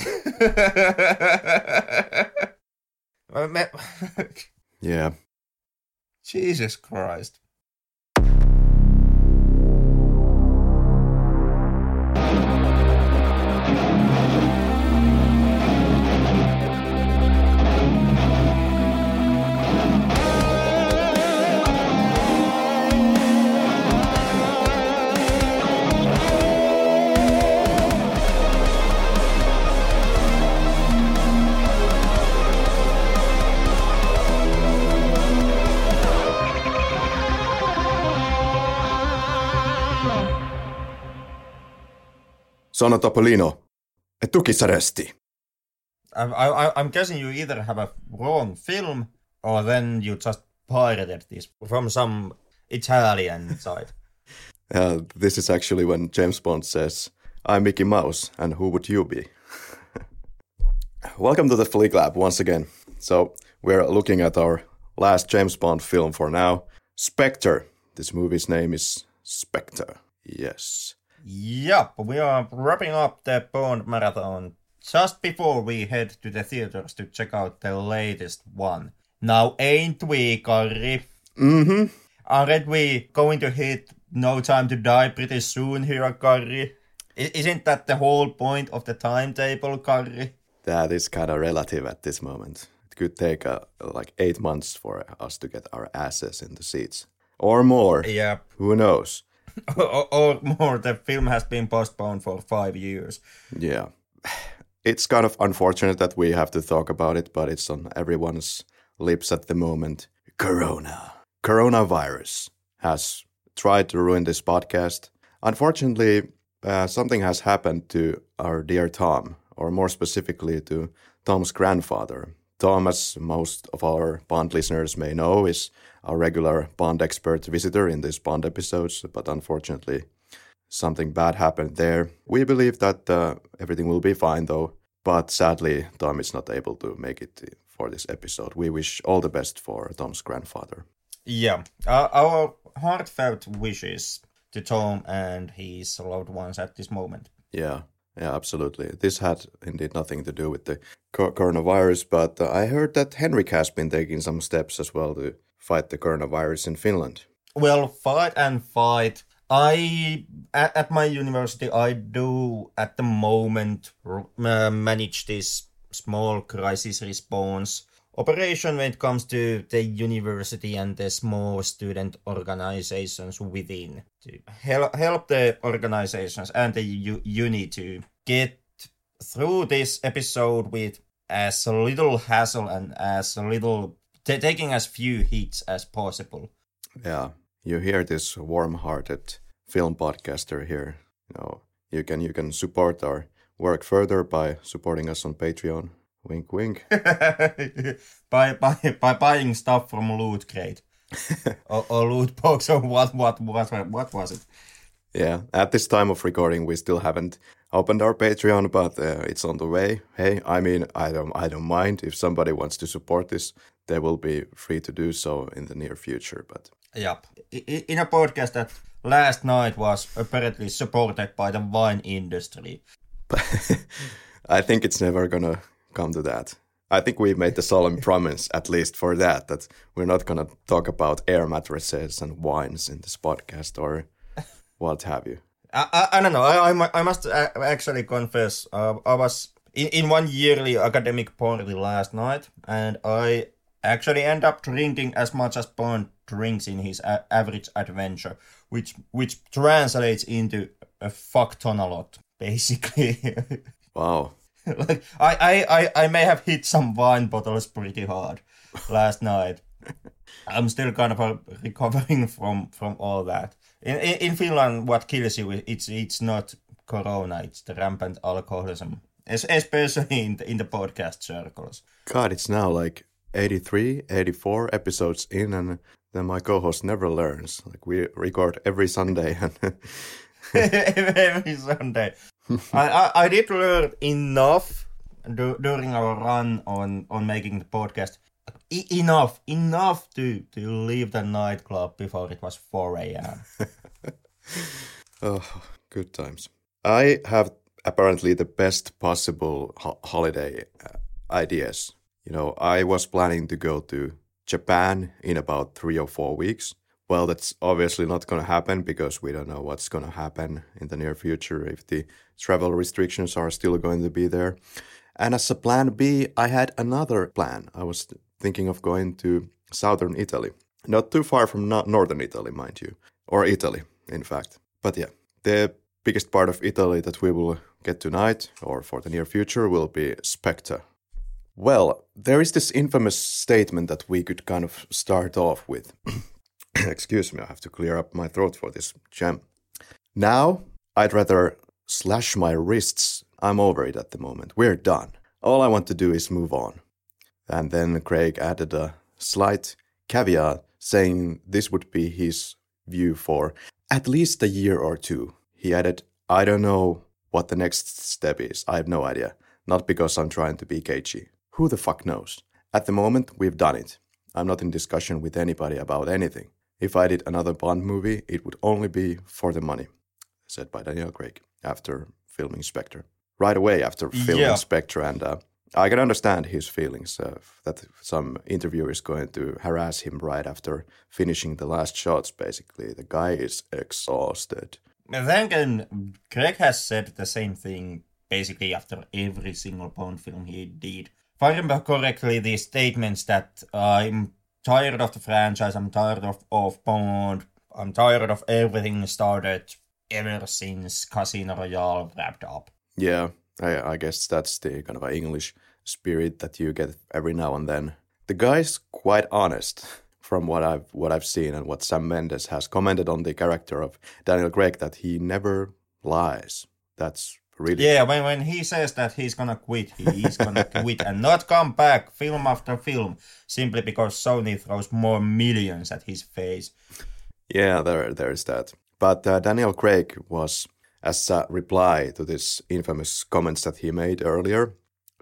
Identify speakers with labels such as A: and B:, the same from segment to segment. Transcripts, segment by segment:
A: yeah.
B: Jesus Christ.
A: Sono Topolino. E tu chi saresti?
B: I, I, I'm guessing you either have a wrong film or then you just pirated this from some Italian side.
A: Uh, this is actually when James Bond says, I'm Mickey Mouse, and who would you be? Welcome to the Flick Lab once again. So, we're looking at our last James Bond film for now, Spectre. This movie's name is Spectre. Yes.
B: Yep, we are wrapping up the Bond marathon just before we head to the theaters to check out the latest one. Now, ain't we, Karri?
A: Mm-hmm.
B: Aren't we going to hit No Time to Die pretty soon here, Karri? I- Isn't that the whole point of the timetable, Karri?
A: That is kind of relative at this moment. It could take uh, like eight months for us to get our asses in the seats. Or more.
B: Yep.
A: Who knows?
B: or, or more, the film has been postponed for five years.
A: Yeah. It's kind of unfortunate that we have to talk about it, but it's on everyone's lips at the moment. Corona. Coronavirus has tried to ruin this podcast. Unfortunately, uh, something has happened to our dear Tom, or more specifically to Tom's grandfather. Tom, as most of our Bond listeners may know, is our regular Bond expert visitor in these Bond episodes, but unfortunately, something bad happened there. We believe that uh, everything will be fine though, but sadly, Tom is not able to make it for this episode. We wish all the best for Tom's grandfather.
B: Yeah, uh, our heartfelt wishes to Tom and his loved ones at this moment.
A: Yeah, yeah, absolutely. This had indeed nothing to do with the co- coronavirus, but uh, I heard that Henrik has been taking some steps as well to fight the coronavirus in Finland.
B: Well, fight and fight. I at, at my university I do at the moment uh, manage this small crisis response operation when it comes to the university and the small student organizations within to help help the organizations and the u- uni to get through this episode with as little hassle and as little t- taking as few hits as possible.
A: Yeah, you hear this warm-hearted film podcaster here. You know, you can you can support our work further by supporting us on Patreon. Wink, wink.
B: by, by by buying stuff from Loot Crate or, or Loot Box or what what what what was it?
A: Yeah, at this time of recording, we still haven't opened our Patreon, but uh, it's on the way. Hey, I mean, I don't, I don't mind if somebody wants to support this. They will be free to do so in the near future. But
B: Yep. In a podcast that last night was apparently supported by the wine industry.
A: I think it's never gonna come to that. I think we made the solemn promise, at least for that, that we're not gonna talk about air mattresses and wines in this podcast or what have you.
B: I, I, I don't know. I, I, I must actually confess. Uh, I was in, in one yearly academic party last night, and I actually end up drinking as much as Bond drinks in his a- average adventure, which which translates into a fuck ton a lot, basically.
A: Wow.
B: like I, I, I, I may have hit some wine bottles pretty hard last night. I'm still kind of uh, recovering from from all that. In, in in Finland, what kills you it's it's not corona, it's the rampant alcoholism, es- especially in the, in the podcast circles.
A: God, it's now like 83, 84 episodes in, and then my co-host never learns. Like we record every Sunday, and
B: Every Sunday, I, I I did learn enough du- during our run on on making the podcast. E- enough, enough to to leave the nightclub before it was 4 a.m.
A: oh, good times. I have apparently the best possible ho- holiday uh, ideas. You know, I was planning to go to Japan in about three or four weeks. Well, that's obviously not going to happen because we don't know what's going to happen in the near future if the travel restrictions are still going to be there. And as a plan B, I had another plan. I was thinking of going to southern Italy, not too far from no- northern Italy, mind you, or Italy, in fact. But yeah, the biggest part of Italy that we will get tonight or for the near future will be Spectre. Well, there is this infamous statement that we could kind of start off with. Excuse me, I have to clear up my throat for this jam. Now, I'd rather slash my wrists. I'm over it at the moment. We're done. All I want to do is move on. And then Craig added a slight caveat saying this would be his view for at least a year or two. He added, I don't know what the next step is. I have no idea. Not because I'm trying to be cagey. Who the fuck knows? At the moment, we've done it. I'm not in discussion with anybody about anything. If I did another Bond movie, it would only be for the money, said by Daniel Craig after filming Spectre. Right away after filming
B: Yeah.
A: Spectre, and uh, I can understand his feelings uh, that some interviewer is going to harass him right after finishing the last shots. Basically, the guy is exhausted.
B: And Then again, Craig has said the same thing basically after every single Bond film he did. If I remember correctly, the statements that I'm tired of the franchise, I'm tired of, of Bond, I'm tired of everything started ever since Casino Royale wrapped up.
A: Yeah, I, I guess that's the kind of English spirit that you get every now and then. The guy's quite honest from what I've what I've seen and what Sam Mendes has commented on the character of Daniel Craig that he never lies. That's really
B: Yeah, when, when he says that he's gonna quit, he is gonna quit and not come back film after film simply because Sony throws more millions at his face.
A: Yeah, there, there's that. But uh, Daniel Craig was, as a reply to this infamous comments that he made earlier,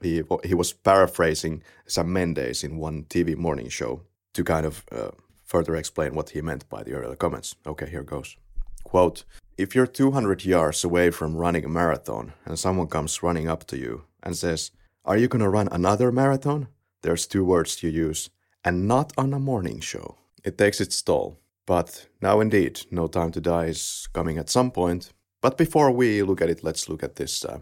A: he he was paraphrasing Sam Mendes in one TV morning show to kind of uh, further explain what he meant by the earlier comments. Okay, here goes. Quote: If you're 200 yards away from running a marathon and someone comes running up to you and says, "Are you gonna run another marathon?" There's two words you use, and not on a morning show. It takes its toll. But now, indeed, No Time to Die is coming at some point. But before we look at it, let's look at this uh,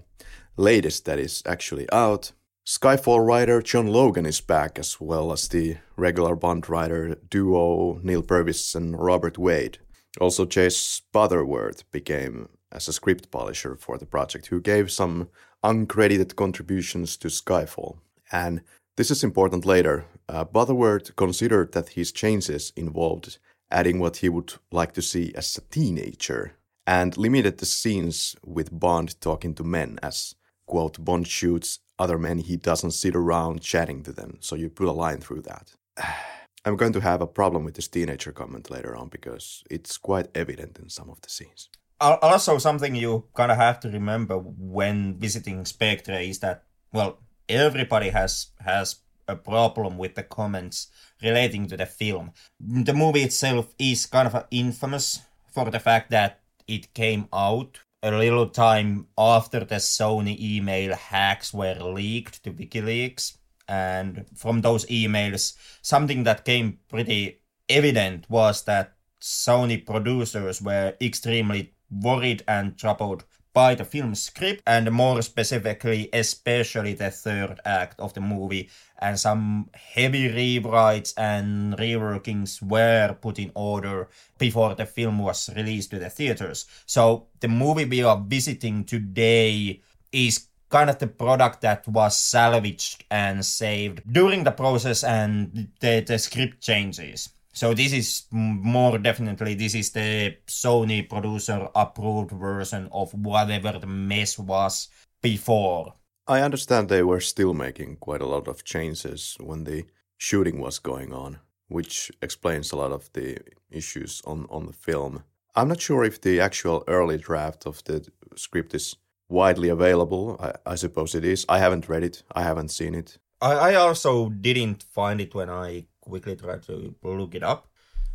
A: latest that is actually out. Skyfall writer John Logan is back, as well as the regular Bond writer duo Neal Purvis and Robert Wade. Also, Jez Butterworth became as a script polisher for the project, who gave some uncredited contributions to Skyfall. And this is important later. Uh, Butterworth considered that his changes involved adding what he would like to see as a teenager and limited the scenes with Bond talking to men as, quote, Bond shoots other men, he doesn't sit around chatting to them. So you put a line through that. I'm going to have a problem with this teenager comment later on because it's quite evident in some of the scenes.
B: Also, something you kind of have to remember when visiting Spectre is that, well, everybody has has a problem with the comments relating to the film. The movie itself is kind of infamous for the fact that it came out a little time after the Sony email hacks were leaked to WikiLeaks. And from those emails, something that came pretty evident was that Sony producers were extremely worried and troubled by the film script and more specifically especially the third act of the movie and some heavy rewrites and reworkings were put in order before the film was released to the theaters. So the movie we are visiting today is kind of the product that was salvaged and saved during the process and the, the script changes so this is more definitely this is the Sony producer approved version of whatever the mess was before.
A: I understand they were still making quite a lot of changes when the shooting was going on, which explains a lot of the issues on, on the film. I'm not sure if the actual early draft of the script is widely available. I, I suppose it is. I haven't read it, I haven't seen it.
B: I, I also didn't find it when I quickly tried to look it up.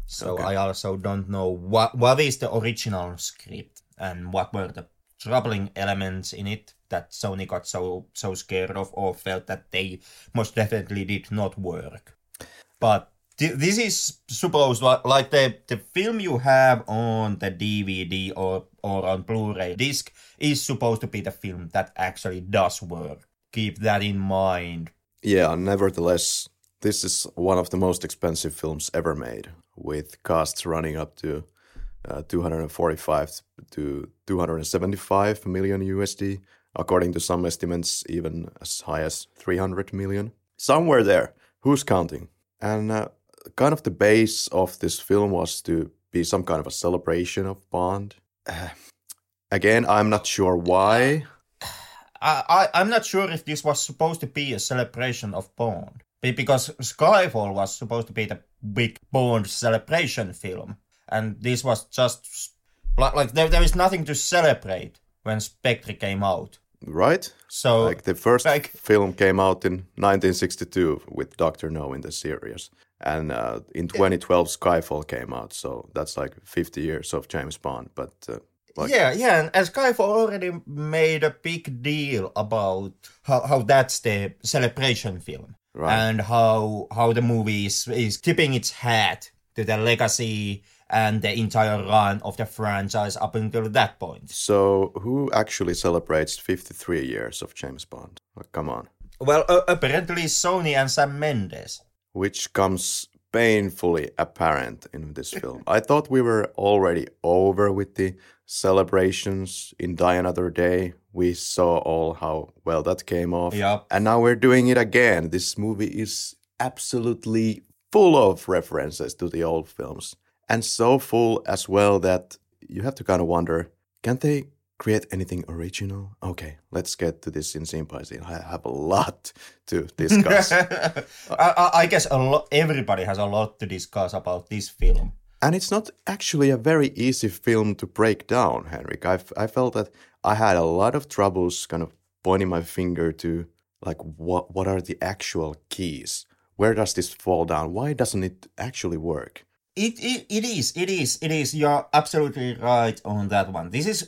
B: So
A: Okay.
B: I also don't know what what is the original script and what were the troubling elements in it that Sony got so so scared of or felt that they most definitely did not work. But this is supposed like the the film you have on the DVD or or on Blu-ray disc is supposed to be the film that actually does work. Keep that in mind.
A: Yeah, nevertheless, this is one of the most expensive films ever made, with costs running up to uh, 245 to 275 million USD, according to some estimates, even as high as 300 million. Somewhere there, who's counting? And uh, kind of the base of this film was to be some kind of a celebration of Bond. Uh, again, I'm not sure why.
B: I, I, am not sure if this was supposed to be a celebration of Bond. Because Skyfall was supposed to be the big Bond celebration film. And this was just like, like there, there is nothing to celebrate when Spectre came out.
A: Right?
B: So
A: like the first
B: like,
A: film came out in 1962 with Doctor No in the series, and uh, in 2012 Skyfall came out. So that's like 50 years of James Bond. But uh, like,
B: yeah, yeah, and Skyfall already made a big deal about how, how that's the celebration film,
A: right.
B: and how how the movie is, is tipping its hat to the legacy and the entire run of the franchise up until that point.
A: So, who actually celebrates 53 years of James Bond? come on.
B: Well, uh, apparently Sony and Sam Mendes.
A: Which comes painfully apparent in this film. I thought we were already over with the celebrations in Die Another Day. We saw all how well that came off.
B: Yep.
A: And now we're doing it again. This movie is absolutely full of references to the old films and so full as well that you have to kind of wonder can't they create anything original? Okay, let's get to this in scene by scene. I have a lot to discuss.
B: I, I, guess a lot, everybody has a lot to discuss about this film.
A: And it's not actually a very easy film to break down, Henrik. I, I felt that I had a lot of troubles kind of pointing my finger to like what what are the actual keys? Where does this fall down? Why doesn't it actually work?
B: It, it it is it is it is you're absolutely right on that one this is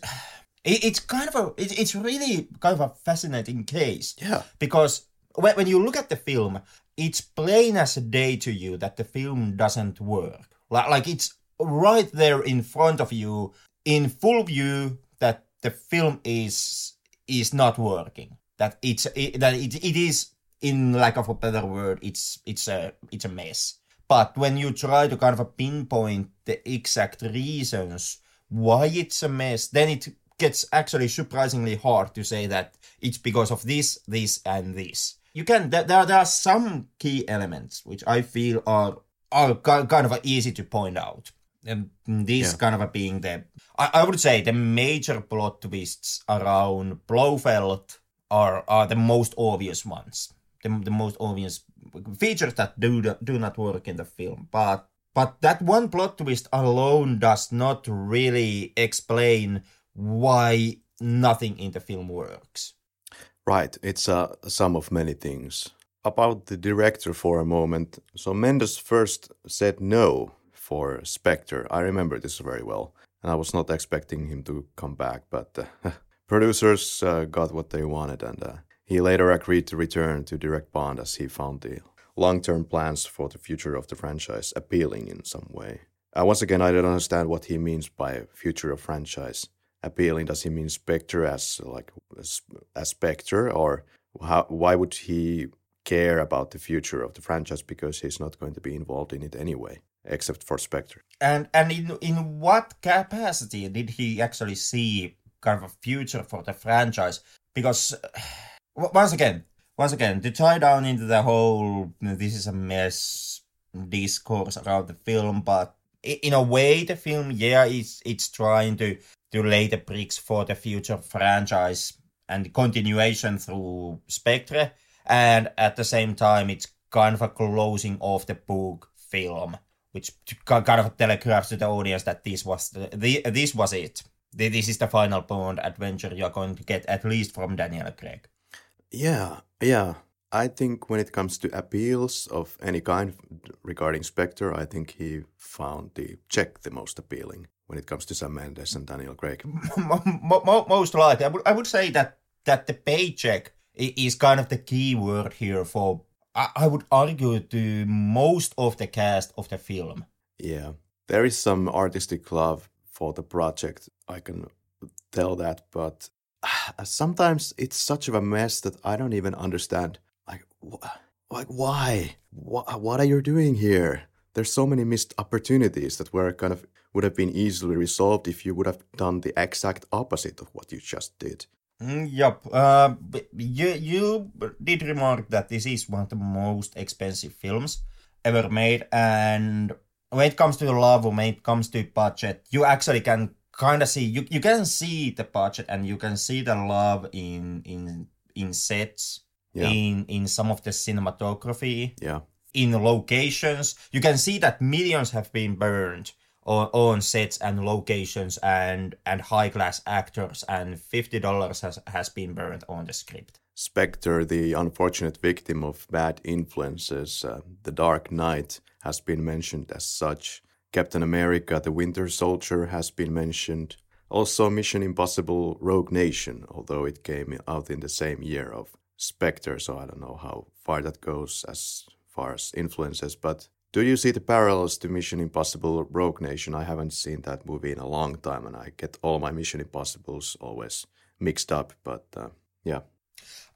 B: it, it's kind of a it, it's really kind of a fascinating case
A: yeah.
B: because when, when you look at the film it's plain as a day to you that the film doesn't work. Like, like it's right there in front of you in full view that the film is is not working. That it's it, that it, it is in lack of a better word it's it's a it's a mess. But when you try to kind of pinpoint the exact reasons why it's a mess, then it gets actually surprisingly hard to say that it's because of this, this, and this. You can there there are some key elements which I feel are are kind of easy to point out. And this yeah. kind of being the I, I would say the major plot twists around Blofeld are are the most obvious ones. The, the most obvious features that do do not work in the film, but but that one plot twist alone does not really explain why nothing in the film works.
A: Right, it's a sum of many things. About the director for a moment. So Mendes first said no for Spectre. I remember this very well, and I was not expecting him to come back, but uh, producers uh, got what they wanted, and uh, he later agreed to return to direct Bond as he found the long term plans for the future of the franchise appealing in some way. Uh, once again, I don't understand what he means by future of franchise appealing. Does he mean Spectre as like a Spectre, or how, why would he care about the future of the franchise because he's not going to be involved in it anyway, except for Spectre?
B: And and in in what capacity did he actually see kind of a future for the franchise? Because once again, once again, to tie down into the whole this is a mess discourse around the film, but in a way, the film, yeah, it's it's trying to to lay the bricks for the future franchise and continuation through Spectre, and at the same time, it's kind of a closing of the book film, which kind of telegraphs to the audience that this was the, the this was it. This is the final Bond adventure you're going to get at least from Daniel Craig.
A: Yeah, yeah. I think when it comes to appeals of any kind regarding Spectre, I think he found the check the most appealing when it comes to Sam Mendes and Daniel Craig.
B: most likely, I would, I would say that that the paycheck is kind of the key word here for. I, would argue to most of the cast of the film.
A: Yeah, there is some artistic love for the project. I can tell that, but uh, sometimes it's such of a mess that I don't even understand. Like, like why? What, what are you doing here? There's so many missed opportunities that were kind of would have been easily resolved if you would have done the exact opposite of what you just did.
B: Mm, yep. Uh, you you did remark that this is one of the most expensive films ever made, and when it comes to love, when it comes to budget, you actually can kind of see you you can see the budget and you can see the love in in in sets,
A: Yeah.
B: in in some of the cinematography,
A: Yeah.
B: in locations. You can see that millions have been burned on, on sets and locations and and high class actors and fifty dollars has has been burned on the script.
A: Spectre, the unfortunate victim of bad influences, uh, the Dark Knight, has been mentioned as such. Captain America, the Winter Soldier, has been mentioned. Also, Mission Impossible Rogue Nation, although it came out in the same year of Spectre, so I don't know how far that goes as far as influences. But do you see the parallels to Mission Impossible or Rogue Nation? I haven't seen that movie in a long time, and I get all my Mission Impossibles always mixed up. But uh, yeah,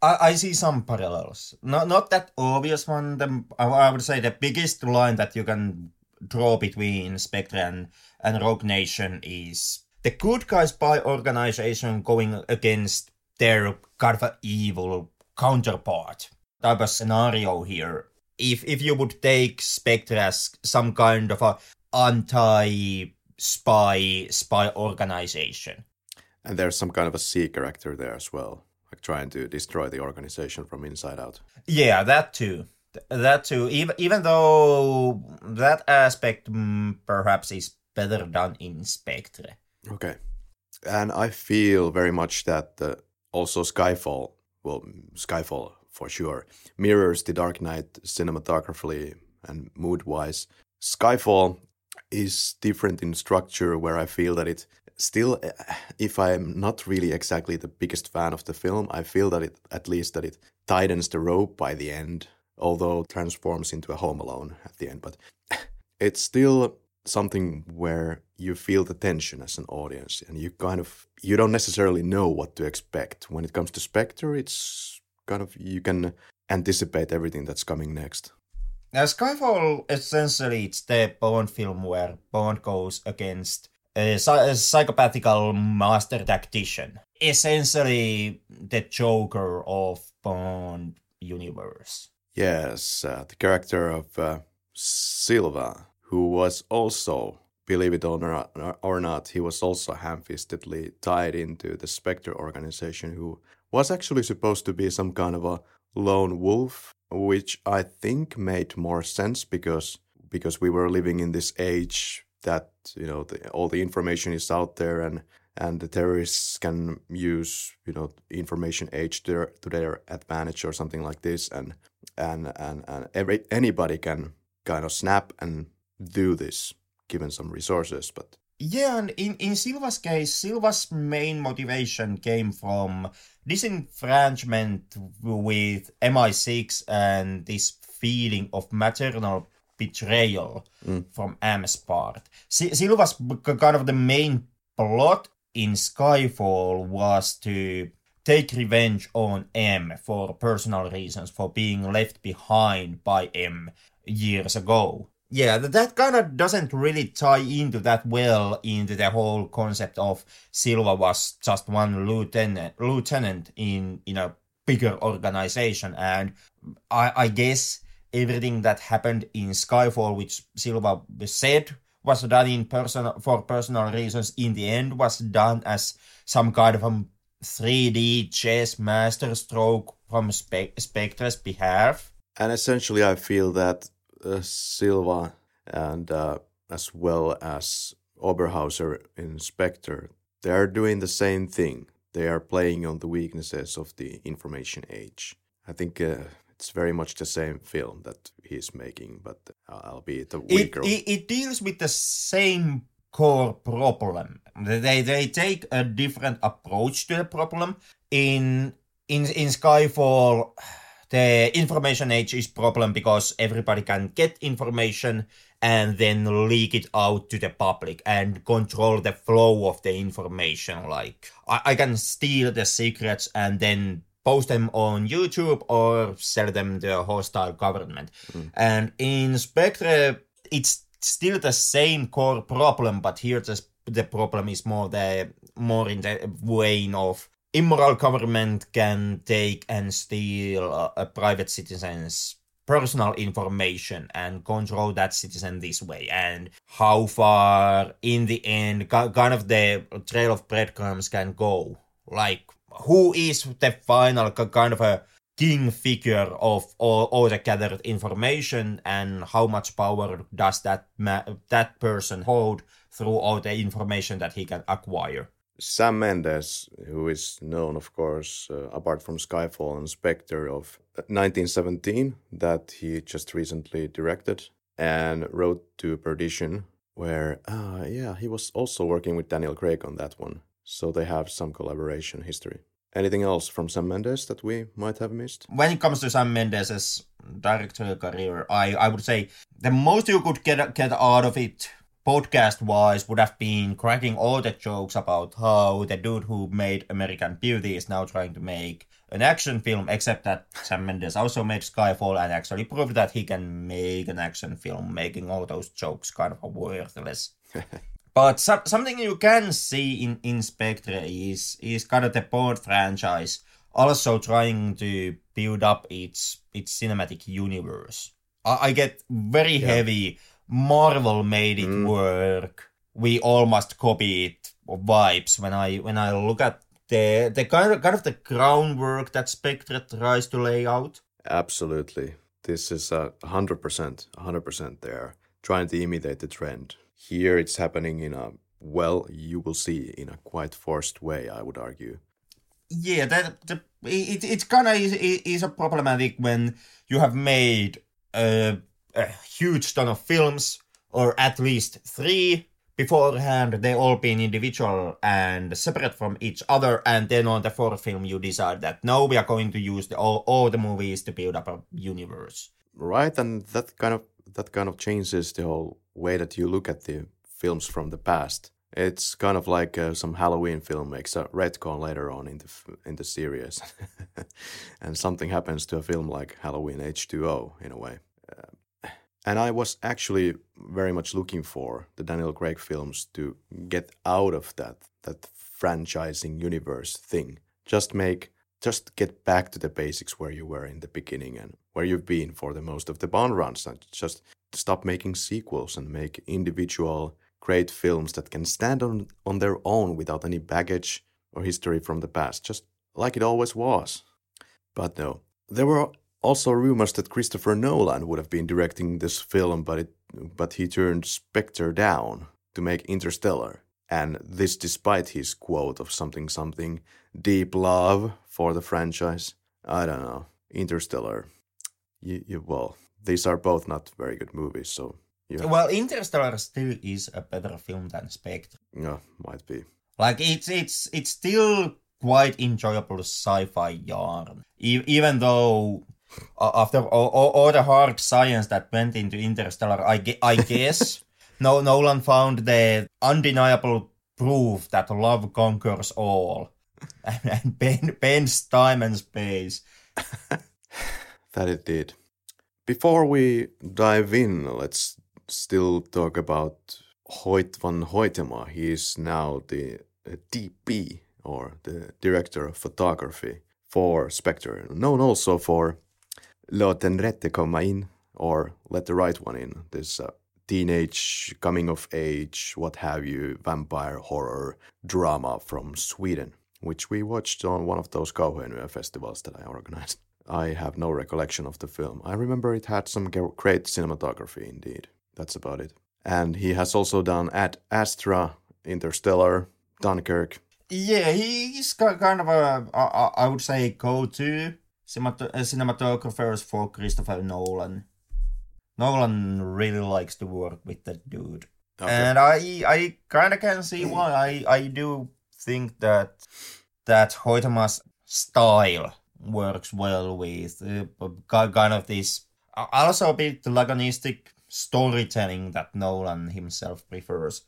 B: I, I see some parallels. Not not that obvious one. The, I, I would say the biggest line that you can draw between Spectre and, and Rogue Nation is the good guys by organization going against their kind of evil counterpart type of scenario here. If if you would take Spectre as some kind of a anti spy spy organization.
A: And there's some kind of a C character there as well, like trying to destroy the organization from inside out.
B: Yeah, that too. That too. Even even though that aspect mm, perhaps is better done in Spectre.
A: Okay. And I feel very much that uh, also Skyfall, well, Skyfall for sure, mirrors the Dark Knight cinematographically and mood wise. Skyfall is different in structure, where I feel that it still, uh, if I'm not really exactly the biggest fan of the film, I feel that it, at least, that it tightens the rope by the end, although transforms into a Home Alone at the end. But it's still something where you feel the tension as an audience and you kind of you don't necessarily know what to expect when it comes to spectre it's kind of you can anticipate everything that's coming next
B: Now, Skyfall essentially it's the Bond film where Bond goes against a, a psychopathical master tactician. Essentially, the Joker of Bond universe.
A: yes uh, the character of uh, silva who was also believe it or not, or not he was also ham-fistedly tied into the spectre organization who was actually supposed to be some kind of a lone wolf which i think made more sense because because we were living in this age that you know the, all the information is out there and and the terrorists can use you know information age to their, to their advantage or something like this. And and and, and every anybody can kind of snap and do this given some resources but
B: Yeah, and in, in Silva's case, Silva's main motivation came from disenfranchisement with MI6 and this feeling of maternal betrayal mm. from M's part. Si- Silva's b- kind of the main plot in Skyfall was to take revenge on M for personal reasons, for being left behind by M years ago. Yeah, th- that kind of doesn't really tie into that well into the whole concept of Silva was just one lieutenant, lieutenant in in a bigger organization, and I, I guess everything that happened in Skyfall, which Silva said was done in person for personal reasons, in the end was done as some kind of a 3D chess masterstroke from Spe- Spectre's behalf.
A: and essentially i feel that silva and uh, as well as oberhauser in Spectre, they are doing the same thing they are playing on the weaknesses of the information age i think uh, it's very much the same film that he's making, but uh, albeit a
B: It,
A: weaker.
B: it, it deals with the same core problem. They they take a different approach to the problem. In in in Skyfall, the information age is problem because everybody can get information and then leak it out to the public and control the flow of the information. Like I, I can steal the secrets and then post them on YouTube or sell them to a hostile government. Hmm. And in Spectre, it's still the same core problem, but here the, the problem is more the more in the vein of immoral government can take and steal a private citizen's personal information and control that citizen this way. And how far in the end kind of the trail of breadcrumbs can go. Like who is the final kind of a king figure of all, all the gathered information? And how much power does that ma- that person hold through all the information that he can acquire
A: Sam Mendes, who is known, of course, uh, apart from Skyfall and Spectre of 1917, that he just recently directed and Road to Perdition, where, uh, yeah, he was also working with Daniel Craig on that one. So they have some collaboration history. Anything else from Sam Mendes that we might have missed?
B: when it comes to Sam Mendes' directorial career, I, I would say the most you could get get out of it podcast wise would have been cracking all the jokes about how the dude who made American Beauty is now trying to make an action film, except that Sam Mendes also made Skyfall and actually proved that he can make an action film, making all those jokes kind of worthless. But some, something you can see in, in Spectre is is kind of the Bond franchise also trying to build up its its cinematic universe. I, I get very heavy Marvel made it mm. work. We almost copy it vibes when I when I look at the the kind of kind of the groundwork that Spectre tries to lay out.
A: Absolutely. This is a hundred percent, hundred percent there, trying to imitate the trend. Here it's happening in a well, you will see in a quite forced way, I would argue.
B: Yeah, that the, it it's kind of is, is a problematic when you have made a, a huge ton of films, or at least three beforehand. They all been individual and separate from each other, and then on the fourth film you decide that no, we are going to use the, all all the movies to build up a universe.
A: Right, and that kind of that kind of changes the whole way that you look at the films from the past. It's kind of like uh, some Halloween film makes a retcon later on in the f- in the series, and something happens to a film like Halloween H2O in a way. Uh, and I was actually very much looking for the Daniel Craig films to get out of that that franchising universe thing. Just make just get back to the basics where you were in the beginning and where you've been for the most of the Bond runs and just stop making sequels and make individual great films that can stand on on their own without any baggage or history from the past, just like it always was. But no, there were also rumors that Christopher Nolan would have been directing this film, but it but he turned Spectre down to make Interstellar. And this despite his quote of something something deep love for the franchise. I don't know. Interstellar. You, you well, these are both not very good movies, so you
B: Well, Interstellar still is a better film than Spectre.
A: yeah, might be.
B: Like it's it's it's still quite enjoyable sci-fi yarn, e- even though after all, all, all the hard science that went into Interstellar, I, I guess no Nolan found the undeniable proof that love conquers all, and ben, bends time and space.
A: That it did. Before we dive in, let's still talk about Hoyt van Hoytema. He is now the DP, or the director of photography for Spectre, known also for Låt den rätte komma in, or Let the Right One In. This uh, teenage, coming of age, what have you, vampire horror drama from Sweden, which we watched on one of those Kauhajoen festivals that I organized. I have no recollection of the film. I remember it had some great cinematography indeed. That's about it. And he has also done Ad Astra, Interstellar, Dunkirk.
B: Yeah, he's ki- kind of a I- would say cinemat- uh, cinematographers for Christopher Nolan. Nolan really likes to work with that dude.
A: Okay.
B: And I I kind of can see why. I I do think that that Hoytema's style works well with uh, kind of this also a bit lagonistic storytelling that Nolan himself prefers.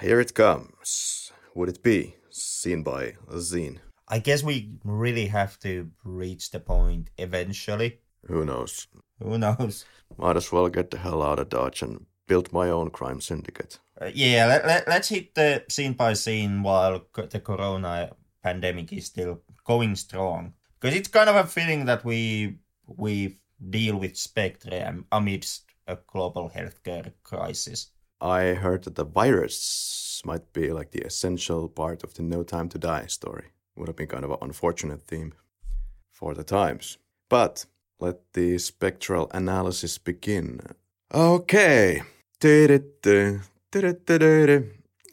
A: Here it comes. Would it be seen by Zine?
B: I guess we really have to reach the point eventually.
A: Who knows?
B: Who knows?
A: Might as well get the hell out of Dodge and build my own crime syndicate.
B: Uh, yeah, let, let, let's hit the scene by scene while the corona pandemic is still going strong. Because it's kind of a feeling that we we deal with Spectre am- amidst a global healthcare crisis.
A: I heard that the virus might be like the essential part of the No Time to Die story. Would have been kind of an unfortunate theme for the times. But let the spectral analysis begin. Okay.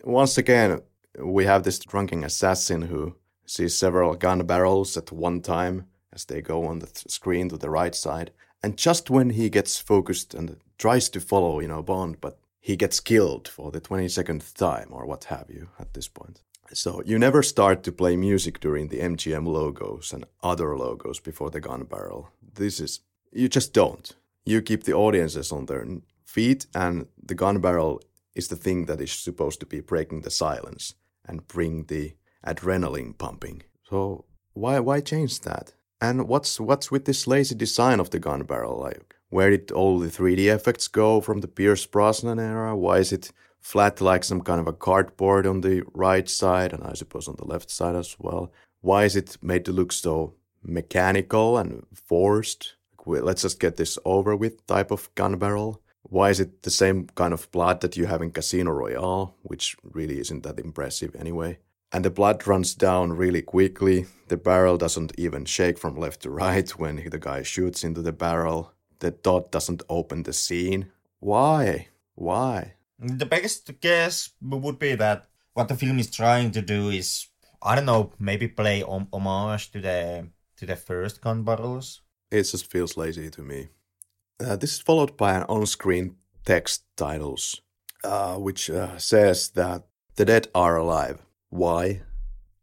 A: Once again, we have this drunken assassin who sees several gun barrels at one time as they go on the th- screen to the right side. And just when he gets focused and tries to follow, you know, Bond, but he gets killed for the 22nd time or what have you at this point. So you never start to play music during the MGM logos and other logos before the gun barrel. This is, you just don't. You keep the audiences on their feet, and the gun barrel is the thing that is supposed to be breaking the silence and bring the adrenaline pumping. So why why change that? And what's what's with this lazy design of the gun barrel? Like where did all the 3D effects go from the Pierce Brosnan era? Why is it flat like some kind of a cardboard on the right side and I suppose on the left side as well? Why is it made to look so mechanical and forced? Let's just get this over with type of gun barrel. Why is it the same kind of blood that you have in Casino Royale, which really isn't that impressive anyway? And the blood runs down really quickly. The barrel doesn't even shake from left to right when the guy shoots into the barrel. The dot doesn't open the scene. Why? Why?
B: The biggest guess would be that what the film is trying to do is, I don't know, maybe play hom- homage to the to the first gun battles.
A: It just feels lazy to me. Uh, this is followed by an on-screen text titles, uh, which uh, says that the dead are alive. Why?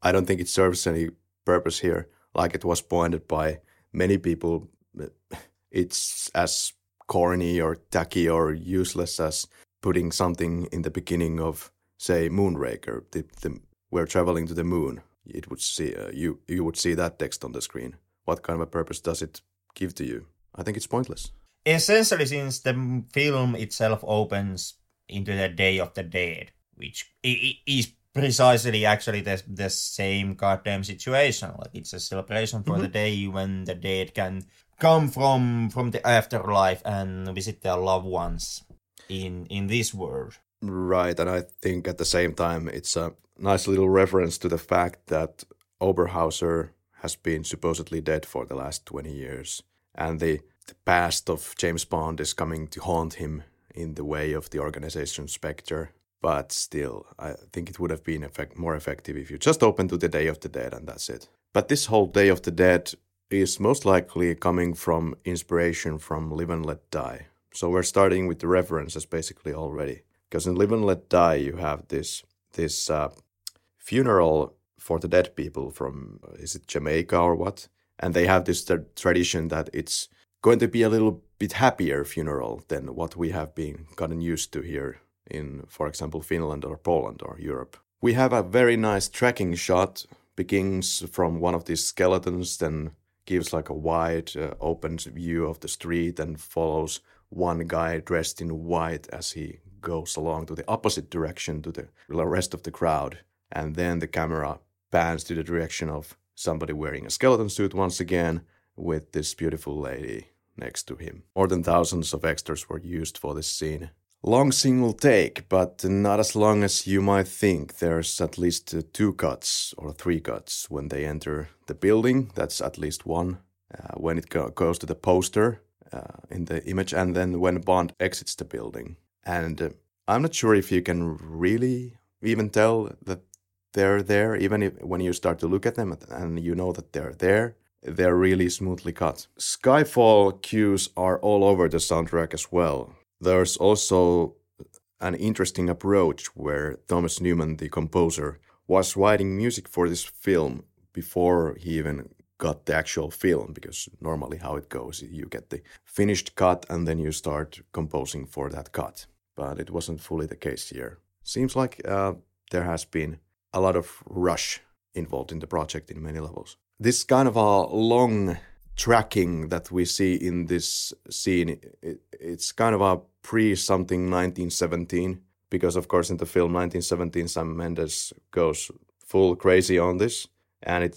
A: I don't think it serves any purpose here. Like it was pointed by many people, it's as corny or tacky or useless as putting something in the beginning of, say, Moonraker. The, the, we're traveling to the moon. It would see uh, you. You would see that text on the screen. What kind of a purpose does it give to you? I think it's pointless.
B: Essentially, since the film itself opens into the Day of the Dead, which is precisely actually the, the same goddamn situation. Like it's a celebration for the day when the dead can come from from the afterlife and visit their loved ones in in this world.
A: Right, and I think at the same time it's a nice little reference to the fact that Oberhauser has been supposedly dead for the last 20 years, and the, the past of James Bond is coming to haunt him in the way of the organization Spectre. But still, I think it would have been effect- more effective if you just open to the Day of the Dead and that's it. But this whole Day of the Dead is most likely coming from inspiration from Live and Let Die. So we're starting with the references basically already. Because in Live and Let Die, you have this this uh, funeral for the dead people from is it Jamaica or what? And they have this tra- tradition that it's going to be a little bit happier funeral than what we have been gotten used to here in, for example, Finland or Poland or Europe. We have a very nice tracking shot, begins from one of these skeletons, then gives like a wide, uh, open view of the street and follows one guy dressed in white as he goes along to the opposite direction to the rest of the crowd. And then the camera pans to the direction of somebody wearing a skeleton suit once again with this beautiful lady next to him. More than thousands of extras were used for this scene. Long single take, but not as long as you might think. There's at least two cuts or three cuts when they enter the building. That's at least one. Uh, when it go- goes to the poster uh, in the image, and then when Bond exits the building. And uh, I'm not sure if you can really even tell that they're there, even if when you start to look at them and you know that they're there. they're really smoothly cut. Skyfall cues are all over the soundtrack as well. There's also an interesting approach where Thomas Newman, the composer, was writing music for this film before he even got the actual film because normally how it goes you get the finished cut and then you start composing for that cut. But it wasn't fully the case here. Seems like uh, there has been a lot of rush involved in the project in many levels. This kind of a long tracking that we see in this scene it, it's kind of a pre something 1917 because of course in the film 1917 sam mendes goes full crazy on this and it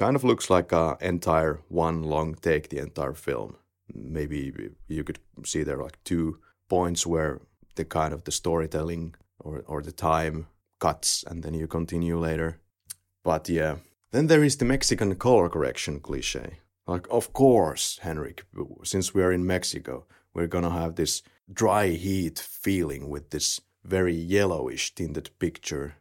A: kind of looks like a entire one long take the entire film. Maybe you could see there are like two points where the kind of the storytelling or, or the time cuts and then you continue later. But yeah then there is the mexican color correction cliche like of course henrik since we are in mexico we're gonna have this dry heat feeling with this very yellowish tinted picture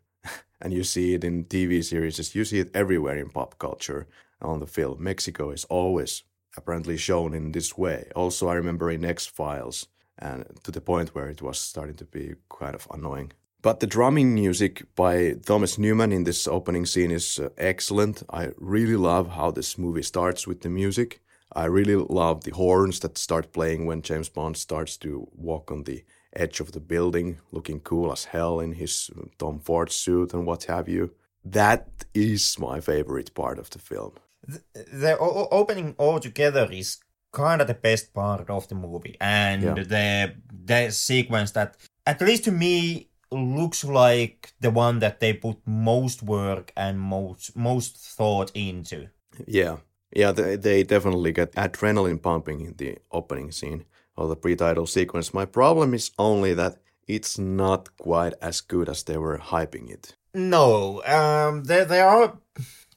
A: and you see it in TV series, you see it everywhere in pop culture on the film. Mexico is always apparently shown in this way. Also, I remember in X Files, and to the point where it was starting to be kind of annoying. But the drumming music by Thomas Newman in this opening scene is uh, excellent. I really love how this movie starts with the music. I really love the horns that start playing when James Bond starts to walk on the edge of the building, looking cool as hell in his Tom Ford suit and what have you. That is my favorite part of the film.
B: The, the o- opening altogether is kind of the best part of the movie, and yeah. the the sequence that, at least to me, looks like the one that they put most work and most most thought into.
A: Yeah, yeah, they, they definitely get adrenaline pumping in the opening scene or the pre-title sequence. My problem is only that it's not quite as good as they were hyping it.
B: No, um, there there are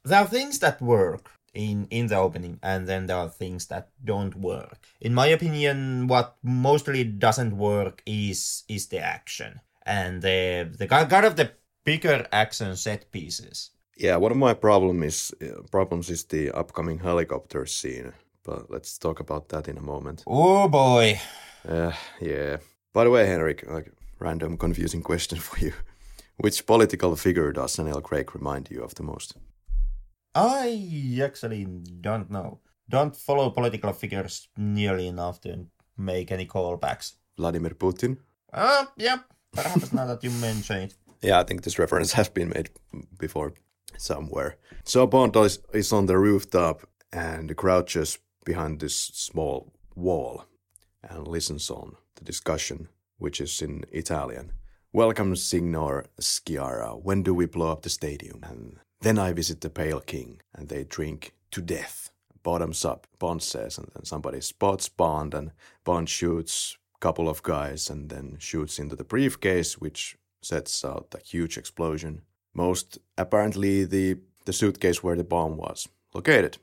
B: there are things that work in in the opening, and then there are things that don't work. In my opinion, what mostly doesn't work is is the action and the the kind of the bigger action set pieces.
A: Yeah, one of my problem is uh, problems is the upcoming helicopter scene but let's talk about that in a moment.
B: Oh boy.
A: Uh, yeah. By the way, Henrik, like random confusing question for you. Which political figure does Daniel Craig remind you of the most?
B: I actually don't know. Don't follow political figures nearly enough to make any callbacks.
A: Vladimir Putin?
B: Uh, yeah, perhaps now that you mention it.
A: Yeah, I think this reference has been made before somewhere. So Bond is, is on the rooftop and crouches behind this small wall and listens on the discussion, which is in Italian. Welcome, Signor Sciarra. When do we blow up the stadium? And then I visit the Pale King, and they drink to death. Bottoms up, Bond says, and then somebody spots Bond, and Bond shoots a couple of guys, and then shoots into the briefcase, which sets out a huge explosion. Most apparently the the suitcase where the bomb was located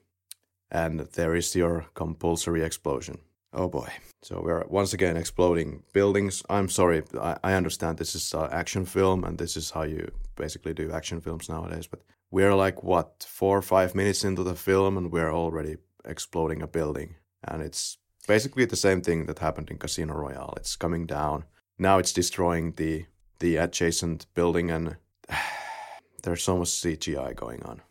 A: and there is your compulsory explosion. Oh boy. So we're once again exploding buildings. I'm sorry, I, I understand this is an action film and this is how you basically do action films nowadays, but we're like, what, four or five minutes into the film and we're already exploding a building. And it's basically the same thing that happened in Casino Royale. It's coming down. Now it's destroying the, the adjacent building and there's so much CGI going on.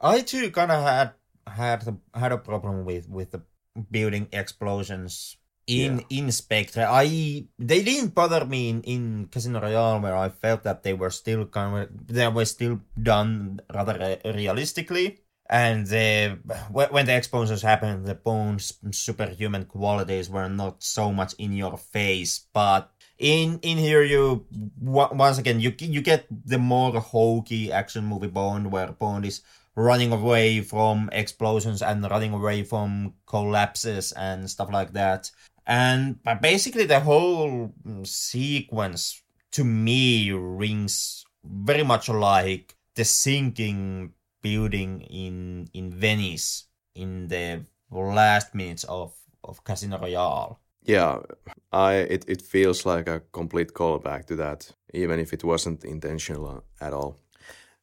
B: I too kind of had had had a problem with with the building explosions in yeah. in Spectre. I they didn't bother me in, in Casino Royale where I felt that they were still kind of they were still done rather re- realistically. And the when the explosions happened, the Bond's superhuman qualities were not so much in your face. But in in here, you once again you you get the more hokey action movie Bond, where Bond is running away from explosions and running away from collapses and stuff like that. And but basically, the whole sequence to me rings very much like the sinking building in in Venice in the last minutes of of Casino Royale.
A: Yeah, I it, it feels like a complete callback to that, even if it wasn't intentional at all.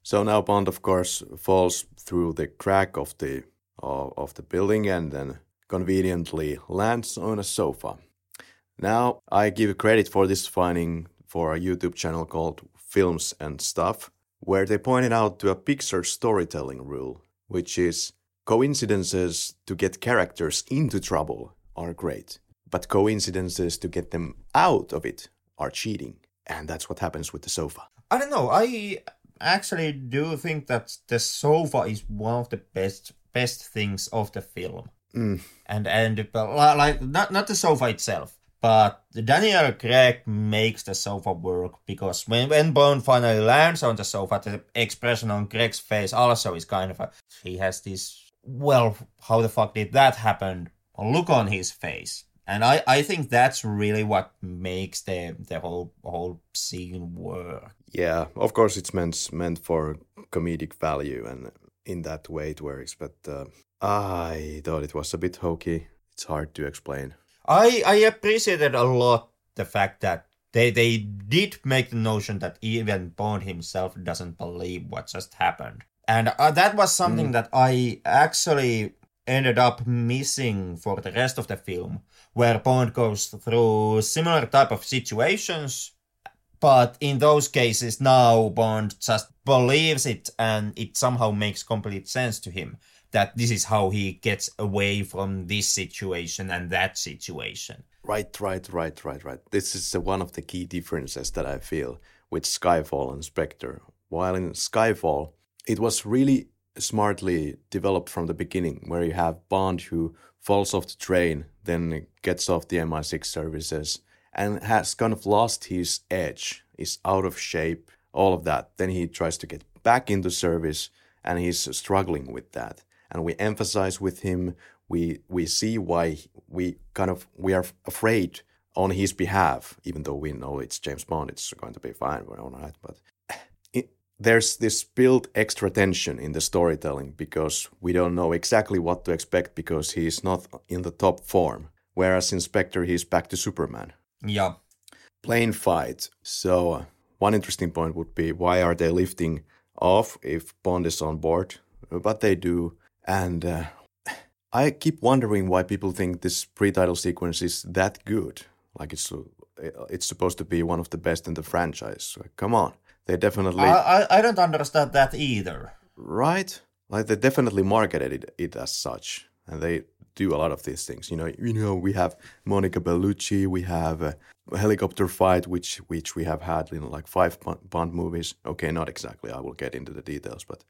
A: So now Bond, of course, falls through the crack of the of, of the building and then conveniently lands on a sofa. Now, I give credit for this finding for a YouTube channel called Films and Stuff, where they pointed out to a Pixar storytelling rule, which is coincidences to get characters into trouble are great, but coincidences to get them out of it are cheating. And that's what happens with the sofa.
B: I don't know. I actually do think that the sofa is one of the best best things of the film.
A: Mm.
B: And and like not not the sofa itself, but Daniel Craig makes the sofa work because when when Bond finally lands on the sofa, the expression on Craig's face also is kind of a he has this well, how the fuck did that happen? Look on his face. And I, I think that's really what makes the the whole whole scene work.
A: Yeah, of course it's meant meant for comedic value, and in that way it works. But uh, I thought it was a bit hokey. It's hard to explain.
B: I I appreciated a lot the fact that they they did make the notion that even Bond himself doesn't believe what just happened, and uh, that was something mm. that I actually ended up missing for the rest of the film, where Bond goes through similar type of situations, but in those cases now Bond just believes it and it somehow makes complete sense to him that this is how he gets away from this situation and that situation.
A: Right, right, right, right, right. This is one of the key differences that I feel with Skyfall and Spectre. While in Skyfall, it was really smartly developed from the beginning, where you have Bond who falls off the train, then gets off the MI6 services, and has kind of lost his edge, is out of shape, all of that. Then he tries to get back into service, and he's struggling with that. And we emphasize with him, we we see why we kind of we are afraid on his behalf, even though we know it's James Bond, it's going to be fine, we're all right. But there's this built extra tension in the storytelling because we don't know exactly what to expect because he's not in the top form. Whereas in Spectre, he's back to Superman.
B: Yeah.
A: Plane fight. So, uh, one interesting point would be why are they lifting off if Bond is on board? But they do. And uh, I keep wondering why people think this pre title sequence is that good. Like it's, uh, it's supposed to be one of the best in the franchise. Come on they definitely.
B: I, I, I don't understand that either.
A: Right? Like they definitely marketed it, it as such, and they do a lot of these things. You know, you know, we have Monica Bellucci, we have a, helicopter fight, which which we have had in like five Bond movies. Okay, not exactly. I will get into the details, but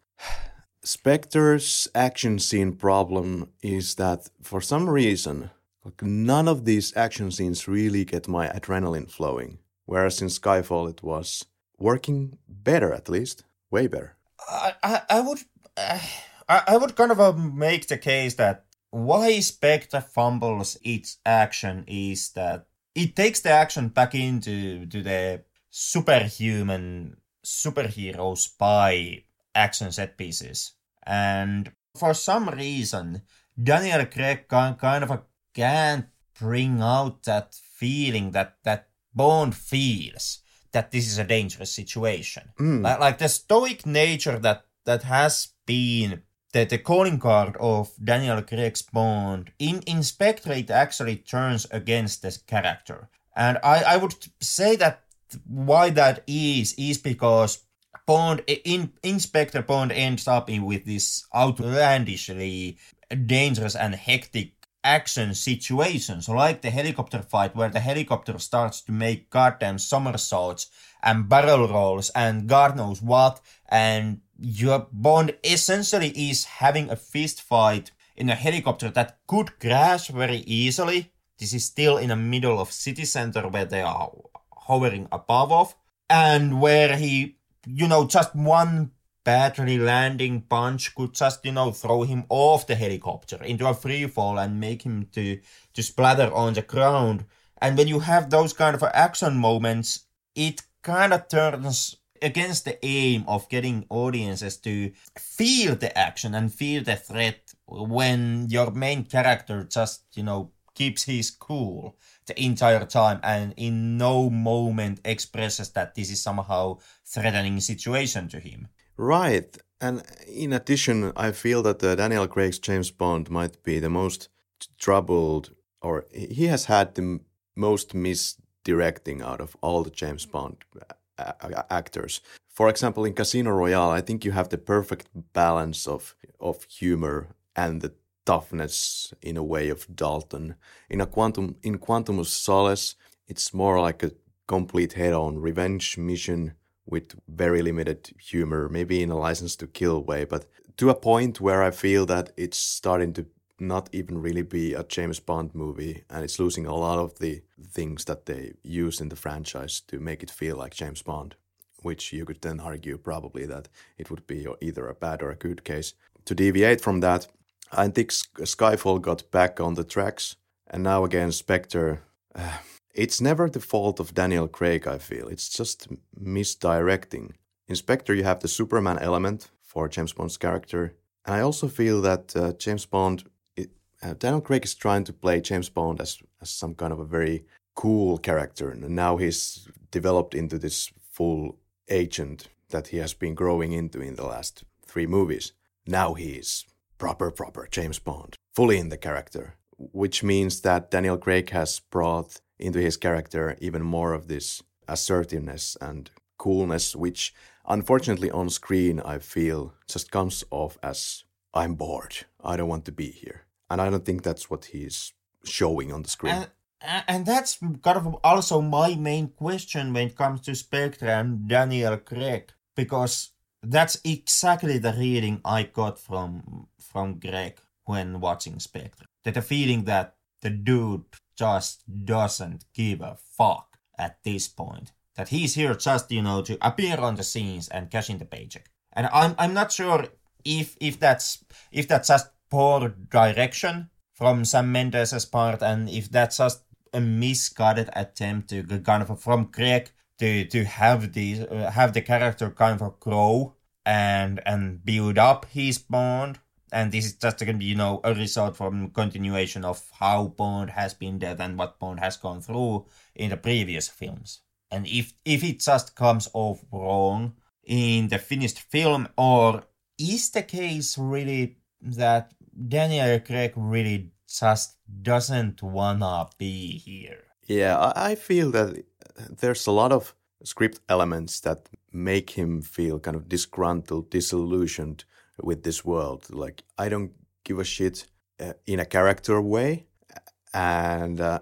A: Spectre's action scene problem is that for some reason, like none of these action scenes really get my adrenaline flowing. Whereas in Skyfall, it was working better at least, way better.
B: I I, I would I, I would kind of uh, make the case that why Spectre fumbles its action is that it takes the action back into to the superhuman superhero spy action set pieces, and for some reason Daniel Craig can, kind of can't bring out that feeling that that Bond feels that this is a dangerous situation.
A: Mm.
B: Like, like the stoic nature that that has been the, the calling card of Daniel Craig's Bond in, in it actually turns against this character. And I, I would say that why that is is because Bond in Inspector Bond ends up in with this outlandishly dangerous and hectic action situations, like the helicopter fight where the helicopter starts to make goddamn somersaults and barrel rolls and God knows what, and your Bond essentially is having a fist fight in a helicopter that could crash very easily. This is still in the middle of city center where they are hovering above of, and where he, you know, just one badly landing punch could just, you know, throw him off the helicopter into a free fall and make him to, to splatter on the ground. And when you have those kind of action moments, it kind of turns against the aim of getting audiences to feel the action and feel the threat when your main character just, you know, keeps his cool the entire time and in no moment expresses that this is somehow threatening situation to him.
A: Right. And in addition, I feel that uh, Daniel Craig's James Bond might be the most troubled, or he has had the most misdirecting out of all the James Bond actors. For example, in Casino Royale, I think you have the perfect balance of of humor and the toughness in a way of Dalton. In a quantum in Quantum of Solace, it's more like a complete head-on revenge mission with very limited humor, maybe in a license to kill way, but to a point where I feel that it's starting to not even really be a James Bond movie and it's losing a lot of the things that they use in the franchise to make it feel like James Bond, which you could then argue probably that it would be either a bad or a good case. To deviate from that, I think Skyfall got back on the tracks and now again Spectre. Uh, it's never the fault of Daniel Craig, I feel. It's just misdirecting. In Spectre, you have the Superman element for James Bond's character. And I also feel that uh, James Bond uh, Daniel Craig is trying to play James Bond as, as some kind of a very cool character, and now he's developed into this full agent that he has been growing into in the last three movies. Now he is proper, proper James Bond, fully in the character, which means that Daniel Craig has brought into his character even more of this assertiveness and coolness, which unfortunately on screen I feel just comes off as I'm bored. I don't want to be here and I don't think that's what he's showing on the screen.
B: And, and that's kind of also my main question when it comes to Spectre and Daniel Craig, because that's exactly the reading I got from from Craig when watching Spectre. That the feeling that the dude just doesn't give a fuck at this point. That he's here just, you know, to appear on the scenes and cash in the paycheck. And I'm I'm not sure if if that's if that's just poor direction from Sam Mendes' part, and if that's just a misguided attempt to kind of from Craig to to have the uh, have the character kind of grow and and build up his bond. And this is just going to be, you know, a result from continuation of how Bond has been there and what Bond has gone through in the previous films. And if if it just comes off wrong in the finished film, or is the case really that Daniel Craig really just doesn't wanna be here.
A: Yeah, I feel that there's a lot of script elements that make him feel kind of disgruntled, disillusioned with this world. Like I don't give a shit uh, in a character way, and uh,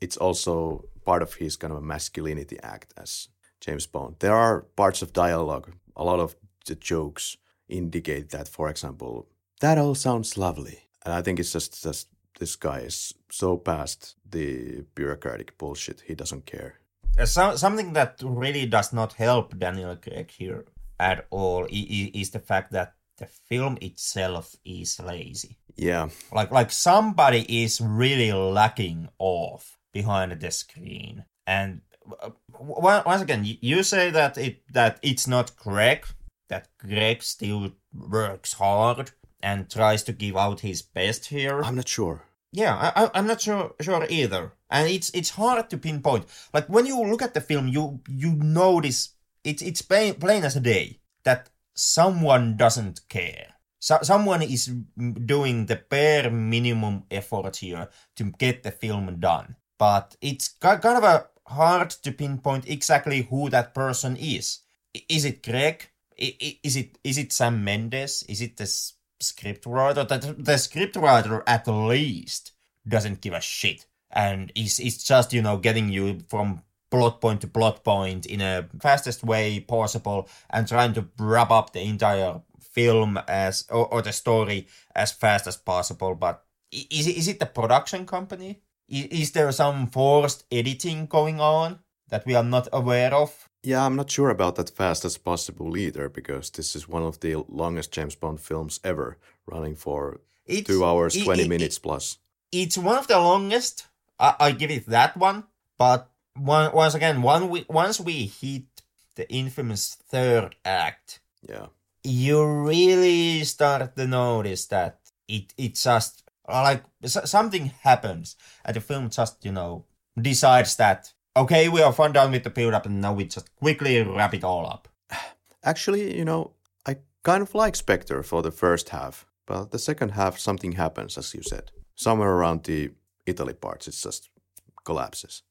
A: it's also part of his kind of a masculinity act as James Bond. There are parts of dialogue, a lot of the jokes indicate that. For example, that all sounds lovely. And I think it's just, just this guy is so past the bureaucratic bullshit, he doesn't care.
B: Uh, so, something that really does not help Daniel Craig here at all is the fact that the film itself is lazy.
A: Yeah.
B: Like like somebody is really lacking off behind the screen. And uh, once again, you say that it that it's not Craig, that Craig still works hard and tries to give out his best here.
A: I'm not sure.
B: Yeah, I, I'm not sure sure either, and it's it's hard to pinpoint. Like when you look at the film, you you notice it's it's plain, plain as a day that someone doesn't care. So, someone is doing the bare minimum effort here to get the film done, but it's kind of a hard to pinpoint exactly who that person is. Is it Craig? Is it is it Sam Mendes? Is it this scriptwriter that the scriptwriter at least doesn't give a shit. And is is just you know getting you from plot point to plot point in a fastest way possible and trying to wrap up the entire film as or, or the story as fast as possible. But is it, is it the production company? Is, is there some forced editing going on that we are not aware of
A: yeah, I'm not sure about that fast as possible either, because this is one of the longest James Bond films ever, running for it's, two hours, it, 20 it, minutes plus.
B: It's one of the longest. I, I give it that one. But one, once again, one we, once we hit the infamous third act,
A: yeah,
B: you really start to notice that it it just like something happens, and the film just you know decides that okay, we are done with the build up and now we just quickly wrap it all up.
A: Actually, you know, I kind of like Spectre for the first half, but the second half something happens, as you said. Somewhere around the Italy parts, it just collapses.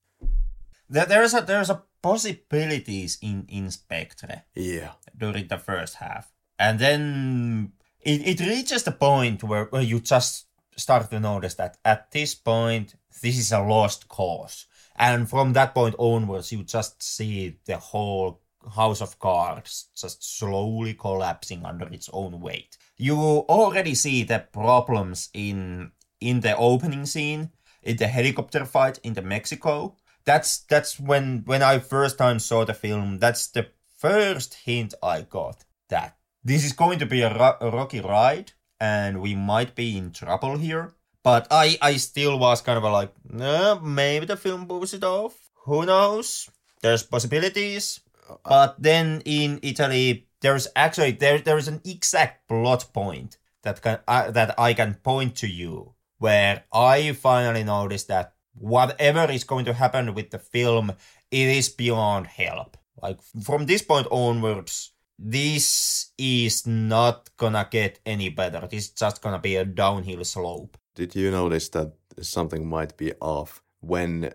B: There, there's a there's a possibilities in in Spectre
A: Yeah.
B: during the first half, and then it, it reaches the point where, where you just start to notice that at this point this is a lost cause, and from that point onwards you just see the whole house of cards just slowly collapsing under its own weight. You already see the problems in in the opening scene, in the helicopter fight in the Mexico. That's that's when when I first time saw the film. That's the first hint I got that this is going to be a, ro- a rocky ride, and we might be in trouble here. But I I still was kind of like, no, maybe the film pulls it off. Who knows? There's possibilities. But then in Italy, there's actually there there is an exact plot point that can uh, that I can point to you where I finally noticed that whatever is going to happen with the film, it is beyond help. Like from this point onwards, this is not gonna get any better. This is just gonna be a downhill slope.
A: Did you notice that something might be off when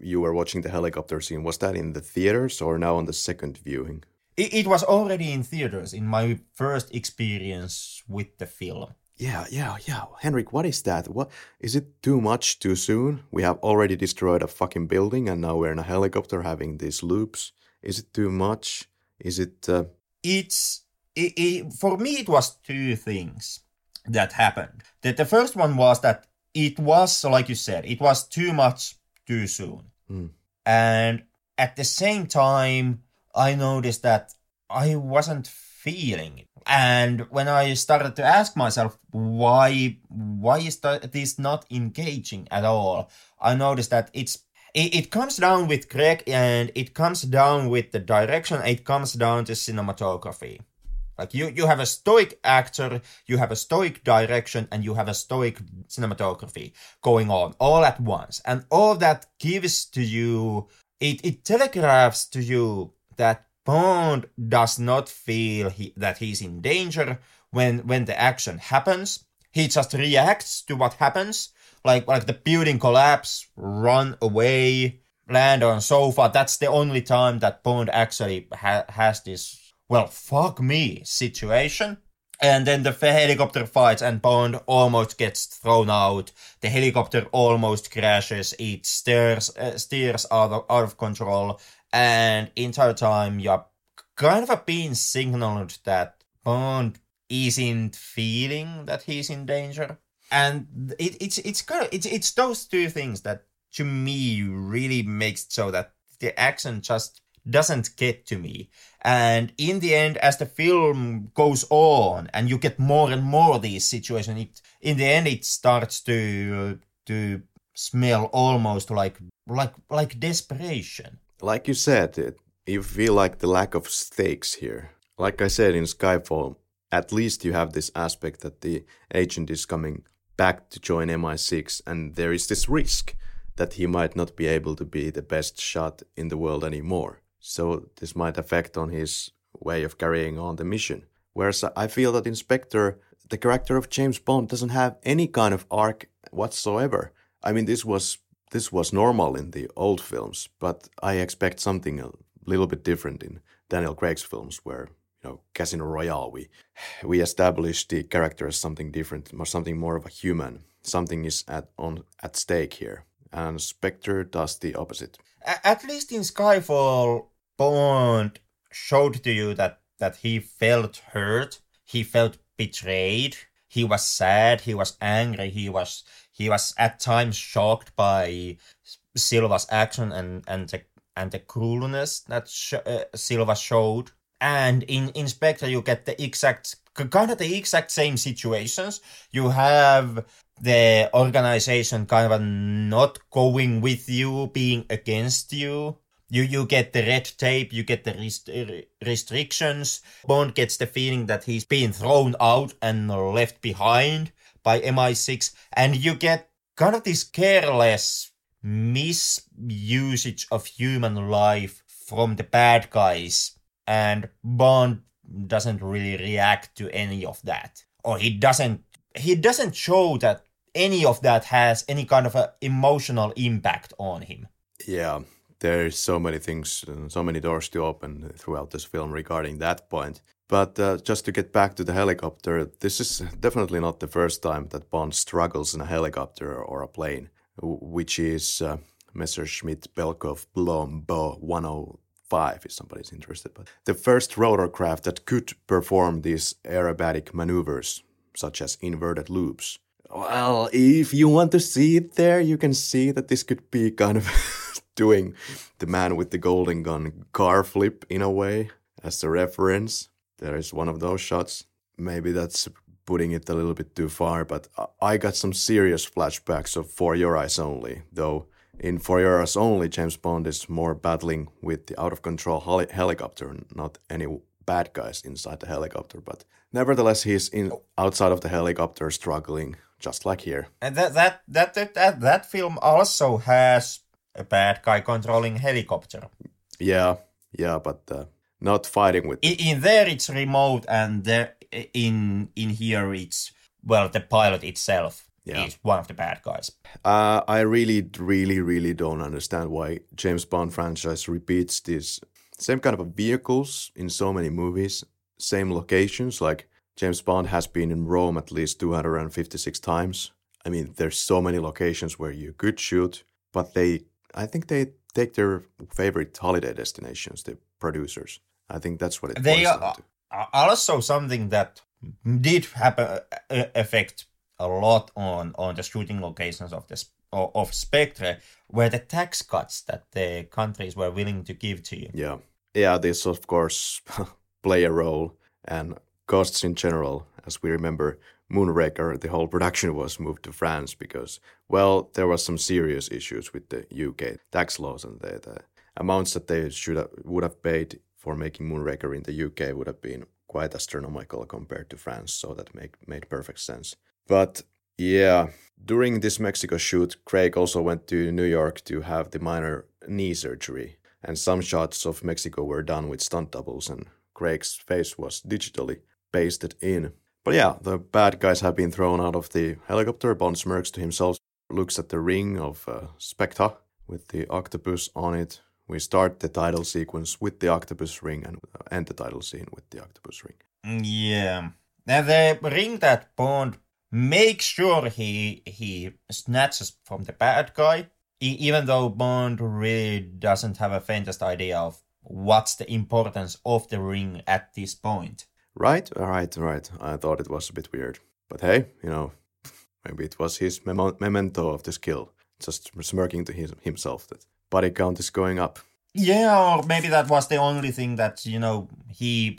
A: you were watching the helicopter scene? Was that in the theaters or now on the second viewing?
B: It, it was already in theaters in my first experience with the film.
A: Yeah, yeah, yeah. Henrik, what is that? What is it too much too soon? We have already destroyed a fucking building and now we're in a helicopter having these loops. Is it too much? Is it uh,
B: it's it, it, for me it was two things that happened. The, the first one was that it was like you said it was too much too soon.
A: Mm.
B: and at the same time i noticed that i wasn't feeling it. And when i started to ask myself why why is that this not engaging at all? I noticed that it's it, it comes down with Craig and it comes down with the direction, it comes down to cinematography. Like you, you have a stoic actor, you have a stoic direction, and you have a stoic cinematography going on all at once. And all that gives to you, it, it telegraphs to you that Bond does not feel he, that he's in danger when when the action happens. He just reacts to what happens like like the building collapse, run away, land on sofa. That's the only time that Bond actually ha- has this well fuck me situation. And then the helicopter fights and Bond almost gets thrown out. The helicopter almost crashes. It steers uh, steers out of, out of control. And entire time you're kind of being signaled that Bond isn't feeling that he's in danger and it, it's it's kind of it's it's those two things that to me really makes so that the action just doesn't get to me and in the end as the film goes on and you get more and more of these situations it in the end it starts to to smell almost like like like desperation
A: like you said, it, you feel like the lack of stakes here. Like I said in Skyfall, at least you have this aspect that the agent is coming back to join MI6, and there is this risk that he might not be able to be the best shot in the world anymore. So this might affect on his way of carrying on the mission. Whereas I feel that in Spectre, the character of James Bond, doesn't have any kind of arc whatsoever. I mean, this was this was normal in the old films, but I expect something a little bit different in Daniel Craig's films, where you know Casino Royale, we we establish the character as something different, something more of a human. Something is at on at stake here, and Spectre does the opposite.
B: At least in Skyfall, Bond showed to you that that he felt hurt, he felt betrayed, he was sad, he was angry, he was he was at times shocked by Silva's action and and the and the cruelness that sh- uh, Silva showed. And in Inspector, you get the exact kind of the exact same situations. You have the organization kind of not going with you, being against you. You you get the red tape, you get the rest- uh, restrictions. Bond gets the feeling that he's being thrown out and left behind by MI6, and you get kind of this careless misusage of human life from the bad guys. And Bond doesn't really react to any of that, or he doesn't he doesn't show that any of that has any kind of a emotional impact on him.
A: Yeah, there's so many things, so many doors to open throughout this film regarding that point. But uh, just to get back to the helicopter, this is definitely not the first time that Bond struggles in a helicopter or a plane, which is uh, Messerschmitt Bölkow Blohm Bo 105, if somebody's interested. But the first rotorcraft that could perform these aerobatic maneuvers, such as inverted loops. Well, if you want to see it there, you can see that this could be kind of doing the man with the golden gun car flip in a way as a reference. There is one of those shots. Maybe that's putting it a little bit too far, but I got some serious flashbacks of For Your Eyes Only, though in For Your Eyes Only, James Bond is more battling with the out of control heli- helicopter, not any bad guys inside the helicopter. But nevertheless, he's in outside of the helicopter struggling, just like here.
B: And that that that that that, that film also has a bad guy controlling helicopter.
A: Yeah, yeah, but uh, not fighting with.
B: In, in there, it's remote, and there in in here, it's well, the pilot itself yeah. is one of the bad guys.
A: Uh, I really, really, really don't understand why James Bond franchise repeats these same kind of vehicles in so many movies, same locations. Like James Bond has been in Rome at least 256 times. I mean, there's so many locations where you could shoot, but they, I think they take their favorite holiday destinations, the producers. I think that's what it.
B: They are also something that did have a, a effect a lot on on the shooting locations of this of Spectre, where the tax cuts that the countries were willing to give to you.
A: Yeah, yeah, this of course play a role, and costs in general, as we remember. Moonraker, the whole production was moved to France because, well, there was some serious issues with the UK tax laws and the, the amounts that they should have, would have paid for making Moonraker in the UK would have been quite astronomical compared to France, so that make, made perfect sense. But yeah, during this Mexico shoot, Craig also went to New York to have the minor knee surgery, and some shots of Mexico were done with stunt doubles, and Craig's face was digitally pasted in. But yeah, the bad guys have been thrown out of the helicopter. Bond smirks to himself, looks at the ring of uh, Spectre with the octopus on it. We start the title sequence with the octopus ring and end the title scene with the octopus ring.
B: Yeah. Now the ring that Bond make sure he he snatches from the bad guy, even though Bond really doesn't have a faintest idea of what's the importance of the ring at this point.
A: Right, right, right. I thought it was a bit weird, but hey, you know, maybe it was his mem- memento of the skill, just smirking to his, himself that body count is going up.
B: Yeah, or maybe that was the only thing that you know he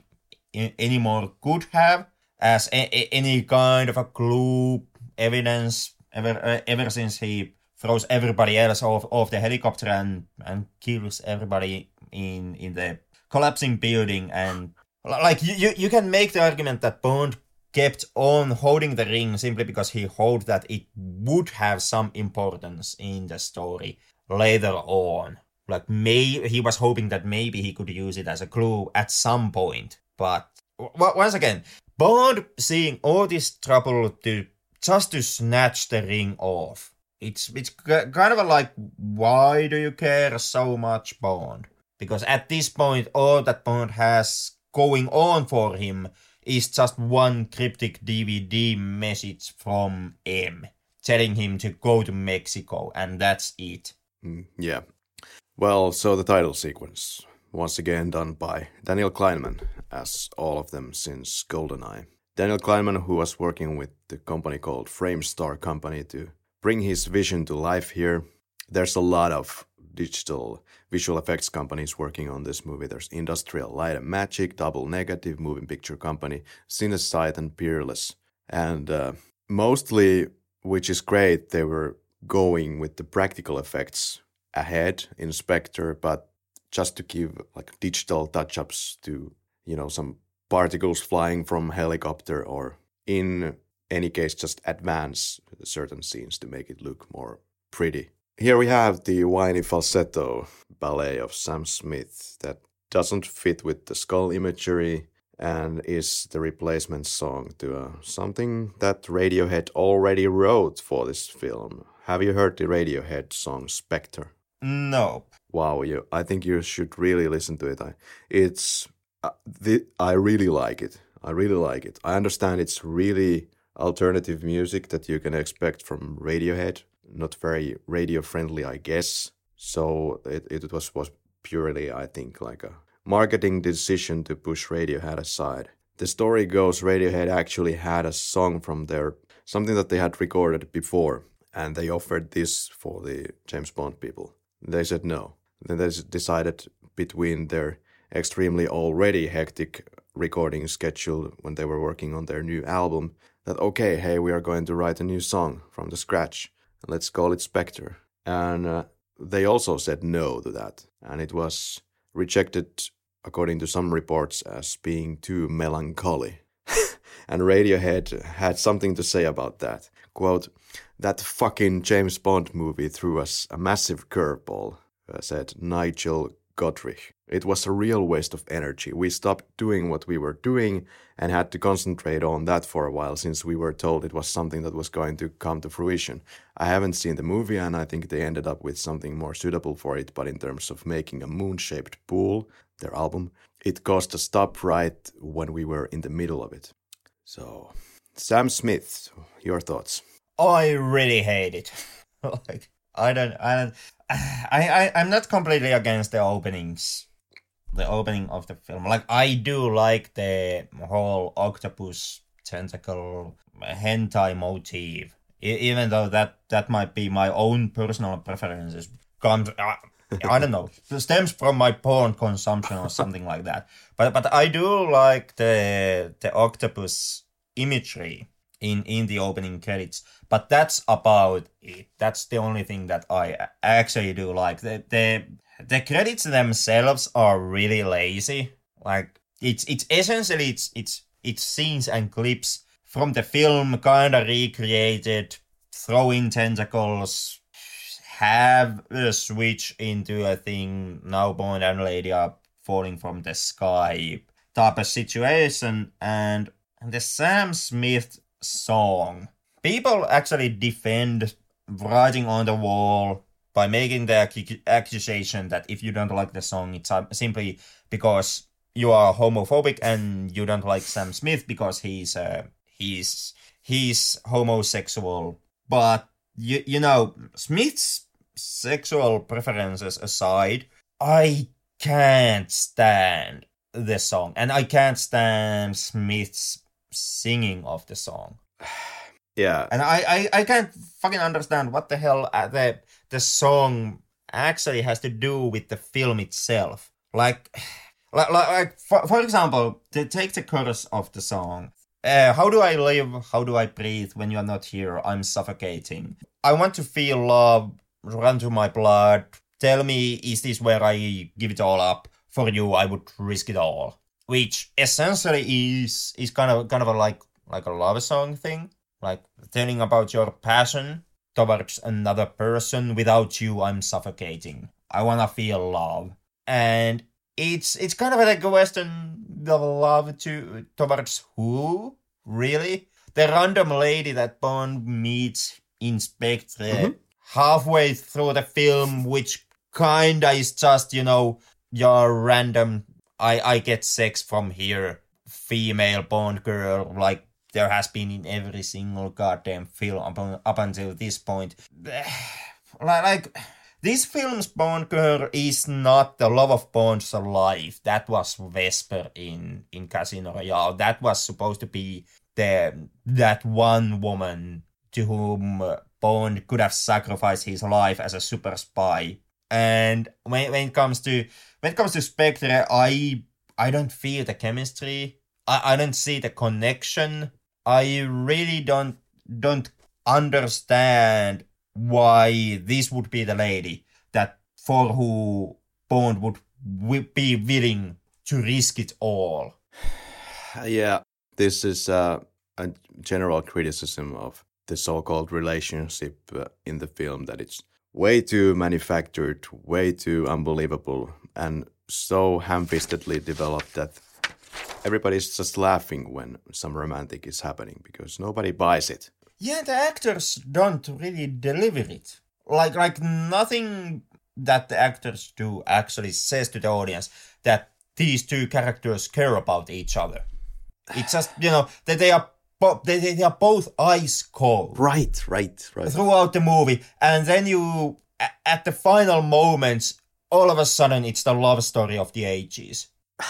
B: anymore could have as a, a, any kind of a clue, evidence, ever uh, ever since he throws everybody else off, off the helicopter and, and kills everybody in in the collapsing building and like you, you, you can make the argument that Bond kept on holding the ring simply because he hoped that it would have some importance in the story later on. Like may he was hoping that maybe he could use it as a clue at some point. But w- once again, Bond seeing all this trouble to just to snatch the ring off. It's it's kind of a like, why do you care so much, Bond? Because at this point, all that Bond has going on for him is just one cryptic DVD message from M, telling him to go to Mexico, and that's it.
A: Mm, yeah. Well, so the title sequence once again done by Daniel Kleinman, as all of them since GoldenEye. Daniel Kleinman, who was working with the company called Framestore Company to bring his vision to life here. There's a lot of digital visual effects companies working on this movie. There's Industrial Light and Magic, Double Negative, Moving Picture Company, Cinesite, and Peerless. And uh, mostly, which is great, they were going with the practical effects ahead in Spectre, but just to give like digital touch-ups to you know some particles flying from helicopter or in any case just advance certain scenes to make it look more pretty here we have the whiny falsetto ballet of sam smith that doesn't fit with the skull imagery and is the replacement song to uh, something that Radiohead already wrote for this film. Have you heard the Radiohead song Spectre?
B: Nope.
A: Wow, you, I think you should really listen to it. I, it's uh, the, I really like it. I really like it. I understand it's really alternative music that you can expect from Radiohead. Not very radio friendly, I guess. So it, it was was purely, I think, like a marketing decision to push Radiohead aside. The story goes Radiohead actually had a song from their something that they had recorded before, and they offered this for the James Bond people. They said no. Then they decided between their extremely already hectic recording schedule when they were working on their new album that okay, hey, we are going to write a new song from the scratch. Let's call it Spectre. And uh, they also said no to that, and it was rejected according to some reports as being too melancholy. and Radiohead had something to say about that. Quote, that fucking James Bond movie threw us a massive curveball, uh, said Nigel Godrich. It was a real waste of energy. We stopped doing what we were doing and had to concentrate on that for a while since we were told it was something that was going to come to fruition. I haven't seen the movie and I think they ended up with something more suitable for it, but in terms of making a moon shaped pool, their album, it caused a stop right when we were in the middle of it. So, Sam Smith, your thoughts?
B: I really hate it. like, I don't, I don't, I, I, I'm not completely against the openings, the opening of the film. Like I do like the whole octopus tentacle hentai motif, even though that that might be my own personal preferences. Comes, uh, I don't know, stems from my porn consumption or something like that. But but I do like the the octopus imagery in in the opening credits but that's about it. That's the only thing that i actually do like. The the, the credits themselves are really lazy. Like it's it's essentially it's it's it's scenes and clips from the film kind of recreated throwing tentacles have a switch into a thing now Bond and lady are falling from the sky type of situation and the Sam Smith song. People actually defend writing on the wall by making the accusation that if you don't like the song, it's simply because you are homophobic and you don't like Sam Smith because he's uh, he's he's homosexual. But you you know Smith's sexual preferences aside, I can't stand the song, and I can't stand Smith's singing of the song.
A: yeah,
B: and I, I I can't fucking understand what the hell uh, the the song actually has to do with the film itself. Like, like, like for, for example, to take the chorus of the song. Uh, how do I live? How do I breathe when you're not here? I'm suffocating. I want to feel love run through my blood. Tell me, is this where I give it all up? For you, I would risk it all which essentially is is kind of kind of a like like a love song thing, like telling about your passion towards another person. Without you, I'm suffocating. I wanna feel love, and it's it's kind of like a Western the love to towards who really the random lady that Bond meets in Spectre mm-hmm. halfway through the film, which kinda is just you know your random I I get sex from here, female Bond girl, like there has been in every single goddamn film up, up until this point. like this film's Bond girl is not the love of Bond's life. That was Vesper in in Casino Royale. That was supposed to be the that one woman to whom Bond could have sacrificed his life as a super spy. And when when it comes to when it comes to Spectre, I I don't feel the chemistry. I, I don't see the connection. I really don't don't understand why this would be the lady that for who Bond would be willing to risk it all.
A: Yeah, this is uh, a general criticism of the so-called relationship uh, in the film that it's way too manufactured, way too unbelievable, and so ham-fistedly developed that everybody's just laughing when some romantic is happening because nobody buys it.
B: Yeah, the actors don't really deliver it. Like like nothing that the actors do actually says to the audience that these two characters care about each other. It's just you know that they are bo- they, they are both ice cold
A: Right, right, right.
B: throughout the movie, and then you at the final moments, all of a sudden it's the love story of the ages.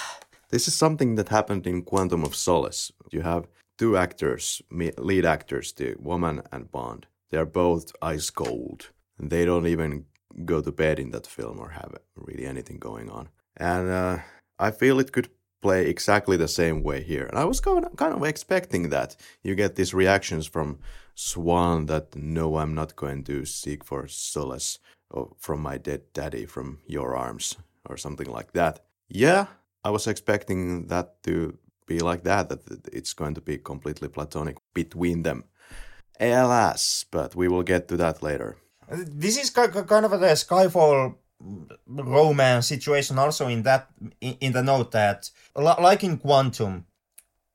A: This is something that happened in Quantum of Solace. You have two actors, lead actors, the woman and Bond. They are both ice cold, and they don't even go to bed in that film or have really anything going on. And uh, I feel it could play exactly the same way here. And I was kind of, kind of expecting that. You get these reactions from Swann that no, I'm not going to seek for solace or from my dead daddy from your arms or something like that. Yeah, I was expecting that to be like that, that it's going to be completely platonic between them. Alas, but we will get to that later.
B: Uh, this is ki- ki- kind of a Skyfall romance situation also in that in the note that like in Quantum,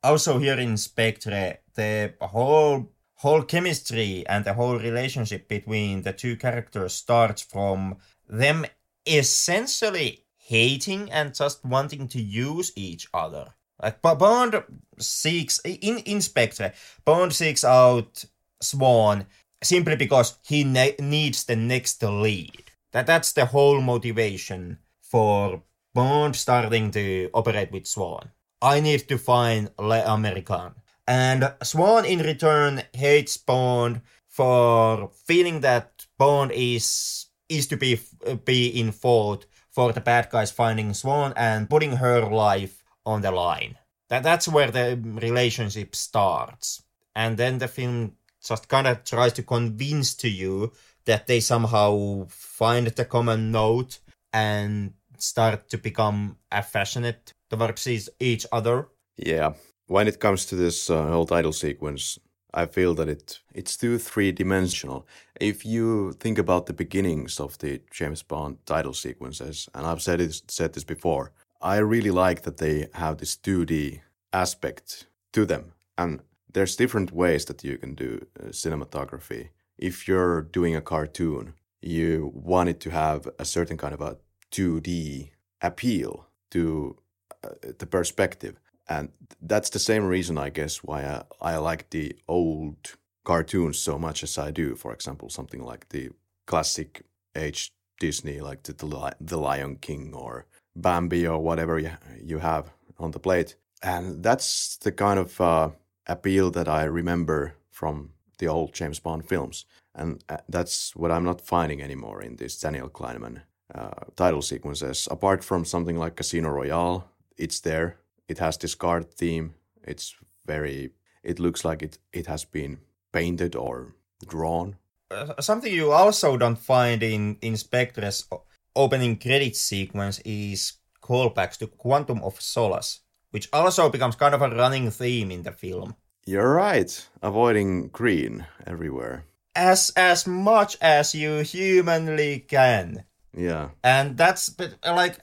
B: also here in Spectre, the whole whole chemistry and the whole relationship between the two characters starts from them essentially hating and just wanting to use each other. Like Bond seeks in Inspector, Bond seeks out Swann simply because he ne- needs the next lead. That that's the whole motivation for Bond starting to operate with Swann. I need to find L'Américain. And Swann in return hates Bond for feeling that Bond is is to be be in fault for the bad guys finding Swann and putting her life on the line. That that's where the relationship starts. And then the film just kind of tries to convince to you that they somehow find the common note and start to become affectionate towards each- each other.
A: Yeah, when it comes to this uh, whole title sequence, I feel that it it's too three dimensional. If you think about the beginnings of the James Bond title sequences, and I've said it, said this before, I really like that they have this 2D aspect to them, and there's different ways that you can do uh, cinematography. If you're doing a cartoon, you want it to have a certain kind of a 2D appeal to uh, the perspective and that's the same reason i guess why I, I like the old cartoons so much as i do. For example something like the classic age disney like the, the, lion king or bambi or whatever you, have on the plate. And that's the kind of uh, appeal that i remember from the old james bond films. And uh, that's what i'm not finding anymore in this daniel kleinman uh, title sequences. Apart from something like casino royale it's there it has this card theme. It's very. It looks like it it has been painted or drawn.
B: Uh, something you also don't find in in Spectre's opening credit sequence is callbacks to Quantum of Solace, which also becomes kind of a running theme in the film.
A: You're right. Avoiding green everywhere.
B: As as much as you humanly can.
A: Yeah.
B: and that's but like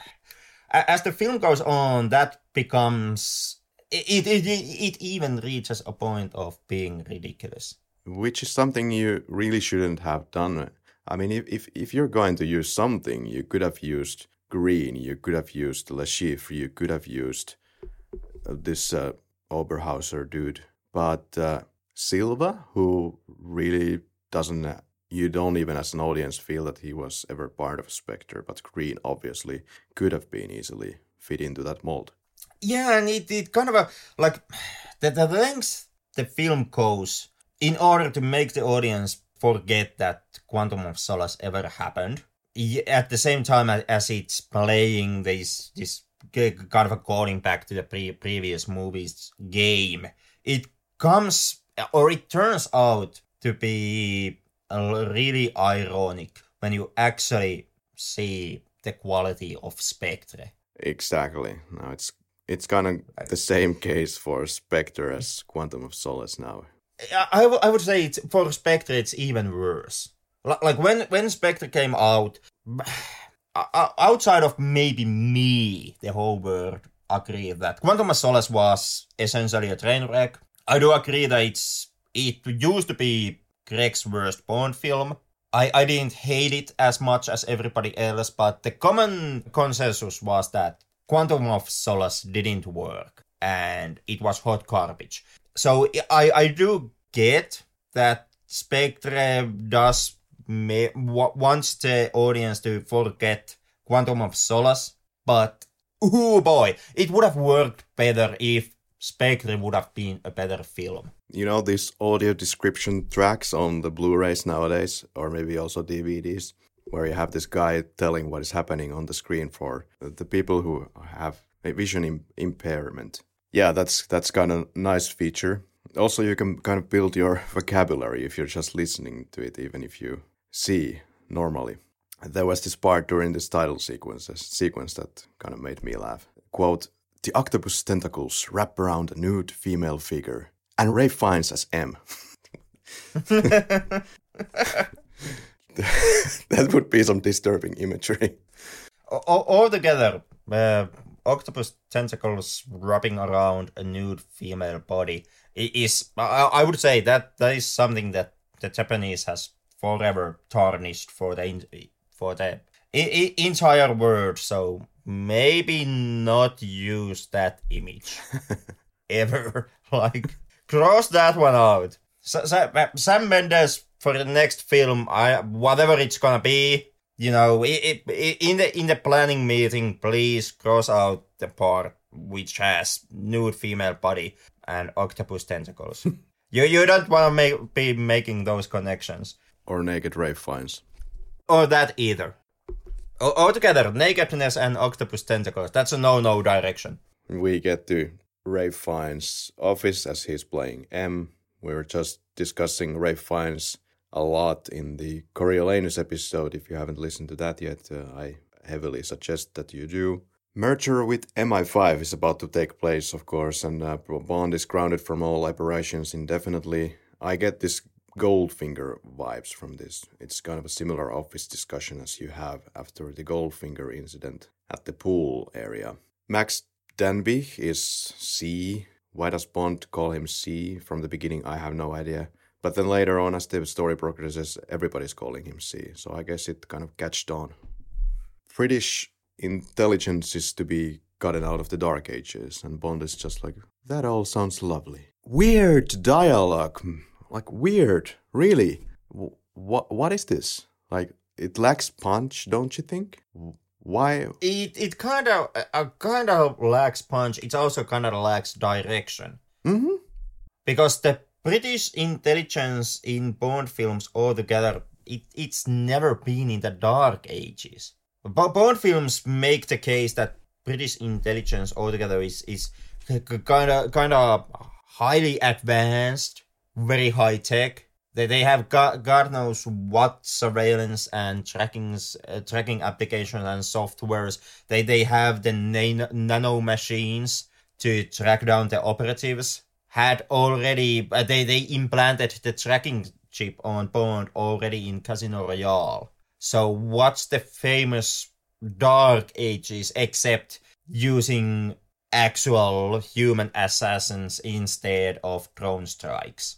B: as the film goes on that becomes it, it, it, even reaches a point of being ridiculous
A: Which is something you really shouldn't have done. I mean, if if, if you're going to use something, you could have used green. You could have used Le Chiffre. You could have used uh, this uh, Oberhauser dude. But uh, Silva, who really doesn't, you don't even as an audience feel that he was ever part of Spectre, but Green obviously could have been easily fit into that mold.
B: yeah and it, it kind of a like the, the length the film goes in order to make the audience forget that quantum of solace ever happened at the same time as it's playing this this kind of a calling back to the pre- previous movies game it comes or it turns out to be really ironic when you actually see the quality of spectre
A: Exactly. Now it's it's kind of the same case for Spectre as Quantum of Solace now.
B: I, I would say it's, for Spectre it's even worse. Li- Like when when Spectre came out, outside of maybe me, the whole world agree that Quantum of Solace was essentially a train wreck. I do agree that it's it used to be Craig's worst Bond film. I, I didn't hate it as much as everybody else, but the common consensus was that Quantum of Solace didn't work and it was hot garbage. So I, I do get that Spectre does may, wants the audience to forget Quantum of Solace, but oh boy, it would have worked better if Spectre would have been a better film.
A: You know, these audio description tracks on the Blu rays nowadays, or maybe also DVDs, where you have this guy telling what is happening on the screen for the people who have a vision Im- impairment. Yeah, that's that's kind of nice feature. Also, you can kind of build your vocabulary if you're just listening to it, even if you see normally. There was this part during this title sequence, sequence that kind of made me laugh. Quote, the octopus tentacles wrap around a nude female figure, and Ralph Fiennes as M. that would be some disturbing imagery.
B: Altogether, uh, octopus tentacles wrapping around a nude female body is, I would say that that is something that the Japanese has forever tarnished for the for the entire world. So maybe not use that image ever. like cross that one out. Sam Mendes for the next film, I whatever it's gonna be, you know, it, it, in the in the planning meeting, please cross out the part which has nude female body and octopus tentacles. you you don't want to make be making those connections.
A: Or naked Ralph Fiennes.
B: Or that either. Altogether, nakedness and octopus tentacles, that's a no-no direction.
A: We get to Ralph Fiennes' office as he's playing M. We were just discussing Ralph Fiennes a lot in the Coriolanus episode. If you haven't listened to that yet, uh, I heavily suggest that you do. Merger with MI5 is about to take place, of course, and uh, Bond is grounded from all operations indefinitely. I get this Goldfinger vibes from this. It's kind of a similar office discussion as you have after the Goldfinger incident at the pool area. Max Denbigh is C. Why does Bond call him C from the beginning? I have no idea. But then later on, as the story progresses, everybody's calling him C. So I guess it kind of catched on. British intelligence is to be gotten out of the Dark Ages, and Bond is just like, that all sounds lovely. Weird dialogue hmm. like weird, really. What what is this? Like it lacks punch, don't you think? Why?
B: It it kind of uh, kind of lacks punch. It also kind of lacks direction.
A: Mm-hmm.
B: Because the British intelligence in Bond films altogether, it, it's never been in the dark ages. But Bond films make the case that British intelligence altogether is is kind of kind of highly advanced very high tech. They, they have God, God knows what surveillance and tracking uh, tracking applications and softwares. They they have the nan- nano machines to track down the operatives. Had already uh, they they implanted the tracking chip on Bond already in Casino Royale. So what's the famous Dark Ages except using actual human assassins instead of drone strikes.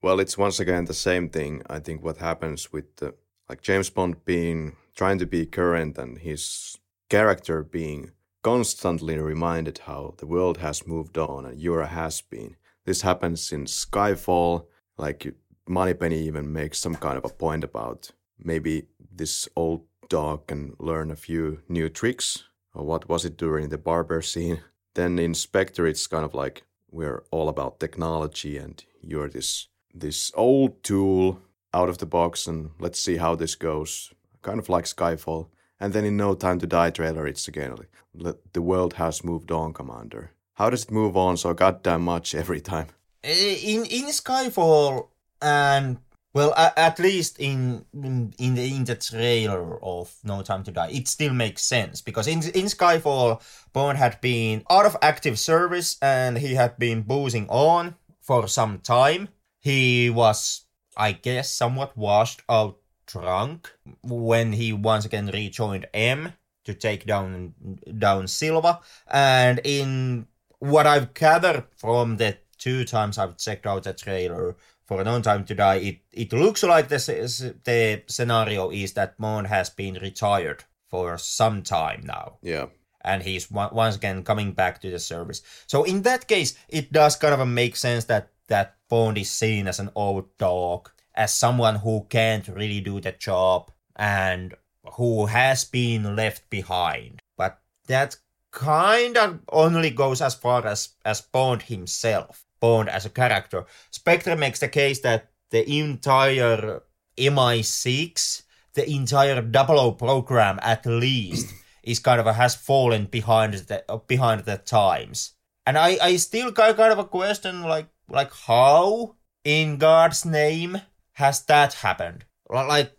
A: Well, it's once again the same thing. I think what happens with the, like James Bond being trying to be current and his character being constantly reminded how the world has moved on and Yura has been. This happens in Skyfall. Like Moneypenny even makes some kind of a point about maybe this old dog can learn a few new tricks. Or what was it during the barber scene? Then in Spectre, it's kind of like we're all about technology and you're this this old tool out of the box and let's see how this goes. Kind of like Skyfall. And then in No Time to Die trailer, it's again like the world has moved on, Commander. How does it move on so goddamn much every time?
B: Eh, in in Skyfall and well, at least in in the in the trailer of No Time to Die, it still makes sense because in in Skyfall, Bond had been out of active service and he had been boozing on for some time. He was, I guess, somewhat washed out drunk when he once again rejoined M to take down down Silva. And in what I've gathered from the two times I've checked out the trailer for No Time to Die, it, it looks like this is, the scenario is that Bond has been retired for some time now.
A: Yeah.
B: And he's once again coming back to the service. So in that case, it does kind of make sense that that Bond is seen as an old dog, as someone who can't really do the job, and who has been left behind. But that kind of only goes as far as, as Bond himself, Bond as a character. Spectre makes the case that the entire MI6, the entire Double O program at least, is kind of a, has fallen behind the behind the times. And I, I still kind of a question like like how in God's name has that happened? Like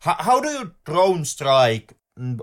B: how, how do you drone strike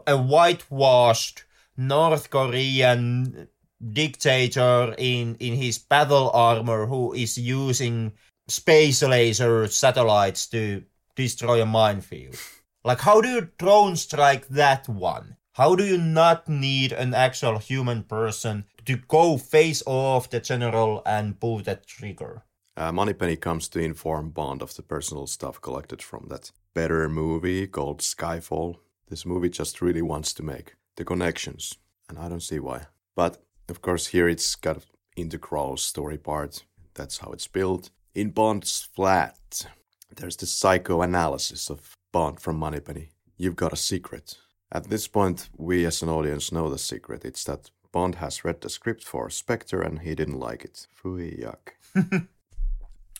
B: a whitewashed North Korean dictator in, in his battle armor who is using space laser satellites to destroy a minefield? Like, how do you drone strike that one? How do you not need an actual human person to go face off the general and pull that trigger?
A: Uh, Moneypenny comes to inform Bond of the personal stuff collected from that better movie called Skyfall. This movie just really wants to make the connections, and I don't see why. But of course, here it's got integral story part. That's how it's built. In Bond's flat, there's the psychoanalysis of Bond from Moneypenny. You've got a secret. At this point, we as an audience know the secret. It's that Bond has read the script for Spectre and he didn't like it. Fui yuck.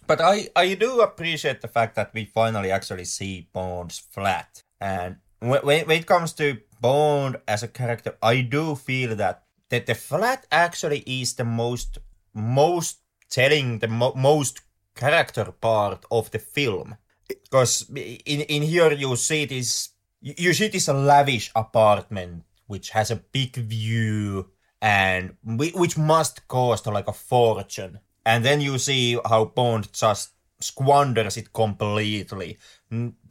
B: But I, I do appreciate the fact that we finally actually see Bond's flat. And when, when it comes to Bond as a character, I do feel that, that the flat actually is the most, most telling, the mo- most character part of the film. Because in, in here you see this, you see this lavish apartment which has a big view and which must cost like a fortune and then you see how Bond just squanders it completely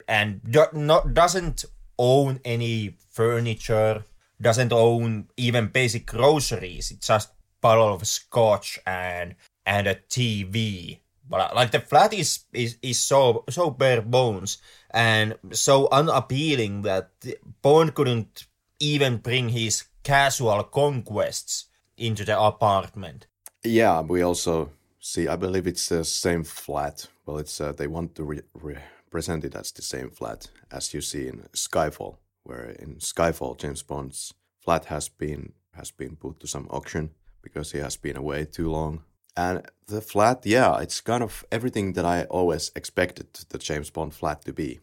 B: and do, not, doesn't own any furniture, doesn't own even basic groceries. It's just a bottle of scotch and and a TV. But uh, like the flat is is, is so so bare bones and so unappealing that Bond couldn't even bring his casual conquests into the apartment.
A: Yeah, we also See, I believe it's the same flat. Well, it's uh, they want to re- represent it as the same flat as you see in Skyfall, where in Skyfall James Bond's flat has been has been put to some auction because he has been away too long. And the flat, yeah, it's kind of everything that I always expected the James Bond flat to be.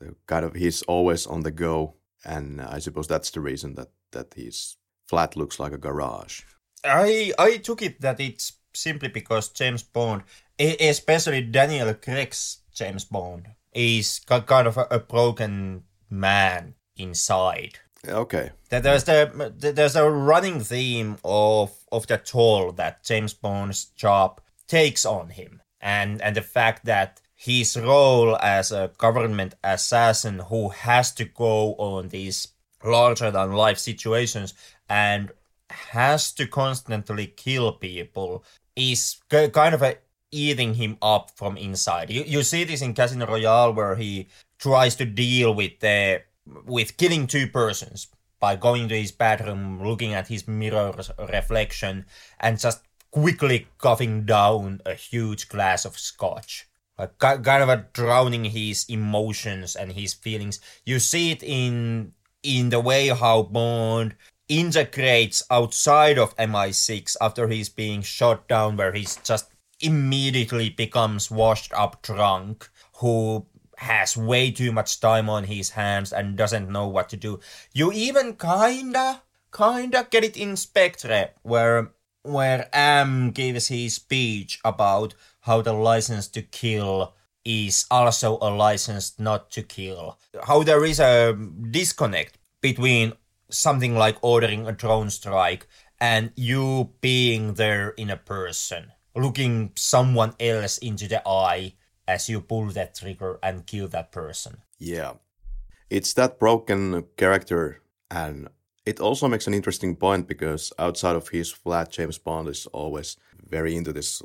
A: The kind of he's always on the go, and I suppose that's the reason that that his flat looks like a garage.
B: I I took it that it's simply because James Bond, especially Daniel Craig's James Bond, is kind of a, broken man inside.
A: Okay.
B: There's the there's a running theme of of the toll that James Bond's job takes on him, and and the fact that his role as a government assassin who has to go on these larger than life situations and has to constantly kill people is kind of a eating him up from inside. You you see this in Casino Royale where he tries to deal with the with killing two persons by going to his bathroom, looking at his mirror reflection, and just quickly coughing down a huge glass of scotch. Like kind of a drowning his emotions and his feelings. You see it in in the way how Bond integrates outside of MI6 after he's being shot down, where he's just immediately becomes washed up drunk, who has way too much time on his hands and doesn't know what to do. You even kinda, kinda get it in Spectre, where where M gives his speech about how the license to kill is also a license not to kill. How there is a disconnect between something like ordering a drone strike and you being there in a person, looking someone else into the eye as you pull that trigger and kill that person.
A: Yeah. It's that broken character And it also makes an interesting point because outside of his flat, James Bond is always very into this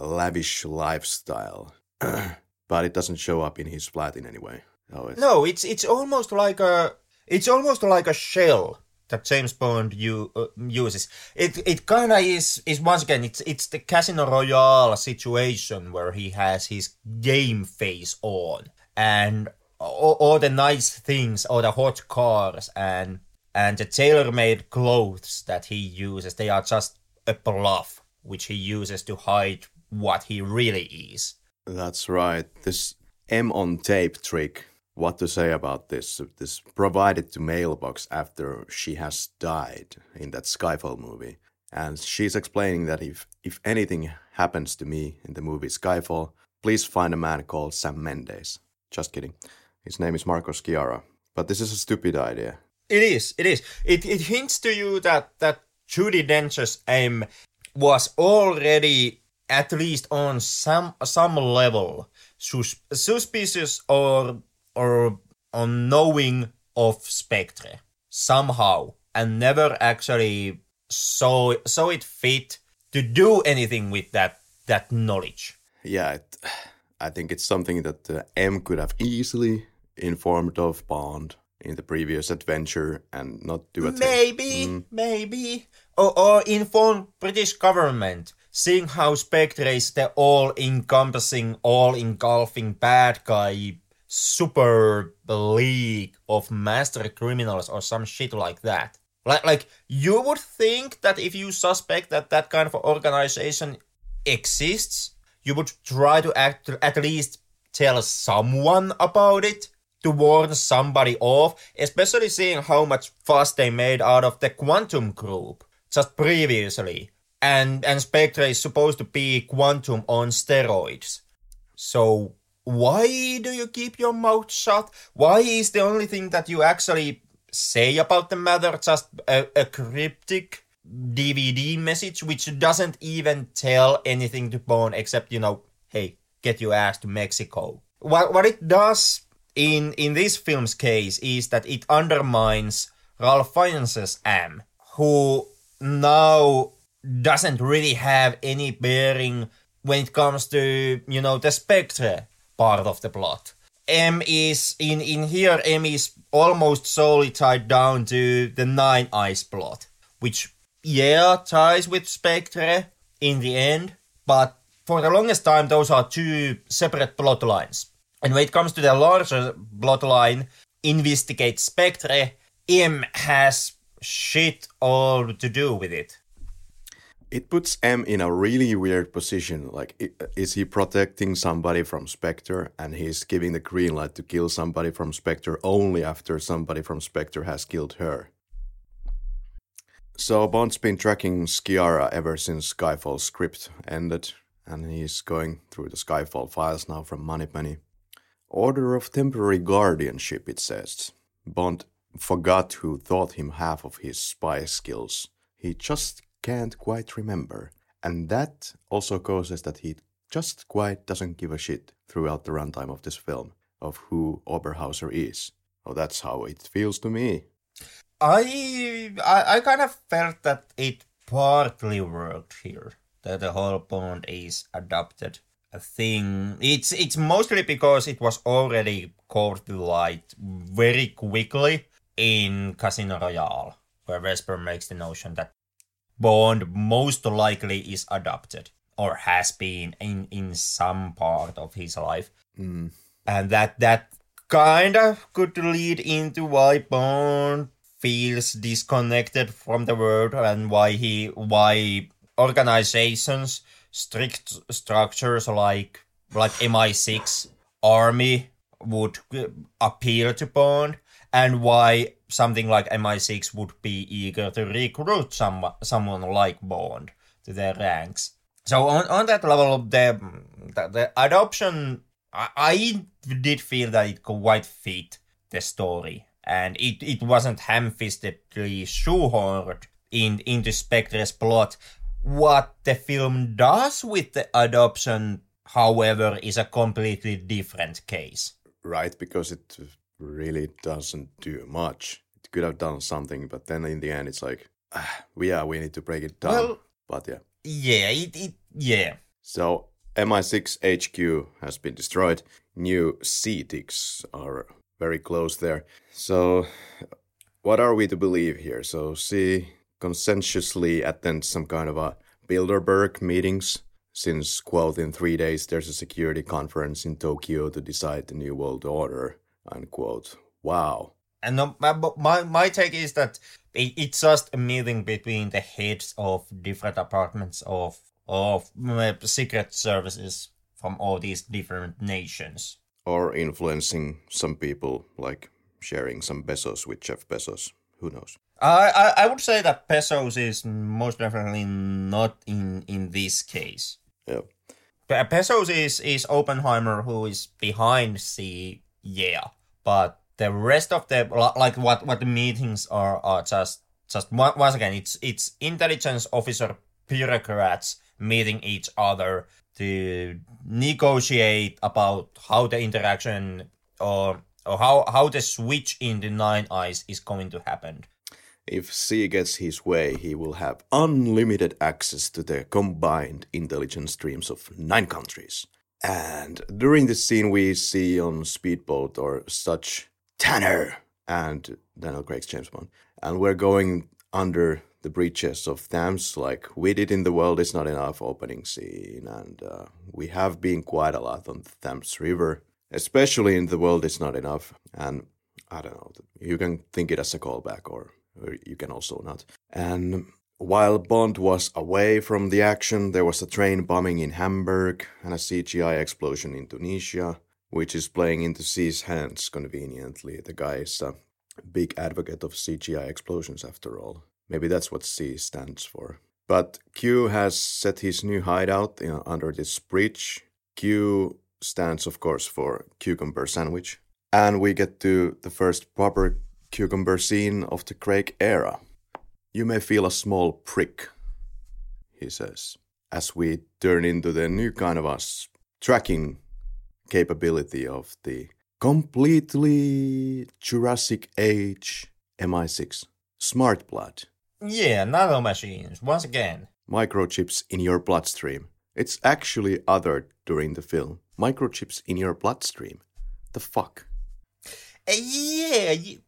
A: lavish lifestyle, but it doesn't show up in his flat in any way.
B: No, it's, no, it's it's almost like a it's almost like a shell that James Bond u- uh, uses. It it kind of is is once again it's it's the Casino Royale situation where he has his game face on and all, all the nice things, all the hot cars and and the tailor-made clothes that he uses they are just a bluff which he uses to hide what he really is.
A: That's right. This M on tape trick what to say about this. This provided to mailbox after she has died in that Skyfall movie. And she's explaining that if, if anything happens to me in the movie Skyfall, please find a man called Sam Mendes. Just kidding. His name is Marco Sciarra. But this is a stupid idea.
B: It is. It is. It, it hints to you that, that Judi Dench's M was already at least on some some level sus- suspicious or or on knowing of Spectre somehow and never actually saw saw it fit to do anything with that that knowledge.
A: Yeah, it, I think it's something that uh, M could have easily informed of Bond in the previous adventure and not do it.
B: Maybe, mm. maybe, or, or inform British government, seeing how Spectre is the all-encompassing, all-engulfing bad guy super league of master criminals or some shit like that. Like, like you would think that if you suspect that that kind of organization exists, you would try to act, at least tell someone about it to warn somebody off, especially seeing how much fuss they made out of the Quantum Group just previously. And and Spectre is supposed to be Quantum on steroids. So why do you keep your mouth shut? Why is the only thing that you actually say about the matter just a, a cryptic DVD message which doesn't even tell anything to Bond except, you know, hey, get your ass to Mexico. What, what it does in, in this film's case is that it undermines Ralph Fiennes's M, who now doesn't really have any bearing when it comes to, you know, the Spectre part of the plot. M is in in here. M is almost solely tied down to the Nine Eyes plot, which yeah ties with Spectre in the end, but for the longest time those are two separate plot lines. And when it comes to the larger plot line, investigate Spectre, M has shit all to do with it
A: it puts M in a really weird position. Like, is he protecting somebody from Spectre and he's giving the green light to kill somebody from Spectre only after somebody from Spectre has killed her? So Bond's been tracking Sciarra ever since Skyfall script ended, and he's going through the Skyfall files now from Moneypenny. Order of temporary guardianship, it says. Bond forgot who taught him half of his spy skills. He just can't quite remember. And that also causes that he just quite doesn't give a shit throughout the runtime of this film of who Oberhauser is. Oh, that's how it feels to me.
B: I, I, I kind of felt that it partly worked here. That the whole Bond is adopted a thing. It's it's mostly because it was already caught to light very quickly in Casino Royale, where Vesper makes the notion that Bond most likely is adopted or has been in in some part of his life,
A: mm.
B: and that that kind of could lead into why Bond feels disconnected from the world and why he why organizations strict structures like like MI6 army would appeal to Bond and why something like MI6 would be eager to recruit some, someone like Bond to their ranks. So on, on that level, the, the, the adoption, I, I did feel that it quite fit the story. And it, it wasn't ham-fistedly shoehorned in, into Spectre's plot. What the film does with the adoption, however, is a completely different case.
A: Right, because it really doesn't do much. It could have done something, but then in the end, it's like, ah, yeah, we need to break it down.
B: Well-
A: but yeah.
B: Yeah, it, it yeah.
A: So MI6 HQ has been destroyed. New CTICs are very close there. So, what are we to believe here? So, C consensuously attends some kind of a Bilderberg meetings. Since, quote, in three days there's a security conference in Tokyo to decide the new world order, unquote. Wow.
B: And my, my my take is that it, it's just a meeting between the heads of different departments of of uh, secret services from all these different nations.
A: Or influencing some people, like sharing some pesos with Jeff Bezos. Who knows?
B: I, I I would say that Pesos is most definitely not in in this case.
A: Yeah.
B: Pe- Pesos is is Oppenheimer who is behind C, yeah, but the rest of the like what what the meetings are are just just once again it's it's intelligence officer bureaucrats meeting each other to negotiate about how the interaction or or how how the switch in the nine eyes is going to happen.
A: If C gets his way, he will have unlimited access to the combined intelligence streams of nine countries. And during this scene, we see on speedboat or such Tanner and Daniel Craig's James Bond, and we're going under the breaches of Thames like we did in The World Is Not Enough opening scene, and uh, we have been quite a lot on the Thames River, especially in The World Is Not Enough, and I don't know, you can think it as a callback or or you can also not. And while Bond was away from the action, there was a train bombing in Hamburg and a CGI explosion in Tunisia, which is playing into C's hands conveniently. The guy is a big advocate of CGI explosions after all. Maybe that's what C stands for. But Q has set his new hideout under this bridge. Q stands, of course, for cucumber sandwich. And we get to the first proper cucumber scene of the Craig era. You may feel a small prick, he says, as we turn into the new kind of us tracking capability of the completely Jurassic Age MI6 Smart Blood.
B: Yeah, nano machines once again.
A: Microchips in your bloodstream. It's actually uttered during the film. Microchips in your bloodstream. The fuck?
B: Uh, yeah, you,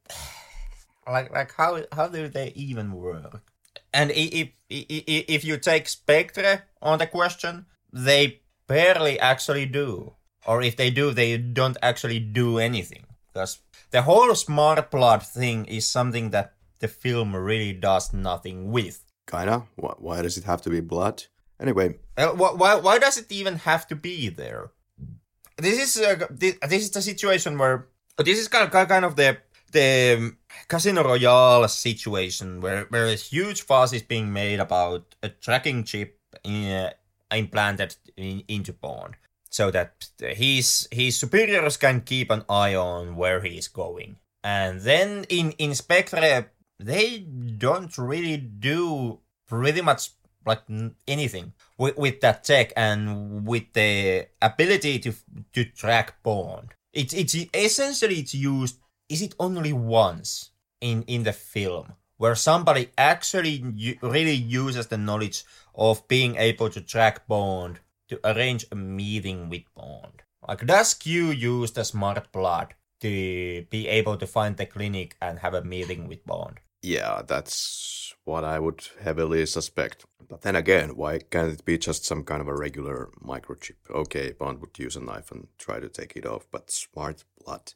B: like like how how do they even work? And if i- i- if you take Spectre on the question, they barely actually do, or if they do, they don't actually do anything because the whole smart blood thing is something that the film really does nothing with.
A: Kinda. Why, why does it have to be blood? Anyway,
B: Uh, why why does it even have to be there? This is uh, this, this is the situation where this is kind of kind of the the Casino Royale situation where where a huge fuss is being made about a tracking chip in, implanted in, into Bond, so that his his superiors can keep an eye on where he is going. And then in in Spectre, they don't really do pretty much like anything with, with that tech and with the ability to to track Bond. It's it's essentially it's used. Is it only once in in the film where somebody actually really uses the knowledge of being able to track Bond to arrange a meeting with Bond? Like does Q use the smart blood to be able to find the clinic and have a meeting with Bond?
A: yeah, that's what I would heavily suspect. But then again, why can't it be just some kind of a regular microchip? Okay, Bond would use a knife and try to take it off, but smart blood.